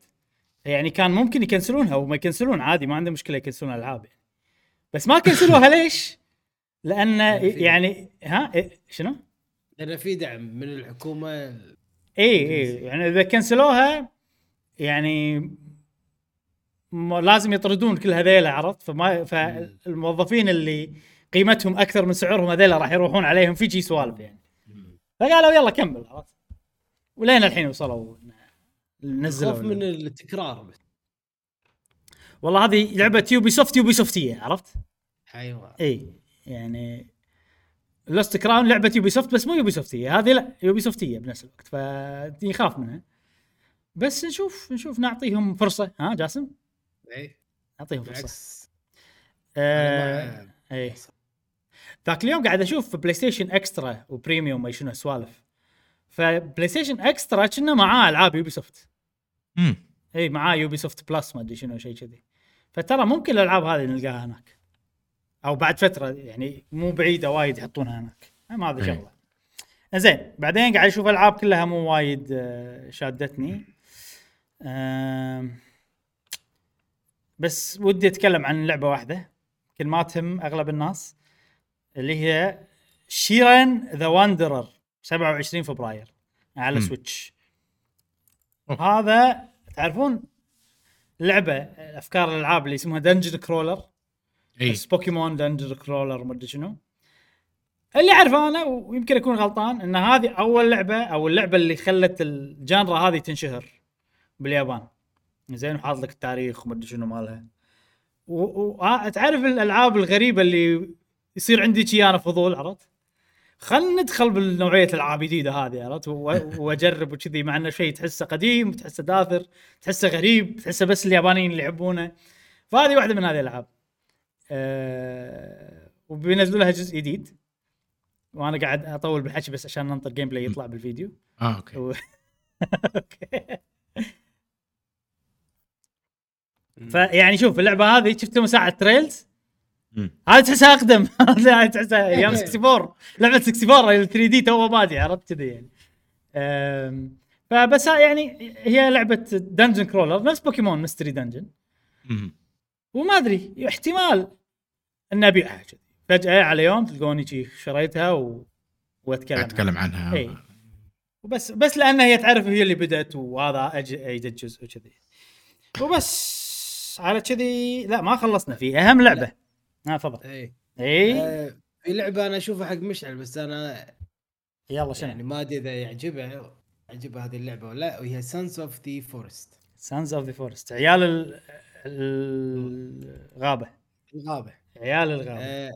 يعني كان ممكن يكنسلونها وما يكنسلون عادي ما عندهم مشكلة يكنسلون الالعاب يعني. بس ما كنسلوها ليش؟ لأن يعني ها إيه شنو؟ لأن في دعم من الحكومة إي إي يعني إذا كنسلوها يعني لازم يطردون كل هذيلا عرفت؟ فما فالموظفين اللي قيمتهم أكثر من سعرهم هذيلا راح يروحون عليهم في شي سوالف يعني. فقالوا يلا كمل عرفت؟ ولين الحين وصلوا نزلوا خوف من التكرار بس. والله هذه لعبة Ubisoft Ubisoft ية عرفت؟ أيوه. إي يعني Lost Crown لعبة Ubisoft بس مو Ubisoft هي هذه لا Ubisoft ية بنفس الوقت فيخاف منها. بس نشوف نشوف نعطيهم فرصة ها جاسم؟ اي نعطيهم فرصة. آه اي ذاك اليوم قاعد أشوف PlayStation Extra و Premium ما شنو سوالف ف PlayStation Extra كنا معاه ألعاب Ubisoft امم اي معاه Ubisoft Plus ما أدري شنو شيء كذي. فترى ممكن الألعاب هذه نلقاها هناك. أو بعد فترة يعني مو بعيدة وايد يحطونها هناك. ما هذا إي. شغلة. زين بعدين قاعد أشوف ألعاب كلها مو وايد آه، شادتني. آم، بس ودي أتكلم عن لعبة واحدة يمكن ما تهم أغلب الناس اللي هي Shiren the Wanderer 27 فبراير على مم. Switch أوه. هذا تعرفون لعبة أفكار الألعاب اللي اسمها dungeon crawler إي بس Pokemon dungeon crawler ما أدري شنو اللي أعرفه أنا ويمكن أكون غلطان إن هذه أول لعبة أو اللعبة اللي خلت ال genre هذه تنشهر باليابان زين وحاط لك التاريخ وما أدري شنو مالها. وتعرف الألعاب الغريبة اللي يصير عندي شي أنا فضول عرفت؟ خلنا ندخل بالنوعية الألعاب الجديدة هذه عرفت؟ و- وأجرب وكذي مع إنه شيء تحسه قديم تحسه داثر تحسه غريب تحسه بس اليابانيين اللي يحبونه. فهذه واحدة من هذه الألعاب. أه وبينزلوا لها جزء جديد. وأنا قاعد أطول بالحكي بس عشان ننطر gameplay يطلع بالفيديو. آه okay. و- okay. فيعني شوف اللعبة هذه شفت مساحه trails. هذه تحسها أقدم. هذه تحسها أيام 64 لعبة 64 ال 3D تو بادي عرفت كذي يعني. فبس يعني هي لعبة dungeon crawler نفس Pokémon Mystery Dungeon. وما أدري احتمال ان ابيعها كذي. فجأة على يوم تلقوني شي شريتها و... وأتكلم عنها. أتكلم عنها. اي وبس بس لأن هي تعرف هي اللي بدأت وهذا. اجد جزء وكذي وبس. على كذي لا ما خلصنا فيه أهم لعبة. ها تفضل. اي اي آه، في لعبة أنا أشوفها حق مشعل بس أنا يلا شنو؟ يعني ما أدري إذا يعجبها يعجبها هذه اللعبة ولا لا وهي Sons of the Forest Sons of the Forest عيال ال... الغابة. الغابة. عيال الغابة. آه،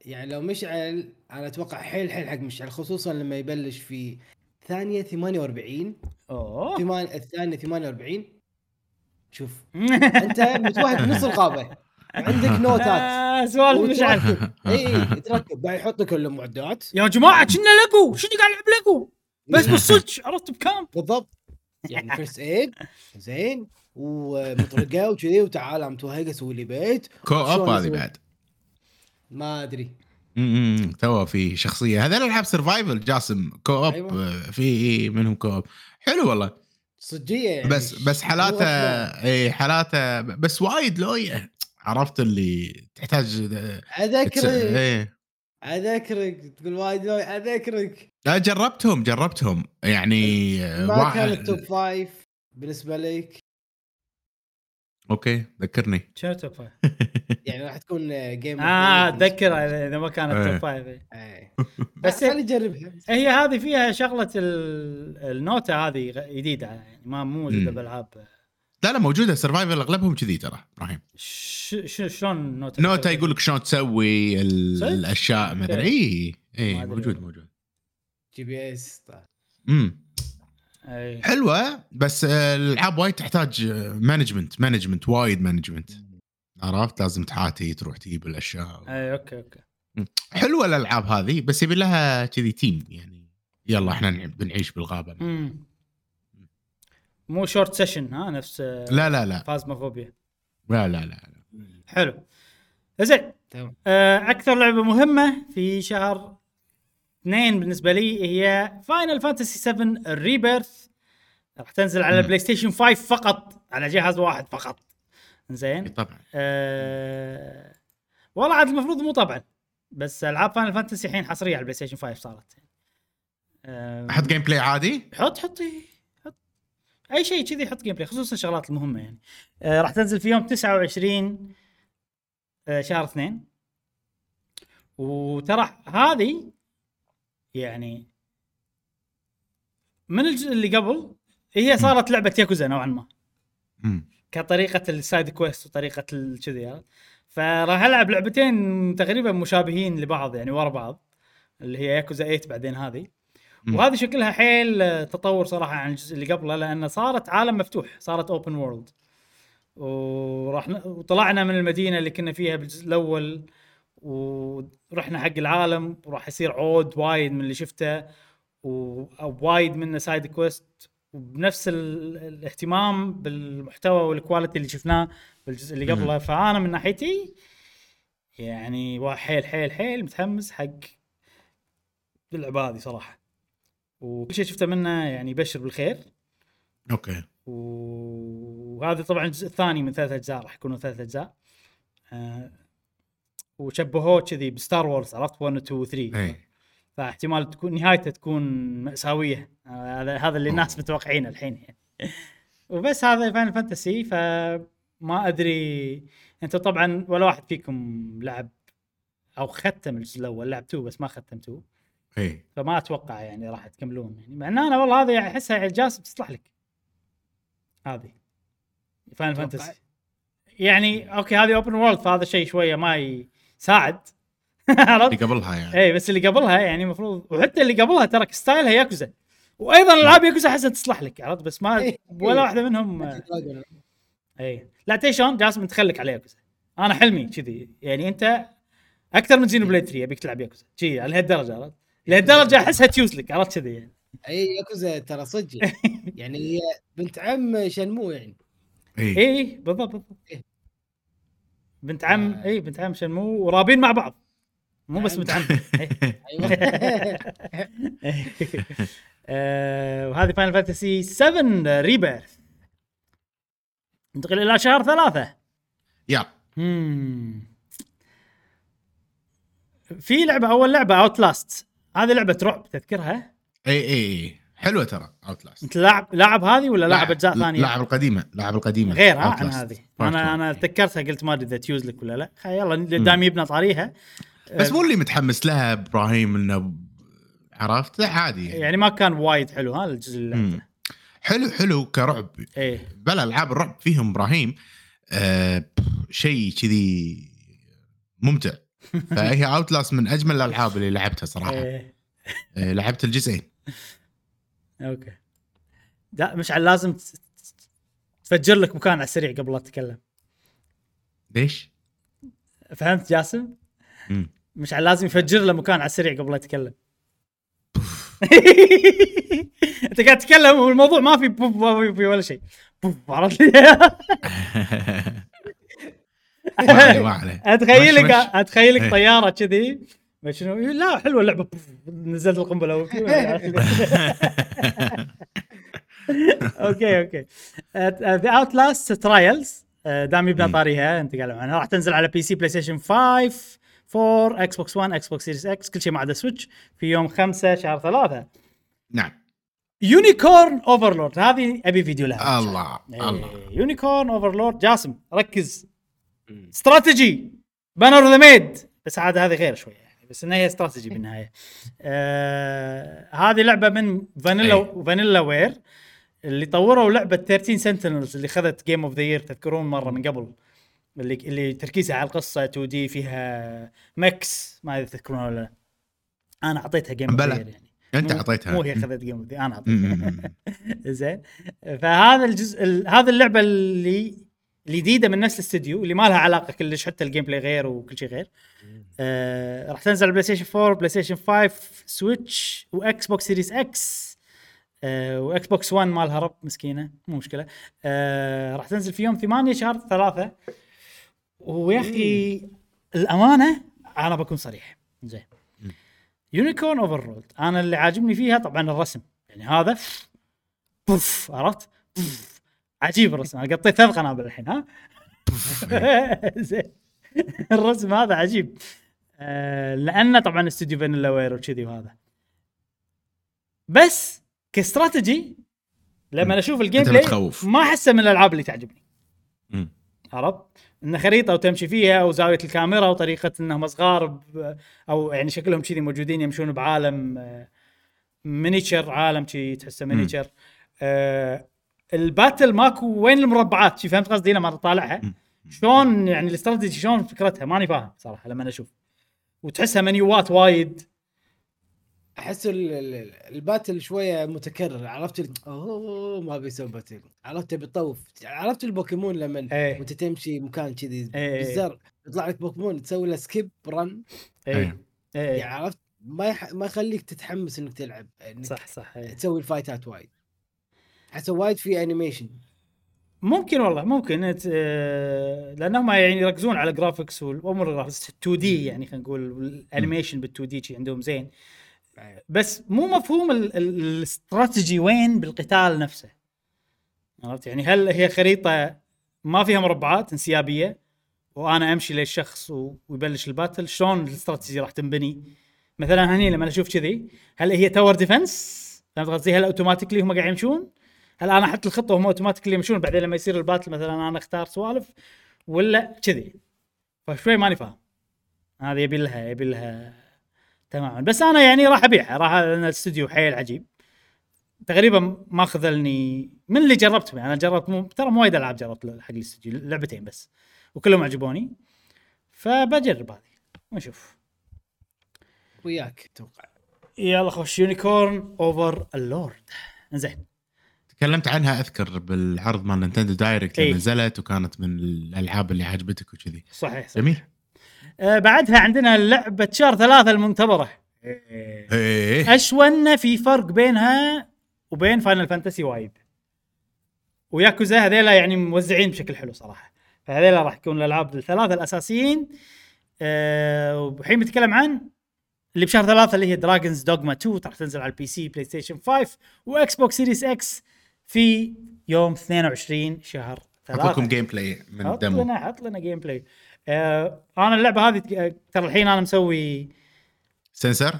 يعني لو مشعل أنا أتوقع حيل حيل حق مشعل خصوصا لما يبلش في ثانية 48 أوه. ثمان الثانية 48 شوف. انت متوهق بنص الغابه وعندك نوتات. آه، سوالف مشعل وتركب اي تركب. بعد يحط لك المعدات. يا جماعة كنا لقوا شنو قاعد العب لقوا بس بالصدق عرفت بكام؟ بالضبط. يعني first aid زين. ومطرقة وكذي وتعال عم توهق أسوي لي بيت. co-op هذه؟ بعد. ما أدري. امم تو في شخصية. هذول العاب survival جاسم. co-op أيوة. في منهم co-op حلو والله. صجيه يعني بس بس حالاته. اي حالاته بس وايد لوية عرفت اللي تحتاج اذكرك إيه. اذكرك تقول وايد لو اذكرك لا جربتهم جربتهم. يعني ما واحد- كان التوب فايف بالنسبة لك؟ okay ذكرني شنو top five؟ يعني راح تكون جيم آه أتذكر إذا ما كانت إيه. توب فايف بس بس- خلي نجربها هي هذه فيها شغلة ال- النوتة هذه جديدة يعني ما مو موجوده. بالالعاب لا لا موجودة سرفايفل أغلبهم كذي ترى إبراهيم ش- ش- شلون نوتة؟ نوتا يقول لك شلون تسوي؟ الأشياء مثلا. اي اي موجود. موجود جي بي اس امم أي. حلوة بس آه، الألعاب وايد تحتاج management management وايد management عرفت؟ لازم تحاتي تروح تجيب الأشياء. أي okay okay. حلوة الألعاب هذه بس يبي لها كذي team يعني يلا إحنا نع- بنعيش بالغابة. مم. مو short session ها؟ نفس لا لا لا. Phasmophobia لا لا لا. حلو. زين. تمام. آه، أكثر لعبة مهمة في شهر اثنين بالنسبة لي هي Final Fantasy 7 ال Rebirth راح تنزل على. ال PlayStation 5 فقط على جهاز واحد فقط. زين. طبعا. أه... والله عاد المفروض مو طبعا بس ألعاب Final Fantasy الحين حصرية على ال PlayStation 5 صارت. أه... أحط gameplay عادي؟ حط حطي حط. أي شيء كذي حط gameplay خصوصا الشغلات المهمة يعني. آه راح تنزل في يوم 29 آه شهر اثنين. وترى هذه يعني من الجزء اللي قبل هي صارت لعبة ياكوزا نوعا ما. كطريقة ال side quest وطريقة ال- كذي عرفت؟ فراح ألعب لعبتين تقريبا مشابهين لبعض يعني ورا بعض اللي هي ياكوزا 8 بعدين هذه. وهذه شكلها حيل آه، تطور صراحة عن الجزء اللي قبله لأن صارت عالم مفتوح صارت open world ورحنا وطلعنا من المدينة اللي كنا فيها بالجزء الأول ورحنا حق العالم وراح يصير عود وايد من اللي شفته ووايد منه side quest وبنفس ال- الاهتمام بالمحتوى وال quality اللي شفناه بالجزء اللي قبله. فأنا من ناحيتي يعني حيل حيل حيل متحمس حق اللعبه هذه صراحة. وكل شيء شفته منه يعني يبشر بالخير. okay. وهذا طبعا الجزء الثاني من ثلاث أجزاء راح يكونوا ثلاث أجزاء. آه وشبهوه كذي ب Star Wars عرفت؟ 1 و 2 و 3 اي فاحتمال تكون نهايته تكون مأساوية. آه، هذا هذا اللي الناس متوقعينه الحين. يعني. وبس هذا Final Fantasy فما أدري. أنتم طبعا ولا واحد فيكم لعب أو ختم الجزء الأول لعبتوه بس ما ختمتوه اي فما أتوقع يعني راح تكملون. يعني مع إن أنا والله هذه أحسها يعني جاسم تصلح لك. هذه. Final. Fantasy يعني okay هذه open world فهذا شيء شوية ما يساعد عرفت؟ اللي قبلها يعني. اي بس اللي قبلها يعني المفروض وحتى اللي قبلها ترى style ها Yakuza. وأيضا ألعاب ياكوزا أحسها تصلح لك عرفت؟ بس ما إيه. ولا واحدة منهم اي لا تدري شلون؟ جاسم انت خليك على ياكوزا. أنا حلمي كذي. يعني أنت أكثر من Xenoblade 3 ابيك تلعب ياكوزا. كذي على هالدرجه عرفت؟ لهالدرجة أحسها تيوز لك عرفت كذي؟ يعني اي ياكوزا ترى صدق. يعني هي بنت عم شنمو يعني. اي اي بالضبط بالضبط. إيه. بنت عم آه. اي بنت عم شنمو ورابين مع بعض مو بس بنت عم. أيوه آه، وهذه Final Fantasy 7 Rebirth ننتقل إلى شهر ثلاثة مم. في لعبة أول لعبة Outlast هذه لعبة رعب تذكرها؟ اي اي اي حلوة ترى Outlast أنت لاعب لاعب هذه ولا لاعب أجزاء ثانية؟ لاعب القديمة لاعب القديمة. غير ها. عن هذه. One. أنا تذكرتها قلت ما أدري إذا تيوز لك ولا لا. يلا دام يبنا طاريها. بس مو اللي متحمس لها إبراهيم إنه عرفت؟ عادي يعني. يعني ما كان وايد حلو ها الجزء اللي حلو حلو كرعب. إيه. بلا ألعاب الرعب فيهم إبراهيم آه شيء كذي ممتع. فهي Outlast من أجمل الألعاب اللي لعبتها صراحة. إيه. آه لعبت الجزئين. okay لا مشعل لازم تفجر لك مكان على السريع قبل لا تتكلم ليش؟ فهمت جاسم؟ مم. مشعل لازم يفجر له مكان على السريع قبل لا يتكلم انت قاعد تتكلم والموضوع ما في بوف ما في ولا شيء بوف عرفت أتخيلك. أتخيلك إيه. طيارة كذي ما شنو؟ لا حلوة اللعبة. نزلت القنبلة. okay okay. The Outlast Trials دام مم. طاريها أنت قال عنها راح تنزل على PC PlayStation 5 4 Xbox 1 Xbox Series X كل شيء ما عدا Switch في يوم 5 شهر 3 نعم. Unicorn Overlord هذه أبي فيديو لها. الله الله. Unicorn Overlord جاسم ركز. استراتيجي بانر ذا ميد بس عاد هذه غير شوية. بس إنها هي استراتيجي بالنهاية. آه هذه لعبة من Vanilla. Vanillaware اللي طوروا لعبة 13 Sentinels اللي خذت game of the year تذكرون مرة من قبل؟ اللي اللي تركيزها على القصة 2D فيها mix ما أدري تذكرون ولا لا. أنا أعطيتها game of the بلى. year يعني. أنت مو- أعطيتها. مو هي خذت game of the أنا أعطيتها. زين. فهذا الجزء ال... هذا اللعبة اللي الجديده من نفس الاستديو اللي ما لها علاقة كلش حتى ال gameplay غير وكل شيء غير. آه راح تنزل على PlayStation 4 PlayStation 5 Switch و Xbox Series X آه و Xbox 1 مالها رب مسكينة مو مشكلة. آه راح تنزل في يوم 8 شهر 3 ويا أخي الأمانة أنا بكون صريح. زين. Unicorn Over أنا اللي عاجبني فيها طبعا الرسم. يعني هذا بوف عرفت؟ بوف. عجيب الرسم. أنا قطيت ثلاث قنابل الحين ها؟ زين. الرسم هذا عجيب. آه لأنه طبعا استوديو Vanillaware وكذي وهذا. بس كاستراتيجي لما أشوف ال gameplay. ما أحسه من الألعاب اللي تعجبني. عرفت؟ إنه خريطة وتمشي فيها وزاوية الكاميرا وطريقة إنهم صغار أو يعني شكلهم كذي موجودين يمشون بعالم آه، miniature عالم شي تحسه miniature آه ال battle ماكو وين المربعات؟ شي فهمت قصدي؟ لما اطالعها. شلون يعني الاستراتيجي شلون فكرتها؟ ماني فاهم صراحة لما أشوف. وتحسها منيوات وايد. أحس ال- ال- ال battle شوية متكرر. عرفت ال- أوه ما بيسوي battle. عرفت بيطوف عرفت البوكيمون لما إيه. وانت تمشي مكان كذي إيه. بالزر يطلع لك بوكيمون تسوي له skip run اي أيوه. اي يعني عرفت؟ ما يح... ما يخليك تتحمس إنك تلعب إنك صح صح إيه. تسوي ال fight ات وايد. احس وايد في animation ممكن والله ممكن. آه، لأنهم يعني يركزون على graphics والامور ال graphics 2D يعني خلينا نقول ال animation بال 2D عندهم زين. بس مو مفهوم ال- ال- الاستراتيجي وين بالقتال نفسه. عرفت؟ يعني هل هي خريطة ما فيها مربعات انسيابية وأنا أمشي للشخص ويبلش ال battle شلون الاستراتيجي راح تنبني؟ مثلا هني لما أشوف كذي هل هي tower defense فهمت قصدي؟ هل automatically هم قاعد يمشون؟ هل أنا أحط الخطة وهم automatically يمشون بعدين لما يصير ال battle مثلا أنا أختار سوالف ولا كذي. فشوي ماني فاهم. هذه يبي لها يبي لها تماما. بس أنا يعني راح أبيعها راح لأن الاستوديو حيل عجيب. تقريبا ما خذلني من اللي جربتهم يعني أنا جربت مو ترى مو وايد ألعاب جربت حق الاستوديو لعبتين بس وكلهم عجبوني. فبجرب هذه ونشوف. وياك أتوقع يلا خش Unicorn Overlord. زين تكلمت عنها أذكر بالعرض مال Nintendo Direct إيه. لما نزلت وكانت من الألعاب اللي عجبتك وكذي. صحيح, صحيح. جميل. آه بعدها عندنا لعبة شهر ثلاثة المنتظرة. إيه. أشون في فرق بينها وبين Final Fantasy وايد. وياكوزا هذيلا يعني موزعين بشكل حلو صراحة. فهذيلا راح يكون الألعاب الثلاثة الأساسيين. أه والحين بنتكلم عن اللي بشهر ثلاثة اللي هي Dragon's Dogma 2 راح تنزل على ال PC PlayStation 5 و Xbox Series X في يوم 22 شهر ثلاثة. اعطوكم game play من حط demo لنا حط لنا gameplay آه أنا اللعبة هذه ترى الحين أنا مسوي سنسر؟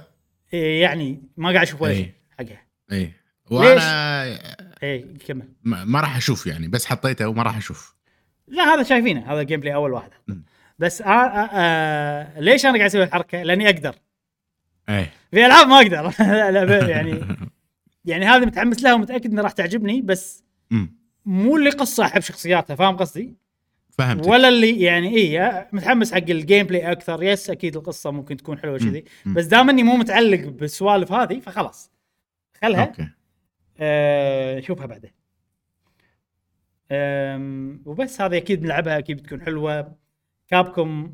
إيه، يعني ما قاعد أشوف ولا إيه. شيء حقها اي وأنا اي كمل. ما راح أشوف يعني بس حطيته وما راح أشوف. لا هذا شايفينه هذا gameplay أول واحد. بس آه آه آه ليش أنا قاعد أسوي الحركة؟ لأني أقدر. إيه. في ألعاب ما أقدر. لا لا ب- يعني يعني هذه متحمس لها ومتأكد إنها راح تعجبني بس أمم، مو اللي قصة احب شخصياتها فاهم قصدي؟ فهمت ولا اللي يعني اي متحمس حق ال gameplay أكثر بس أكيد القصة ممكن تكون حلوة كذي. بس دام إني مو متعلق بالسوالف هذه فخلاص. خلها okay. آه نشوفها بعدين. وبس هذه أكيد بنلعبها أكيد بتكون حلوة. Capcom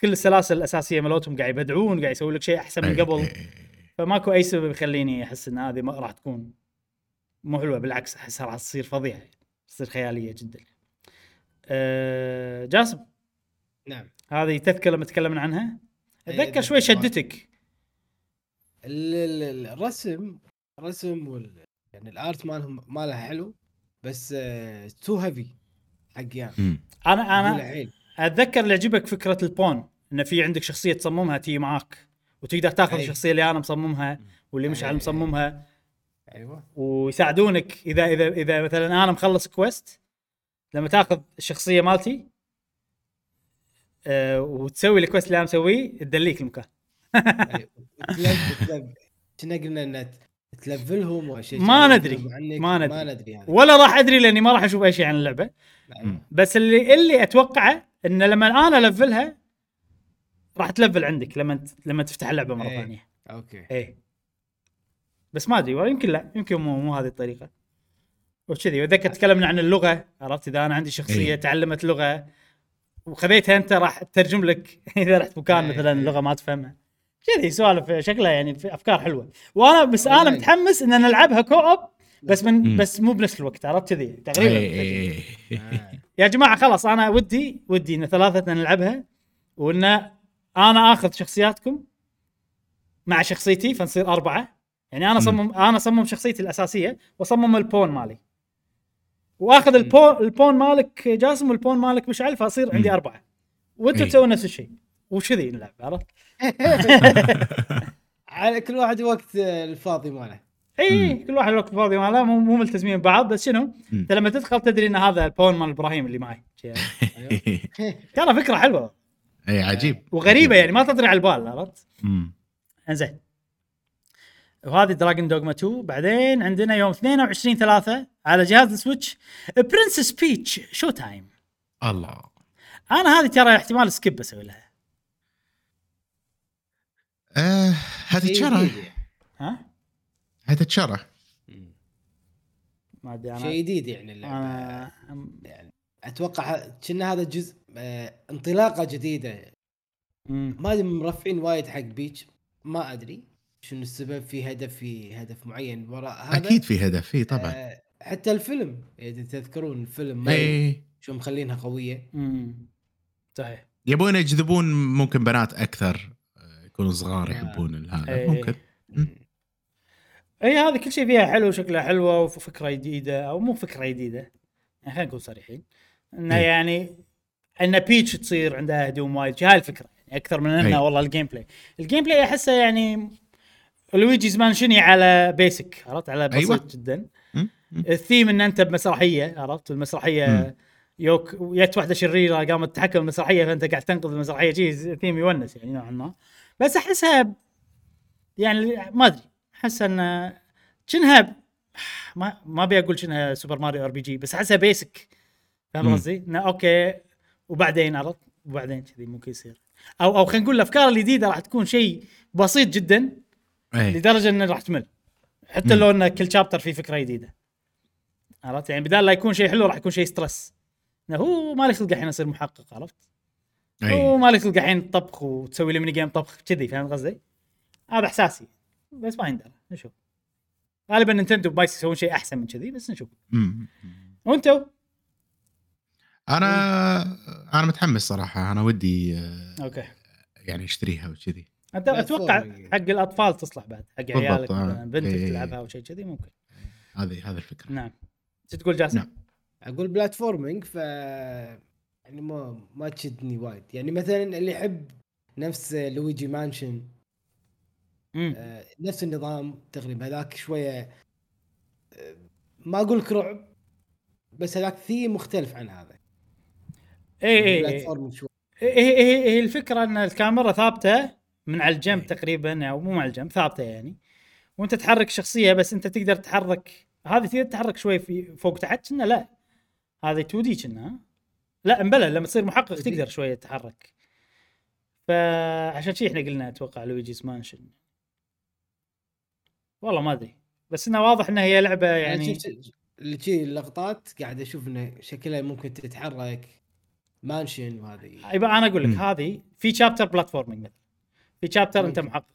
كل السلاسل الأساسية مالتهم قاعد يبدعون قاعد يسوي لك شيء أحسن من إيه، قبل. إيه، إيه. فماكو أي سبب يخليني أحس إن هذه ما راح تكون مو حلوة بالعكس احسها راح تصير فظيعة تصير خيالية جدا. أه جاسم. نعم. هذه تذكر لما تكلمنا عنها؟ أتذكر شوي. شدتك. ال- ال- الرسم الرسم وال يعني ال art مالهم مالها حلو بس too heavy حق يعني. أنا أنا أتذكر اللي يعجبك فكرة ال pawn انه في عندك شخصية تصممها تيي معاك. وتقدر تاخذ. الشخصيه اللي أنا مصممها واللي مش أي. على مصممها أيوه ويساعدونك إذا إذا إذا مثلا أنا مخلص كويست لما تاخذ الشخصية مالتي أه وتسوي الكويست اللي أنا مسويه تدليك المكان كنا قلنا ان تلفلهم أو شيء ما ندري. ما ندري. ما ندري يعني ولا راح أدري لأني ما راح أشوف أي شيء عن اللعبة أيوة. بس اللي اللي أتوقعه إن لما أنا ألفلها راح ت level عندك لما لما تفتح اللعبة مرة إيه. ثانية okay إيه بس ما أدري يمكن لا يمكن مو مو هذه الطريقة وكذي واتذكر تكلمنا عن اللغة عرفت إذا أنا عندي شخصية إيه. تعلمت لغة وخذيتها أنت راح تترجم لك إذا رحت مكان إيه. مثلا اللغة ما تفهمها كذي سوالف شكلها يعني في أفكار حلوة وأنا بس أنا والله. متحمس إن نلعبها co-op بس من. بس مو بنفس الوقت عرفت كذي تقريبا إيه، إيه، إيه. يا جماعة خلاص أنا ودي ودي إن ثلاثتنا نلعبها وإن أنا آخذ شخصياتكم مع شخصيتي فنصير أربعة يعني أنا صمم أنا اصمم شخصيتي الأساسية واصمم ال pawn مالي وآخذ ال pawn ال pawn مالك جاسم وال pawn مالك مشعل فأصير عندي. أربعة وأنتم إيه. تسوون نفس الشيء وكذي نلعب عرفت؟ على كل واحد وقت الفاضي ماله اي كل واحد الوقت فاضي ماله مو مو ملتزمين ببعض بس شنو؟ انت لما تدخل تدري إن هذا ال pawn مال إبراهيم اللي معي شي. أيوة. ترى فكرة حلوة اي عجيب. وغريبة يعني ما تطري على البال عرفت؟ إنزين. وهذه Dragon's Dogma 2 بعدين عندنا يوم 22 3 على جهاز ال Switch Princess Peach Showtime الله. أنا هذه ترى احتمال skip أسوي لها آه هتتشرى جديد يعني. ها؟ هتتشرى. ما أدري أنا. شيء جديد يعني اللعبة. يعني. أتوقع كنا هذا جزء آه، انطلاقة جديدة. ما أدري مرفعين وايد حق بيتش. ما أدري شنو السبب في هدف في هدف معين وراء هذا. أكيد في هدف في طبعا. آه، حتى الفيلم إذا تذكرون الفيلم ما شو مخلينها قوية. صحيح. يبون يجذبون ممكن بنات أكثر آه، يكونوا صغار آه. يحبون هذا. ممكن. إي هذه كل شيء فيها حلو شكلها حلوة وفكرة جديدة أو مو فكرة جديدة. يعني خلينا نكون صريحين. إنه إيه. يعني إن Peach تصير عندها هدوم وايد. هاي الفكرة. يعني أكثر من انه إيه. والله ال gameplay ال gameplay أحسه يعني Luigi's Mansion ي على basic عرفت؟ على بسيط أيوة. جدا. الثيم إن أنت بمسرحية عرفت؟ المسرحية. يوك جت واحدة شريرة قامت تتحكم المسرحيه فأنت قاعد تنقذ المسرحية. شيء ثيم يونس يعني نوعا ما. بس أحسها يعني ما أدري. أحس إن شنها ما ما أبي أقول شنها Super Mario RPG بس أحسها basic فاهم. قصدي؟ إنه okay وبعدين عرفت وبعدين كذي ممكن يصير أو أو خلينا نقول الأفكار الجديدة راح تكون شيء بسيط جدا إيه لدرجة إنه راح تمل حتى مم. لو انه كل chapter فيه فكرة جديدة عرفت يعني بدال لا يكون شيء حلو راح يكون شيء stress إنه هو ما لي خلق الحين اصير محقق عرفت؟ هو إيه ما لي خلق الحين طبخ وتسوي لي mini game طبخ كذي فاهم قصدي؟ هذا إحساسي بس ما يندرى نشوف غالبا Nintendo بايس يسوون شيء أحسن من كذي بس نشوف مم. أنا أنا متحمس صراحة أنا ودي آه، okay يعني أشتريها وكذي أنت أتوقع Platforming. حق الأطفال تصلح بعد حق عيالك آه. بنتك إيه. تلعبها أو شيء كذي ممكن هذه هذه الفكرة نعم شو تقول جاسم؟ نعم. أقول platforming ف يعني ما ما تشدني وايد يعني مثلا اللي يحب نفس Luigi's Mansion. آه، نفس النظام تقريبا هذاك شوية آه، ما أقول لك رعب بس هذاك ثيم مختلف عن هذا اي اي اي platforming شوي. هي هي هي الفكرة إن الكاميرا ثابتة من على الجنب تقريبا أو مو مع الجنب ثابتة يعني. وأنت تحرك شخصية بس أنت تقدر تحرك هذه تقدر تحرك شوي في فوق تحت كنا لا. هذه 2D كنا. لا مبلى لما تصير محقق 2D. تقدر شوية تتحرك. فعشان شي إحنا قلنا أتوقع Luigi's Mansion. والله ما أدري. بس إنه واضح انها هي لعبة يعني اللي شي اللقطات قاعد أشوف إنه شكلها ممكن تتحرك. Mansion وهذه. يبقى أنا أقول لك. هذه في chapter platforming مثلا. في chapter أنت. محقق.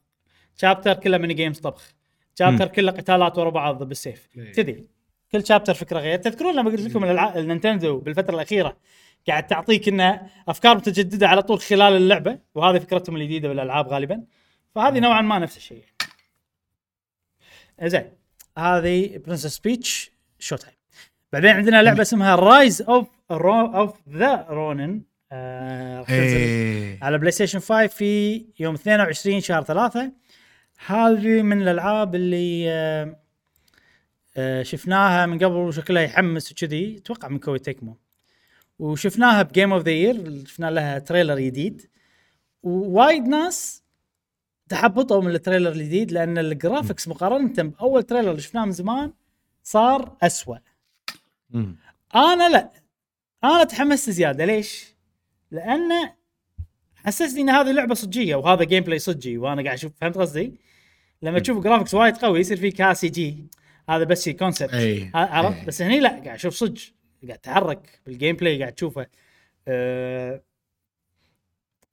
chapter كله mini games طبخ. chapter. كله قتالات ورا بعض بالسيف. إيه. كذي. كل chapter فكرة غير. تذكرون لما قلت لكم ال Nintendo بالفترة الأخيرة قاعد تعطيك إنه أفكار متجددة على طول خلال اللعبة وهذه فكرتهم الجديدة بالألعاب غالبا. فهذه نوعا ما نفس الشيء. زين هذه Princess Peach Showtime بعدين عندنا لعبة اسمها Rise of of the Ronin آه، إيه. على PlayStation 5 في يوم 22 شهر 3 هذه من الألعاب اللي آه، آه، شفناها من قبل وشكلها يحمس وكذي. أتوقع من Koei Tecmo. وشفناها ب Game of the Year شفنا لها trailer جديد. ووايد ناس تحبطوا من ال trailer الجديد لأن ال graphics مقارنة بأول trailer اللي شفناه من زمان صار أسوأ. مم. أنا لا. أنا تحمست زيادة. ليش؟ لأنه حسسني إن هذه لعبة صجية وهذا gameplay صجي وأنا قاعد أشوف فهمت قصدي؟ لما تشوف graphics وايد قوي يصير في ك CG. هذا بس concept عرفت. بس هني لا قاعد أشوف صج قاعد تتحرك بال gameplay قاعد تشوفه أه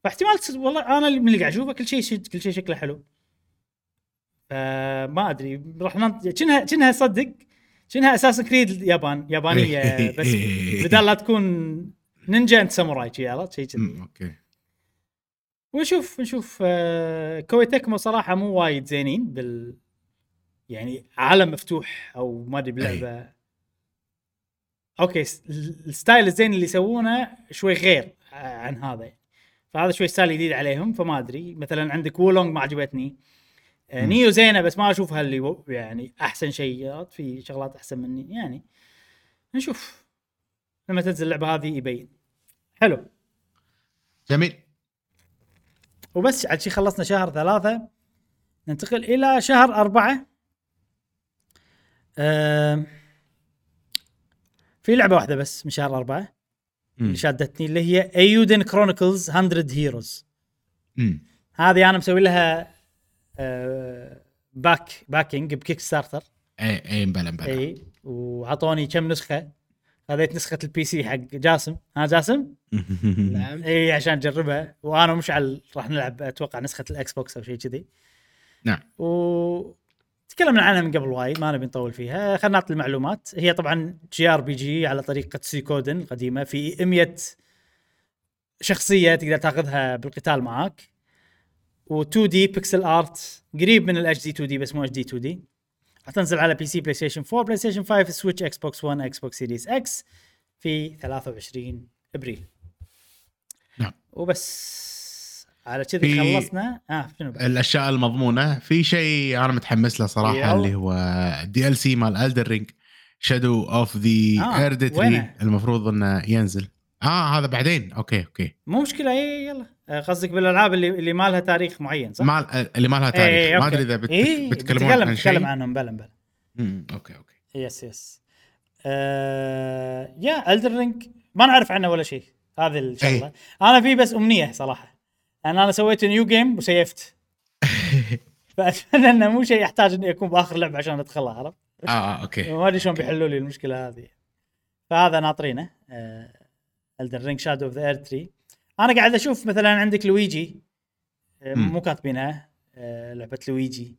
فاحتمال والله أنا من اللي قاعد أشوفه كل شيء كل شيء شكله حلو. فما أدري راح ننط كأنها كأنها صدق؟ كأنها Assassin's Creed يابان يابانية بس بدال لا تكون نينجا أنت ساموراي شي عرفت؟ كذي. okay. ونشوف نشوف آه، Koei Tecmo صراحة مو وايد زينين بال يعني عالم مفتوح أو ما أدري بلعبة. okay ال style الزين اللي يسوونه شوي غير آه، عن هذا. فهذا شوي style جديد عليهم فما أدري. مثلا عندك Wo Long ما عجبتني. آه،. Nioh زينة بس ما اشوفها اللي يعني أحسن شيء في شغلات أحسن مني. يعني نشوف. لما تنزل اللعبة هذه يبين. حلو. جميل. وبس عاد شي خلصنا شهر ثلاثة. ننتقل إلى شهر أربعة. آم، في لعبة واحدة بس من شهر أربعة. مم. اللي شادتني اللي هي Eiyuden Chronicles 100 Heroes. هذه أنا مسوي لها آه، back backing ب Kickstarter اي اي مبلا مبلا. اي وعطوني كم نسخة. خذيت نسخة ال PC حق جاسم. ها جاسم؟ نعم. اي عشان اجربها وأنا ومشعل راح نلعب أتوقع نسخة ال Xbox أو شيء كذي. نعم. و تكلمنا عنها من قبل وايد ما نبي نطول فيها. خلينا نعطي المعلومات. هي طبعا JRPG على طريقة Suikoden القديمة. في 100 شخصية تقدر تاخذها بالقتال معاك. و 2D pixel art قريب من ال HD 2D بس مو HD 2D راح تنزل على PC PlayStation 4 PlayStation 5 Switch Xbox 1 Xbox Series X في 23 إبريل نعم. وبس على في- خلصنا آه شنو؟ الأشياء المضمونة في شيء أنا متحمس له صراحة يلا. اللي هو DLC مال Elden Ring Shadow of the Erdtree وينه؟ المفروض إنه ينزل آه هذا بعدين. okay okay. مو مشكلة اي يلا. آه، قصدك بالألعاب اللي اللي ما لها تاريخ معين صح؟ مال اللي ما لها إيه، تاريخ. ما okay. أدري إذا بت... إيه، بتكلمون بتكلم عن شيء؟ عنهم. بلا بلا. مم، okay okay. yes yes آه يا Elden Ring ما نعرف عنه ولا شيء. هذه الشغله أي. أنا في بس أمنية صراحة. ان أنا سويت new game و save ت. فأتمنى إنه مو شيء يحتاج إني أكون بآخر لعبة عشان أدخلها عرفت؟ آه آه okay. ما أدري شلون بيحلوا لي المشكلة هذه. فهذا ناطرينه. Elden Ring Shadow of the Erdtree أنا قاعد أشوف مثلا عندك لويجي آه،. مو كاتبينها آه، لعبة لويجي.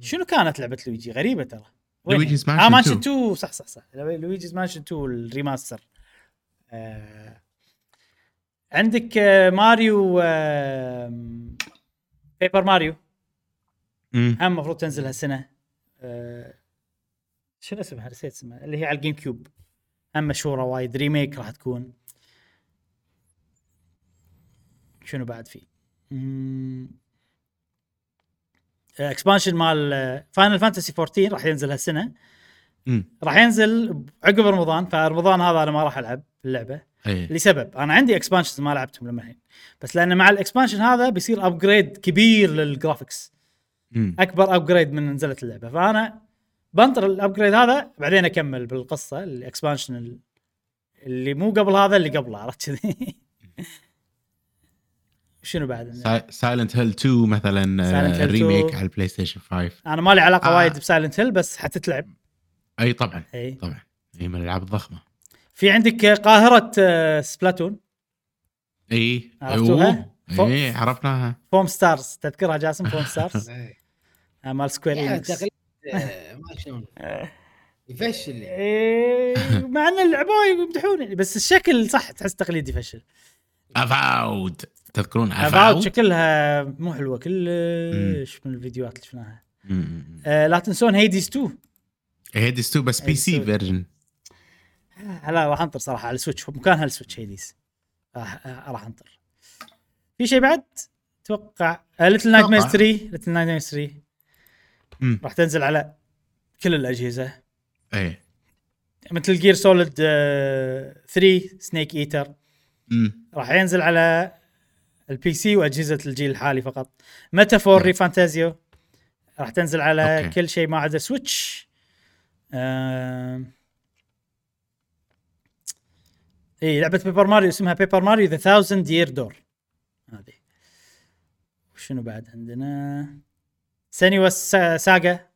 شنو كانت لعبة لويجي؟ غريبة ترى. هي؟ Mansion آه Mansion 2. 2 صح صح صح. Luigi's Mansion 2 ال remaster. آه عندك آه ماريو آه بيبر ماريو مم. هم المفروض تنزل هالسنة. آه شنو اسمها؟ نسيت اسمها. اللي هي على ال GameCube هم مشهورة وايد. remake راح تكون. شنو بعد في expansion مال Final Fantasy 14 راح ينزل هالسنة. راح ينزل عقب رمضان فرمضان هذا أنا ما راح ألعب اللعبة. إيه. لسبب أنا عندي expansions ما لعبتهم لما الحين. بس لأن مع ال expansion هذا بيصير upgrade كبير لل graphics مم. أكبر upgrade من نزلت اللعبة. فأنا بنطر ال upgrade هذا بعدين أكمل بالقصة ال expansion ال- اللي مو قبل هذا اللي قبله عرفت كذي شنو بعد؟ Silent Hill 2 مثلا Silent Hill 2. ال remake على ال PlayStation 5 أنا ما لي علاقة آه. وايد ب Silent Hill بس حتتلعب. أي طبعا أي. طبعا. هي من الألعاب الضخمة. في عندك قاهرة آه، Splatoon أي. عرفتوها؟ أي عرفناها. Foamstars تذكرها جاسم؟ Foamstars إيه. آه، مال Square آه، ما شلون يفشل يعني. إيه، مع إن لعبوه يمدحونه بس الشكل صح تحس تقليدي فشل Avowed تذكرون Avowed Avowed شكلها مو حلوة كلش من الفيديوهات اللي شفناها. آه لا تنسون Hades 2 Hades 2 بس P Hades C 2. version آه، لا راح انطر صراحة على ال Switch مكانها ال Switch Hades راح آه، راح انطر. في شيء بعد؟ أتوقع Little Nightmares أتوقع. 3 Little Nightmares 3 مم. راح تنزل على كل الأجهزة. إيه. Metal Gear Solid 3 Snake Eater. راح ينزل على ال PC وأجهزة الجيل الحالي فقط. Metaphor نعم. ReFantazio راح تنزل على okay. كل شيء ما عدا Switch. آم، إي لعبة Paper Mario اسمها Paper Mario The Thousand-Year Door هذه. وشنو بعد عندنا؟ Senua's Saga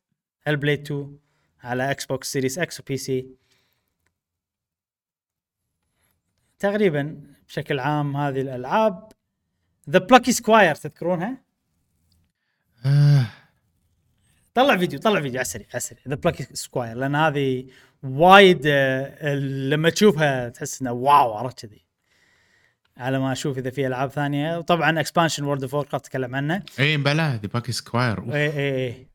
Hellblade 2 على Xbox Series X و PC تقريبا بشكل عام هذه الألعاب The Plucky Squire تذكرونها؟ آه. طلع فيديو طلع فيديو. على السريع على السريع The Plucky Squire لأن هذه وايد آه، لما تشوفها تحس إنه wow عرفت كذي. على ما أشوف إذا في ألعاب ثانية. وطبعا expansion World of Warcraft تكلم عنه. إي بلا The Plucky Squire. إي إي إي.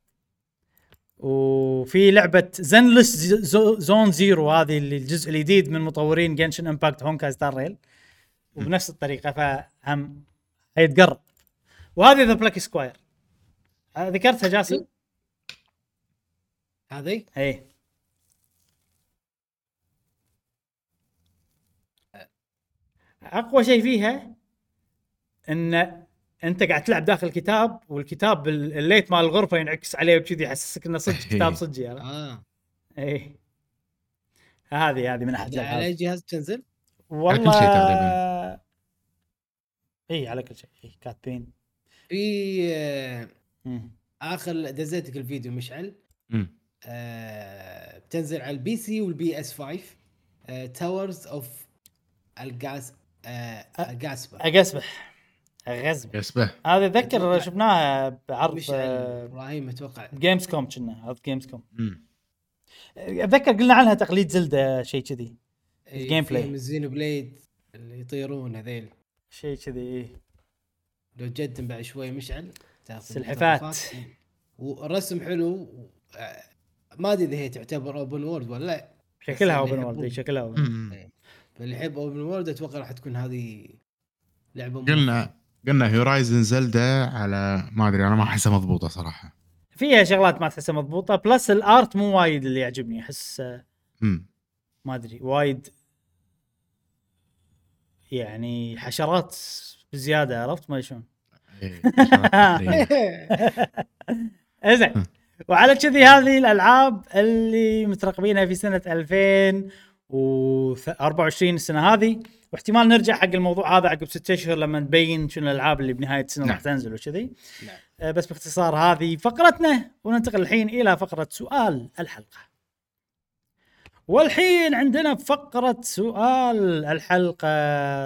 وفي لعبة Zenless Zone Zero هذه اللي الجزء الجديد من مطورين Genshin Impact Honkai Star Rail وبنفس الطريقة فهم حيتقرب وهذه The Plucky Squire ذكرتها جاسم؟ هذه اي أقوى شيء فيها إن أنت قاعد تلعب داخل الكتاب والكتاب ال- ال light مال الغرفة ينعكس عليه وكذي يحسسك إنه صدق كتاب صدقي عرفت؟ آه اي هذه هذه من احد على أي جهاز تنزل؟ والله كل شيء تقريباً. اي على كل شيء. إي كاتبين. في آه،. آخر دزيتك الفيديو مشعل. آه بتنزل على البي سي والبي إس 5 تاورز اوف الجاس الجاسبر اقسبح اغزبح يسبح هذا أتذكر شفناها بعرض مشعل إبراهيم أتوقع. جيمز كوم كنا عرض جيمز كوم. أتذكر قلنا عنها تقليد Zelda شيء كذي. ال gameplay. ال Xenoblade اللي يطيرون هذيل. شيء كذي إيه. لو جد بعد شوي مشعل سلحفات. والرسم حلو آه، ما أدري إذا هي تعتبر open world ولا لا شكلها اللي open world يحبون. شكلها world. مم. فاللي يحب open world أتوقع راح تكون هذه لعبة قلنا قلنا Horizon Zelda على ما أدري أنا ما أحسها مضبوطة صراحة فيها شغلات ما تحسها مضبوطة plus ال art مو وايد اللي يعجبني أحس آه،. ما أدري وايد يعني حشرات بزيادة عرفت ما شلون إيه،. زين وعلى كذي هذه الألعاب اللي مترقبينها في سنة 2024 السنة هذه واحتمال نرجع حق الموضوع هذا عقب ستة أشهر لما نبين شنو الألعاب اللي بنهاية السنة راح نعم. تنزل وكذي نعم. آه، بس باختصار هذه فقرتنا وننتقل الحين إلى فقرة سؤال الحلقة والحين عندنا فقرة سؤال الحلقة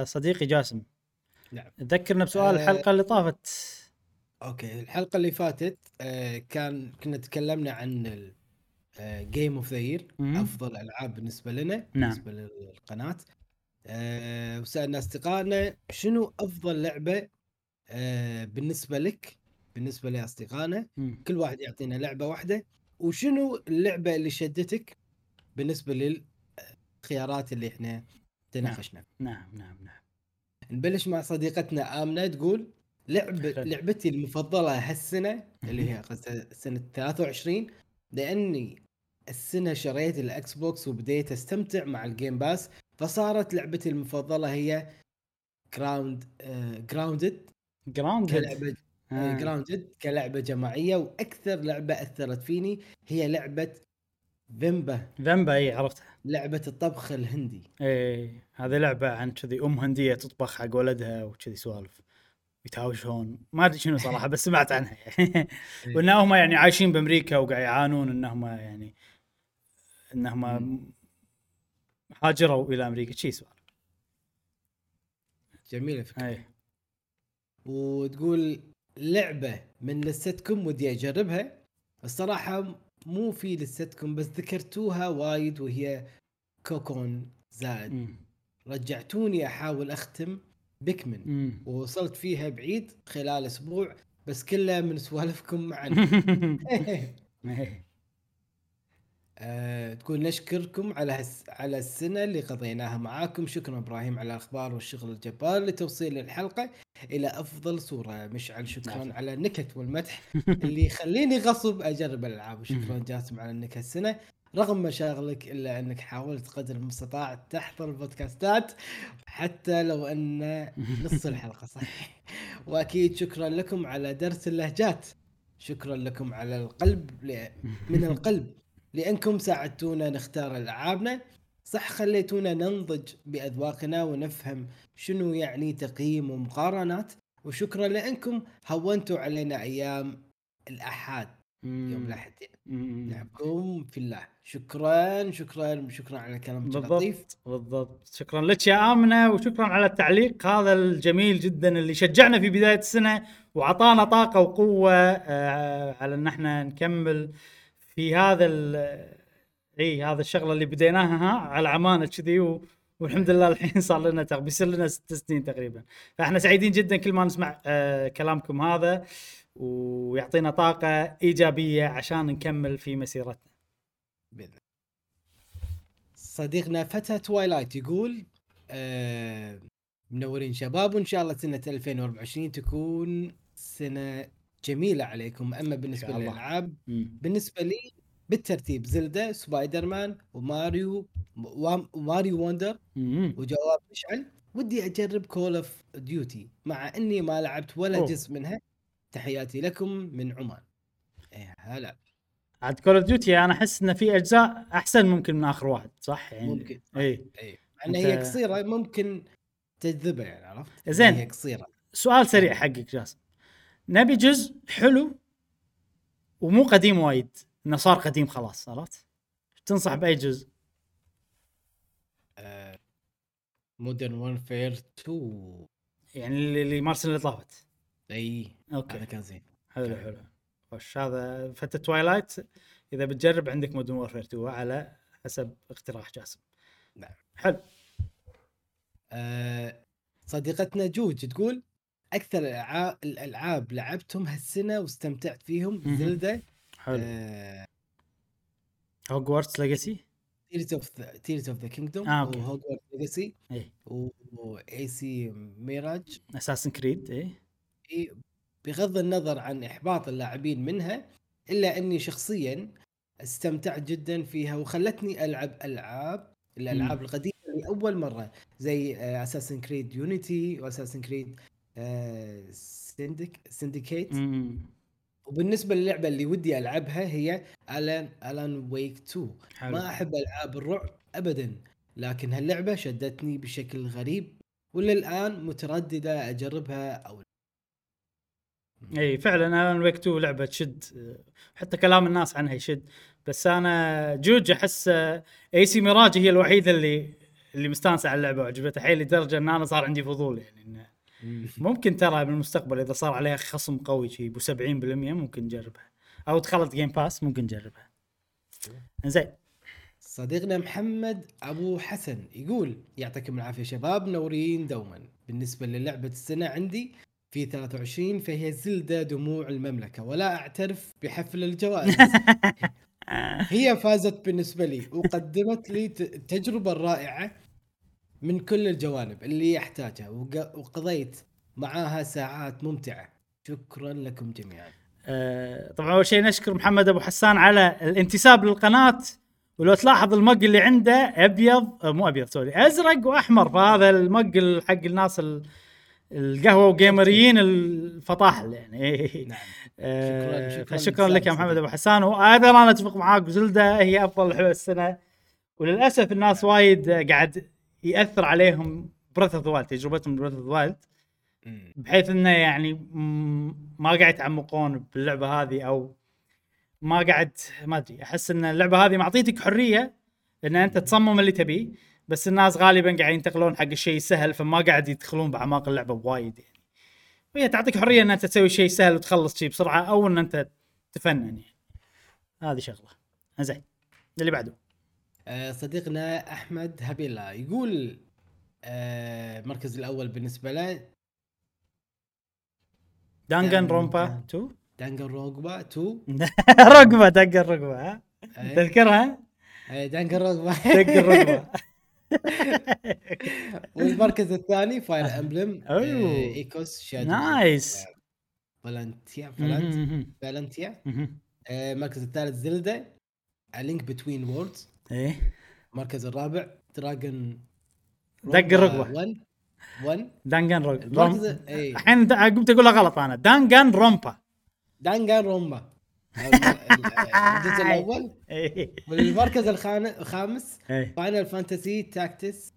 صديقي جاسم نعم. ذكرنا بسؤال آه، الحلقة اللي طافت okay الحلقة اللي فاتت آه، كان كنا تكلمنا عن Game of the. أفضل ألعاب بالنسبة لنا نعم. بالنسبة للقناة آه، وسألنا أصدقائنا شنو أفضل لعبة آه، بالنسبة لك بالنسبة لأصدقائنا. كل واحد يعطينا لعبة واحدة وشنو اللعبة اللي شدتك بالنسبة للخيارات اللي إحنا تناقشنا نعم نعم نعم نبلش مع صديقتنا آمنة تقول لعب. لعبتي المفضلة هالسنة اللي هي سنة 23 لأني السنة شريت ال Xbox وبديت أستمتع مع ال Game Pass فصارت لعبتي المفضلة هي Ground Grounded Ground كلعبة آه. Grounded كلعبة جماعية وأكثر لعبة أثرت فيني هي لعبة Venba Venba اي عرفتها لعبة الطبخ الهندي. إيه هذه لعبة عن كذي أم هندية تطبخ حق ولدها وكذي سوالف. يتهاوشون ما أدري شنو صراحة بس سمعت عنها. يعني وانهم يعني عايشين بأمريكا وقاعد يعانون انهم يعني انهم هاجروا إلى أمريكا. شي سوالف. جميلة فكرة. اي وتقول لعبة من لستكم ودي أجربها. الصراحة مو في لستكم بس ذكرتوها وايد وهي كوكون زائد أمم. رجعتوني أحاول أختم بيكمن أمم. ووصلت فيها بعيد خلال أسبوع بس كلها من سوالفكم معنا إيه. أه تقول نشكركم على هس على السنة اللي قضيناها معاكم. شكرا إبراهيم على الأخبار والشغل الجبار لتوصيل الحلقة إلى أفضل صورة. مشعل شكرا نعم. على النكت والمدح اللي يخليني غصب أجرب الألعاب. وشكرا جاسم على النكت السنة رغم مشاغلك إلا أنك حاولت قدر المستطاع تحضر البودكاستات حتى لو أن نص الحلقة صحيح. وأكيد شكرا لكم على درس اللهجات. شكرا لكم على القلب من القلب. لأنكم ساعدتونا نختار ألعابنا. صح خليتونا ننضج بأذواقنا ونفهم شنو يعني تقييم ومقارنات. وشكرا لأنكم هونتوا علينا أيام الأحد يوم الأحد أمم. نحبكم في الله. شكرا شكرا شكرا على كلامك اللطيف. بالضبط. بالضبط شكرا لك يا آمنة وشكرا على التعليق. هذا الجميل جدا اللي شجعنا في بداية السنة واعطانا طاقة وقوة آه، على إن إحنا نكمل في هذا ال- إي هذا الشغلة اللي بديناها ها على عمانه كذي و- والحمد لله الحين صار لنا تق- بيصير لنا ست سنين تقريبا. فإحنا سعيدين جدا كل ما نسمع آه، كلامكم هذا ويعطينا طاقة إيجابية عشان نكمل في مسيرتنا. بعدين صديقنا فتى Twilight يقول آه منورين شباب وإن شاء الله سنة 2024 تكون سنة جميلة عليكم أما بالنسبة. للألعاب. بالنسبة لي بالترتيب Zelda Spider-Man و Mario و Mario Wonder. وجواب مشعل ودي أجرب Call of Duty مع إني ما لعبت ولا أوه. جزء منها تحياتي لكم من عمان إيه هلا عاد Call of Duty أنا أحس إن في أجزاء أحسن ممكن من آخر واحد صح يعني ممكن. اي اي مع هي قصيرة ممكن تجذبها يعني عرفت؟ زين. هي قصيرة سؤال سريع حقك جاسم نبي جزء حلو ومو قديم وايد إنه صار قديم خلاص عرفت؟ تنصح بأي جزء؟ Modern Warfare 2 يعني اللي السنة اللي طافت. إي okay. هذا كان زين. حلو حلو. وش هذا؟ فتى Twilight إذا بتجرب عندك Modern Warfare 2 على حسب اقتراح جاسم. نعم. حلو. آه، صديقتنا جوج تقول أكثر الالعاب لعبتهم هالسنة واستمتعت فيهم. Zelda حلو آه، Hogwarts Legacy Tears of Tears of the Kingdom آه، okay. و Hogwarts Legacy و AC Mirage Assassin's Creed إيه إيه، بغض النظر عن إحباط اللاعبين منها إلا إني شخصيا استمتعت جدا فيها وخلتني ألعب ألعاب الألعاب. القديمة لأول مرة زي Assassin's Creed Unity و Assassin's Creed Synd- Syndicate. وبالنسبة للعبة اللي ودي ألعبها هي Alan Alan Wake 2 حلو. ما أحب ألعاب الرعب ابدا لكن هاللعبة شدتني بشكل غريب وللان مترددة أجربها أو إي فعلا Alan Wake 2 لعبة تشد حتى كلام الناس عنها يشد. بس أنا جوج أحس AC Mirage هي الوحيدة اللي اللي مستانسة على اللعبة وعجبتها حيل لدرجة إن أنا صار عندي فضول يعني إنه ممكن ترى بالمستقبل إذا صار عليها خصم قوي شيء ب 70% ممكن نجربها أو دخلت جيم باس ممكن نجربها زين صديقنا محمد أبو حسن يقول يعطيكم العافية شباب منورين دوما. بالنسبة للعبة السنة عندي في 23 فهي زلدة دموع المملكة. ولا أعترف بحفل الجوائز. هي فازت بالنسبة لي وقدمت لي ت- التجربة الرائعة من كل الجوانب اللي أحتاجها وق- وقضيت معاها ساعات ممتعة. شكرا لكم جميعا. آه، طبعا أول شيء نشكر محمد أبو حسان على الانتساب للقناة. ولو تلاحظ المج اللي عنده أبيض آه، مو أبيض سوري أزرق وأحمر. فهذا المج ال- حق الناس ال- القهوة وجيمريين الفطاحل يعني. نعم. آه، شكراً- شكراً فشكرا لك يا محمد أبو حسان. وأيضا أنا اتفق معاك زلده هي أفضل لعبه السنة. وللأسف الناس وايد قاعد يأثر عليهم Breath of Wild تجربتهم Breath of Wild مم. بحيث إنه يعني ما قاعد يتعمقون باللعبة هذه أو ما قاعد ما أدري أحس إن اللعبة هذه معطيتك حرية إن أنت تصمم اللي تبيه بس الناس غالبا قاعد ينتقلون حق الشيء السهل فما قاعد يدخلون بأعماق اللعبة بوايد يعني. وهي تعطيك حرية إن أنت تسوي شيء سهل وتخلص شيء بسرعة أو إن أنت تفنن يعني. هذه شغلة. زين اللي بعده. صديقنا أحمد هبيلا يقول آه، المركز الأول بالنسبة له. دانجن دان- رومبا. دان. 2 دانجر روجبا 2 رقبه دقن رقبه ها؟ آه، تذكرها؟ آه، دانجر روجبا دقن رقبه والمركز الثاني فاير أمبلم. أوه. إيكوس شادو. نايس. Valentia. Valentia. آه، المركز الثالث Zelda Link Between Worlds إيه؟ المركز الرابع Dragon دق الرقبة. 1 1 Danganron المركز ron- اي الحين قمت اقولها غلط أنا. Danganronpa Danganronpa الجزء الأول. إيه. والمركز الخان- الخامس Final Fantasy Tactics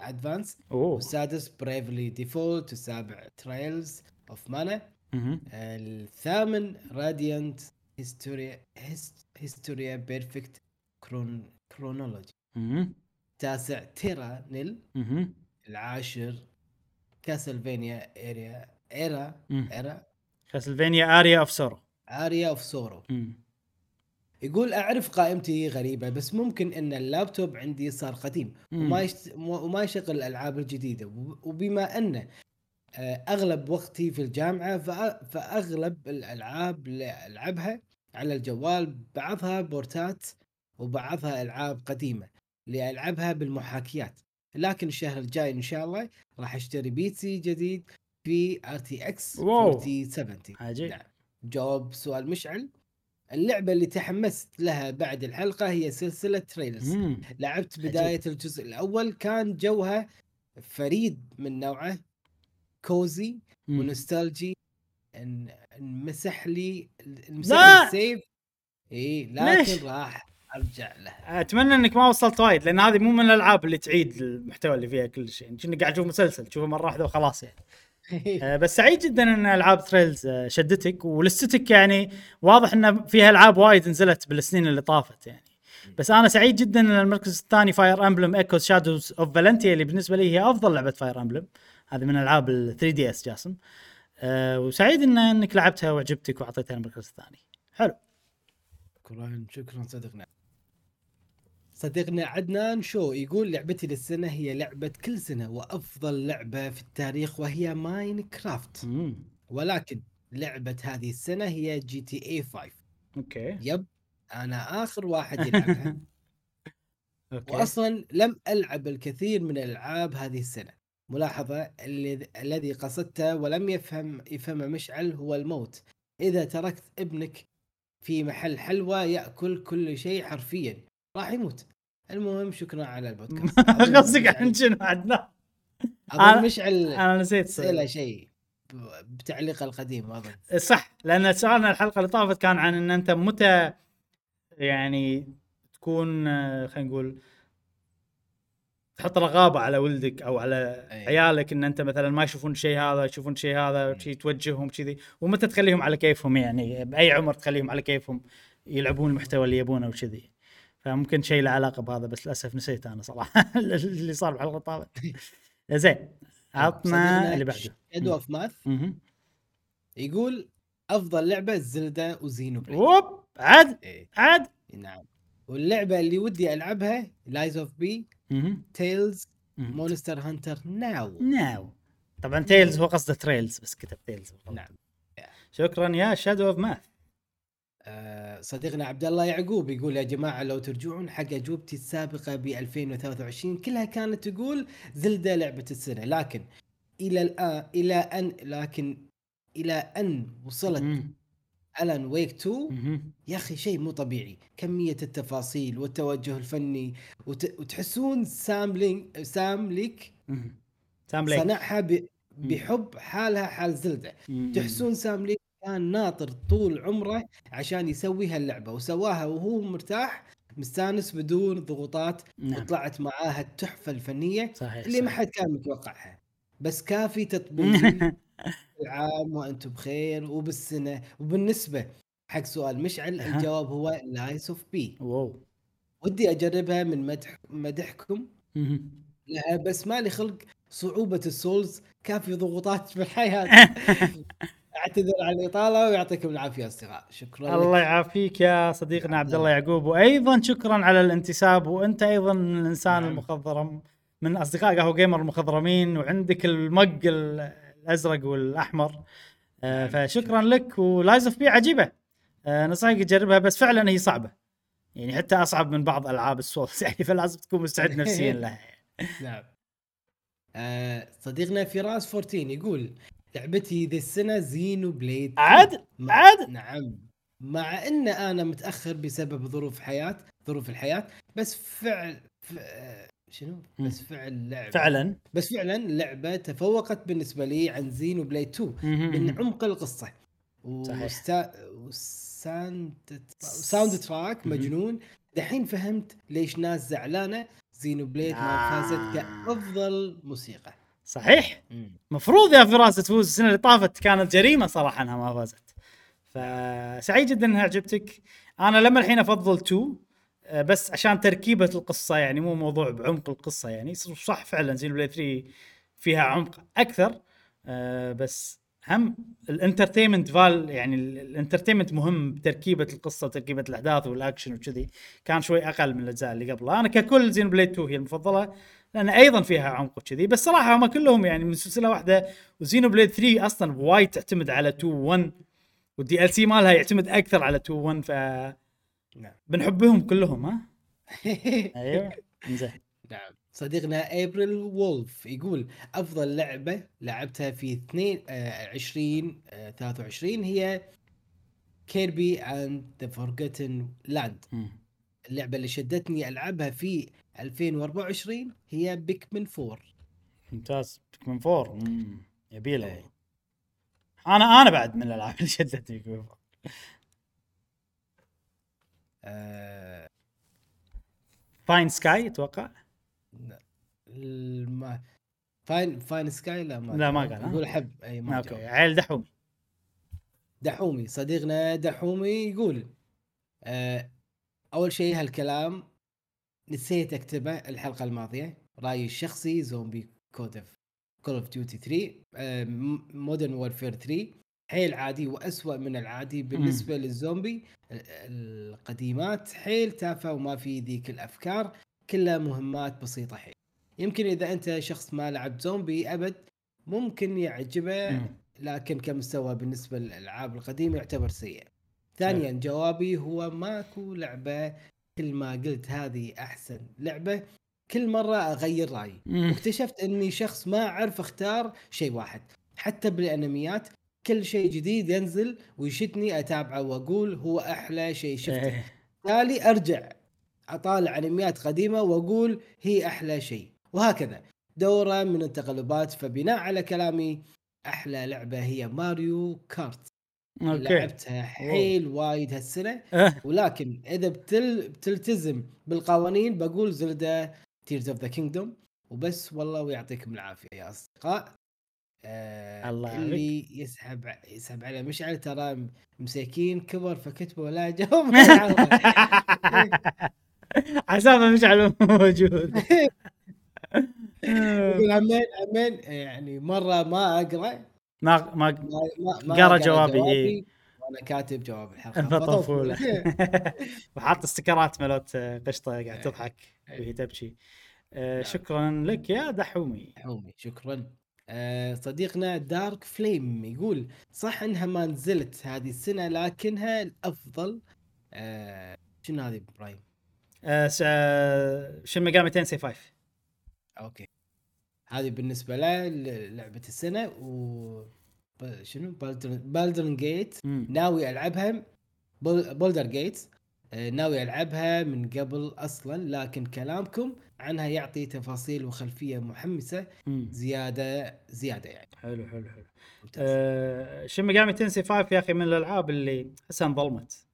Advance والسادس Bravely Default والسابع Trials of Mana. الثامن Radiant Historia Historia Perfect Chron- Chronology. التاسع Terra Nil. العاشر Castlevania Aria Aria. Aria Castlevania Aria of Sorrow Aria of Sorrow. يقول أعرف قائمتي غريبة بس ممكن إن اللابتوب عندي صار قديم مم. وما يشت... وما يشغل الألعاب الجديدة وب- وبما أن آه، أغلب وقتي في الجامعة فأ- فأغلب الألعاب اللي ألعبها على الجوال بعضها بورتات وبعضها ألعاب قديمة اللي العبها بالمحاكيات لكن الشهر الجاي إن شاء الله راح أشتري PC جديد في RTX wow. 4070 عجيب نعم جواب سؤال مشعل اللعبة اللي تحمست لها بعد الحلقة هي سلسلة Trails مم. لعبت عجيب. بداية الجزء الأول كان جوها فريد من نوعه cozy مم. و nostalgic إن- إنمسح لي! لي ال save اي ليش؟ لكن راح أرجع له أتمنى إنك ما وصلت وايد لأن هذه مو من الألعاب اللي تعيد المحتوى اللي فيها كل شيء. كأنك قاعد تشوف مسلسل تشوفه مرة واحدة وخلاص يعني. آه، بس سعيد جدا إن ألعاب Trails آه، شدتك والاستتك يعني واضح إن فيها ألعاب وايد نزلت بالسنين اللي طافت يعني. بس أنا سعيد جدا إن المركز الثاني Fire Emblem Echoes Shadows of Valentia اللي بالنسبة لي هي أفضل لعبة Fire Emblem هذه من ألعاب ال 3 DS جاسم. أه وسعيد إن إنك لعبتها وعجبتك وأعطيتها المركز الثاني. حلو. شكرا شكرا صديقنا عدنان شو يقول لعبتي للسنة هي لعبة كل سنة وأفضل لعبة في التاريخ وهي Minecraft. ولكن لعبة هذه السنة هي GTA 5 okay. yep أنا آخر واحد يلعبها. okay. وأصلا لم ألعب الكثير من الألعاب هذه السنة. ملاحظة الذي الذي قصدته ولم يفهم يفهم مشعل هو الموت. إذا تركت ابنك في محل حلوى يأكل كل شيء حرفيا. راح يموت. المهم شكرا على البودكاست. قصدك عن شنو عدنان؟ أظن مشعل أنا نسيت سأله شيء بتعليق القديم أظن. صح لأن سؤالنا الحلقة اللي طافت كان عن إن أنت متى يعني تكون خلينا نقول تحط رغابة على ولدك أو على أي. عيالك إن أنت مثلا ما يشوفون شيء هذا يشوفون شيء هذا شيء توجههم كذي ومتى تخليهم على كيفهم يعني؟ بأي عمر تخليهم على كيفهم؟ يلعبون المحتوى اللي يبونه وكذي فممكن شيء له علاقة بهذا بس للأسف نسيت أنا صراحة اللي صار بالحلقة اللي طافت. زين عطنا اللي بعده. Shadow of Math. يقول أفضل لعبة Zelda و Xenoblade ووب عاد إيه. عاد. نعم. واللعبة اللي ودي ألعبها Lies of P. Tales. Monster Hunter Now Now طبعا Tales هو قصده Trails بس كتب Tales نعم. شكرا يا Shadow of Math صديقنا عبد الله يعقوب يقول يا جماعة لو ترجعون حق أجوبتي السابقة ب 2023 كلها كانت تقول Zelda لعبة السنة لكن إلى الآن إلى أن لكن إلى أن وصلت Alan Wake 2 يا أخي شيء مو طبيعي. كمية التفاصيل والتوجه الفني وت... وتحسون Sam Link Sam Lake Sam Lake صنعها ب... بحب حالها حال Zelda. تحسون Sam Lake كان ناطر طول عمره عشان يسوي هاللعبه وسواها وهو مرتاح مستانس بدون ضغوطات نعم. وطلعت معاها التحفة الفنية صحيح اللي ما. حد كان متوقعها. بس كافي تطبيل العام وأنتم بخير وبالسنة. وبالنسبة حق سؤال مشعل. الجواب هو Lies of P واو. ودي أجربها من مدح مدحكم. لها بس مالي خلق صعوبة ال Souls كافي ضغوطات في الحياة. اعتذر على الإطالة ويعطيكم العافية أصدقاء. شكرا الله. يعافيك يا صديقنا عبد الله يعقوب. وأيضا شكرا على الانتساب. وأنت أيضا من الإنسان نعم. المخضرم من أصدقاء قهوة Gamer المخضرمين وعندك ال mug ال- الأزرق والأحمر. آه نعم. فشكرا لك. و Lies of P عجيبة. آه نصيحك تجربها بس فعلا هي صعبة. يعني حتى أصعب من بعض ألعاب ال Souls. يعني فلازم تكون مستعد نفسيا لها. نعم. آه صديقنا فراس 14 يقول لعبتي ذي السنة Xenoblade عاد؟ مع- عاد؟ نعم. مع إن أنا متأخر بسبب ظروف حياة ظروف الحياة بس فعل ف... شنو. بس فعل لعبة. فعلا؟ بس فعلا اللعبه تفوقت بالنسبة لي عن Xenoblade 2 من عمق القصة. صحيح. وستا... و sound soundtrack. مجنون. دحين فهمت ليش ناس زعلانة Xenoblade ما فازت آه. كأفضل موسيقى. صحيح. مفروض يا فراس تفوز السنة اللي طافت كانت جريمة صراحة إنها ما فازت. فسعيد جدا إنها عجبتك. أنا لما الحين أفضل 2 آه، بس عشان تركيبة القصة يعني مو موضوع بعمق القصة يعني صح فعلا Xenoblade 3 فيها عمق أكثر آه، بس هم ال entertainment value يعني ال- ال entertainment مهم بتركيبة القصة وتركيبه الأحداث والأكشن وكذي. كان شوي أقل من الأجزاء اللي قبلها. أنا ككل Xenoblade 2 هي المفضلة. لأن أيضا فيها عمق وكذي بس صراحة هم كلهم يعني من سلسلة واحدة و Xenoblade 3 أصلا وايد تعتمد على 2 1 وال DLC مالها يعتمد أكثر على 2 1 ف نعم. بنحبهم كلهم ها؟ أيوه زين نعم. صديقنا April Wolf يقول أفضل لعبة لعبتها في 2 آه 20 آه 23 هي Kirby and the Forgotten Land. اللعبة اللي شدتني ألعبها في 2024 هي بيكمن 4 ممتاز Pikmin 4 مم. يبيله إيه. والله. أنا أنا بعد من الألعاب اللي شدتني Pikmin 4 آه فاين سكاي أتوقع الم... فاين فاين سكاي لا ما لا، ما قال،؟ يقول احب أي ما أوكي. عيل دحومي دحومي صديقنا دحومي يقول آه أول شيء هالكلام نسيت أكتبه الحلقة الماضية. رأيي الشخصي زومبي Code of Call of Duty 3 Modern Warfare 3 حيل عادي وأسوأ من العادي بالنسبة للزومبي. ال- القديمات حيل تافهة وما في ذيك الأفكار كلها مهمات بسيطة حيل. يمكن إذا أنت شخص ما لعب زومبي أبد ممكن يعجبه مم. لكن كمستوى بالنسبة للألعاب القديمة يعتبر سيء. ثانيا جوابي هو ماكو لعبة كل ما قلت هذه أحسن لعبة كل مرة أغير رأيي. واكتشفت إني شخص ما أعرف أختار شيء واحد. حتى بالأنميات كل شيء جديد ينزل ويشتني أتابعه وأقول هو أحلى شيء شفته. إيه. بالتالي أرجع أطالع أنميات قديمة وأقول هي أحلى شيء. وهكذا. دورة من التقلبات فبناء على كلامي أحلى لعبة هي Mario Kart. أوكي. لعبتها حيل وايد هالسنة آه. ولكن إذا بتل بتلتزم بالقوانين بقول Zelda Tears of the Kingdom وبس والله ويعطيكم العافية يا أصدقاء. آه الله اللي يسحب ع- يسحب على مشعل ترى مساكين كبر فكتبه ولا جاوب حسابه مشعل موجود. يقول عمين عمين يعني مرة ما أقرأ. ما ما ما قرأ جوابي، إيه. وأنا كاتب جواب الحلقة. وحاط استكرات ملوت قشطة قاعد إيه. تضحك إيه. وهي تبكي آه، نعم. شكرا لك يا دحومي حومي شكرا آه، صديقنا دارك فليم يقول صح إنها ما نزلت هذه السنة لكنها الأفضل آه، شنو هذه إبراهيم؟ آه، س- Shin Megami Tensei 5 أوكي هذه بالنسبة له لعبة السنة و شنو؟ Baldur's Gate. ناوي ألعبها Baldur's Gate ناوي ألعبها من قبل أصلا لكن كلامكم عنها يعطي تفاصيل وخلفية محمسة. زياده زيادة يعني. حلو حلو حلو. آه، Shin Megami Tensei 5 يا أخي من الألعاب اللي احسها انظلمت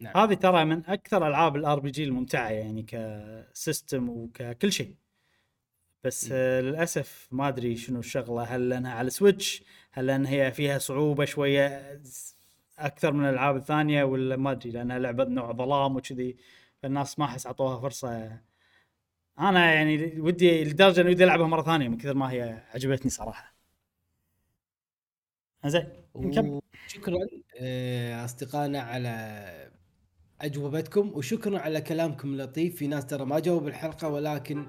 نعم. هذه ترى من أكثر ألعاب ال RPG الممتعة يعني ك system وككل شيء. بس آه للأسف ما أدري شنو الشغلة. هل لأنها على Switch هل لأن هي فيها صعوبة شوية أكثر من الألعاب الثانية؟ ولا ما أدري لأنها لعبة نوع ظلام وكذي فالناس ما احس أعطوها فرصة. أنا يعني ودي لدرجة إني ودي ألعبها مرة ثانية من كثر ما هي عجبتني صراحة. زين شكرا آه، أصدقائنا على أجوبتكم وشكرا على كلامكم اللطيف في ناس ترى ما جاوبوا الحلقة ولكن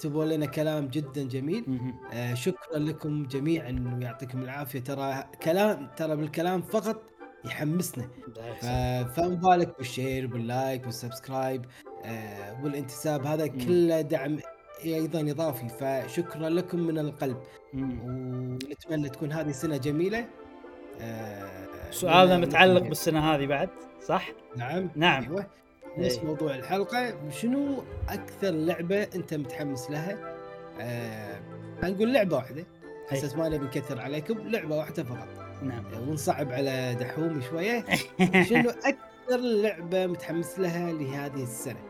كتبوا لنا كلام جدا جميل. آه، شكرا لكم جميعا ويعطيكم العافية. ترى كلام ترى بالكلام فقط يحمسنا. فما بالك بال share بال like بال subscribe آه، والانتساب. هذا. كله دعم أيضا إضافي. فشكرا لكم من القلب. ونتمنى تكون هذه سنه جميلة. آه، سؤالنا لنا متعلق بالسنة هذه بعد صح؟ نعم. نعم. أيوه. نفس إيه. موضوع الحلقة شنو أكثر لعبة أنت متحمس لها؟ آه نقول لعبة واحدة أساس ما نبي نكثر عليكم لعبة واحدة فقط نعم آه، ونصعب على دحومي شوية شنو أكثر لعبة متحمس لها لهذه السنة؟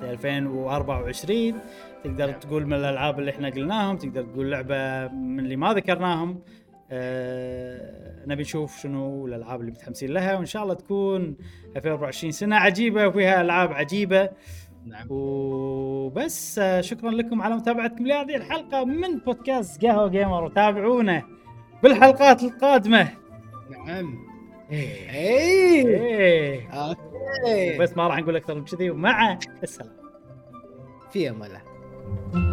في 2024 تقدر نعم. تقول من الألعاب اللي إحنا قلناهم تقدر تقول لعبة من اللي ما ذكرناهم أه نبي نشوف شنو الألعاب اللي متحمسين لها وإن شاء الله تكون 2024 سنة عجيبة وفيها ألعاب عجيبة. نعم. وبس آه، شكرا لكم على متابعتكم لهذه الحلقة من بودكاست قهوة جيمر وتابعونا بالحلقات القادمة. نعم. اي. أوكي بس ما راح نقول أكثر من كذي ومع السلامة. في أمان الله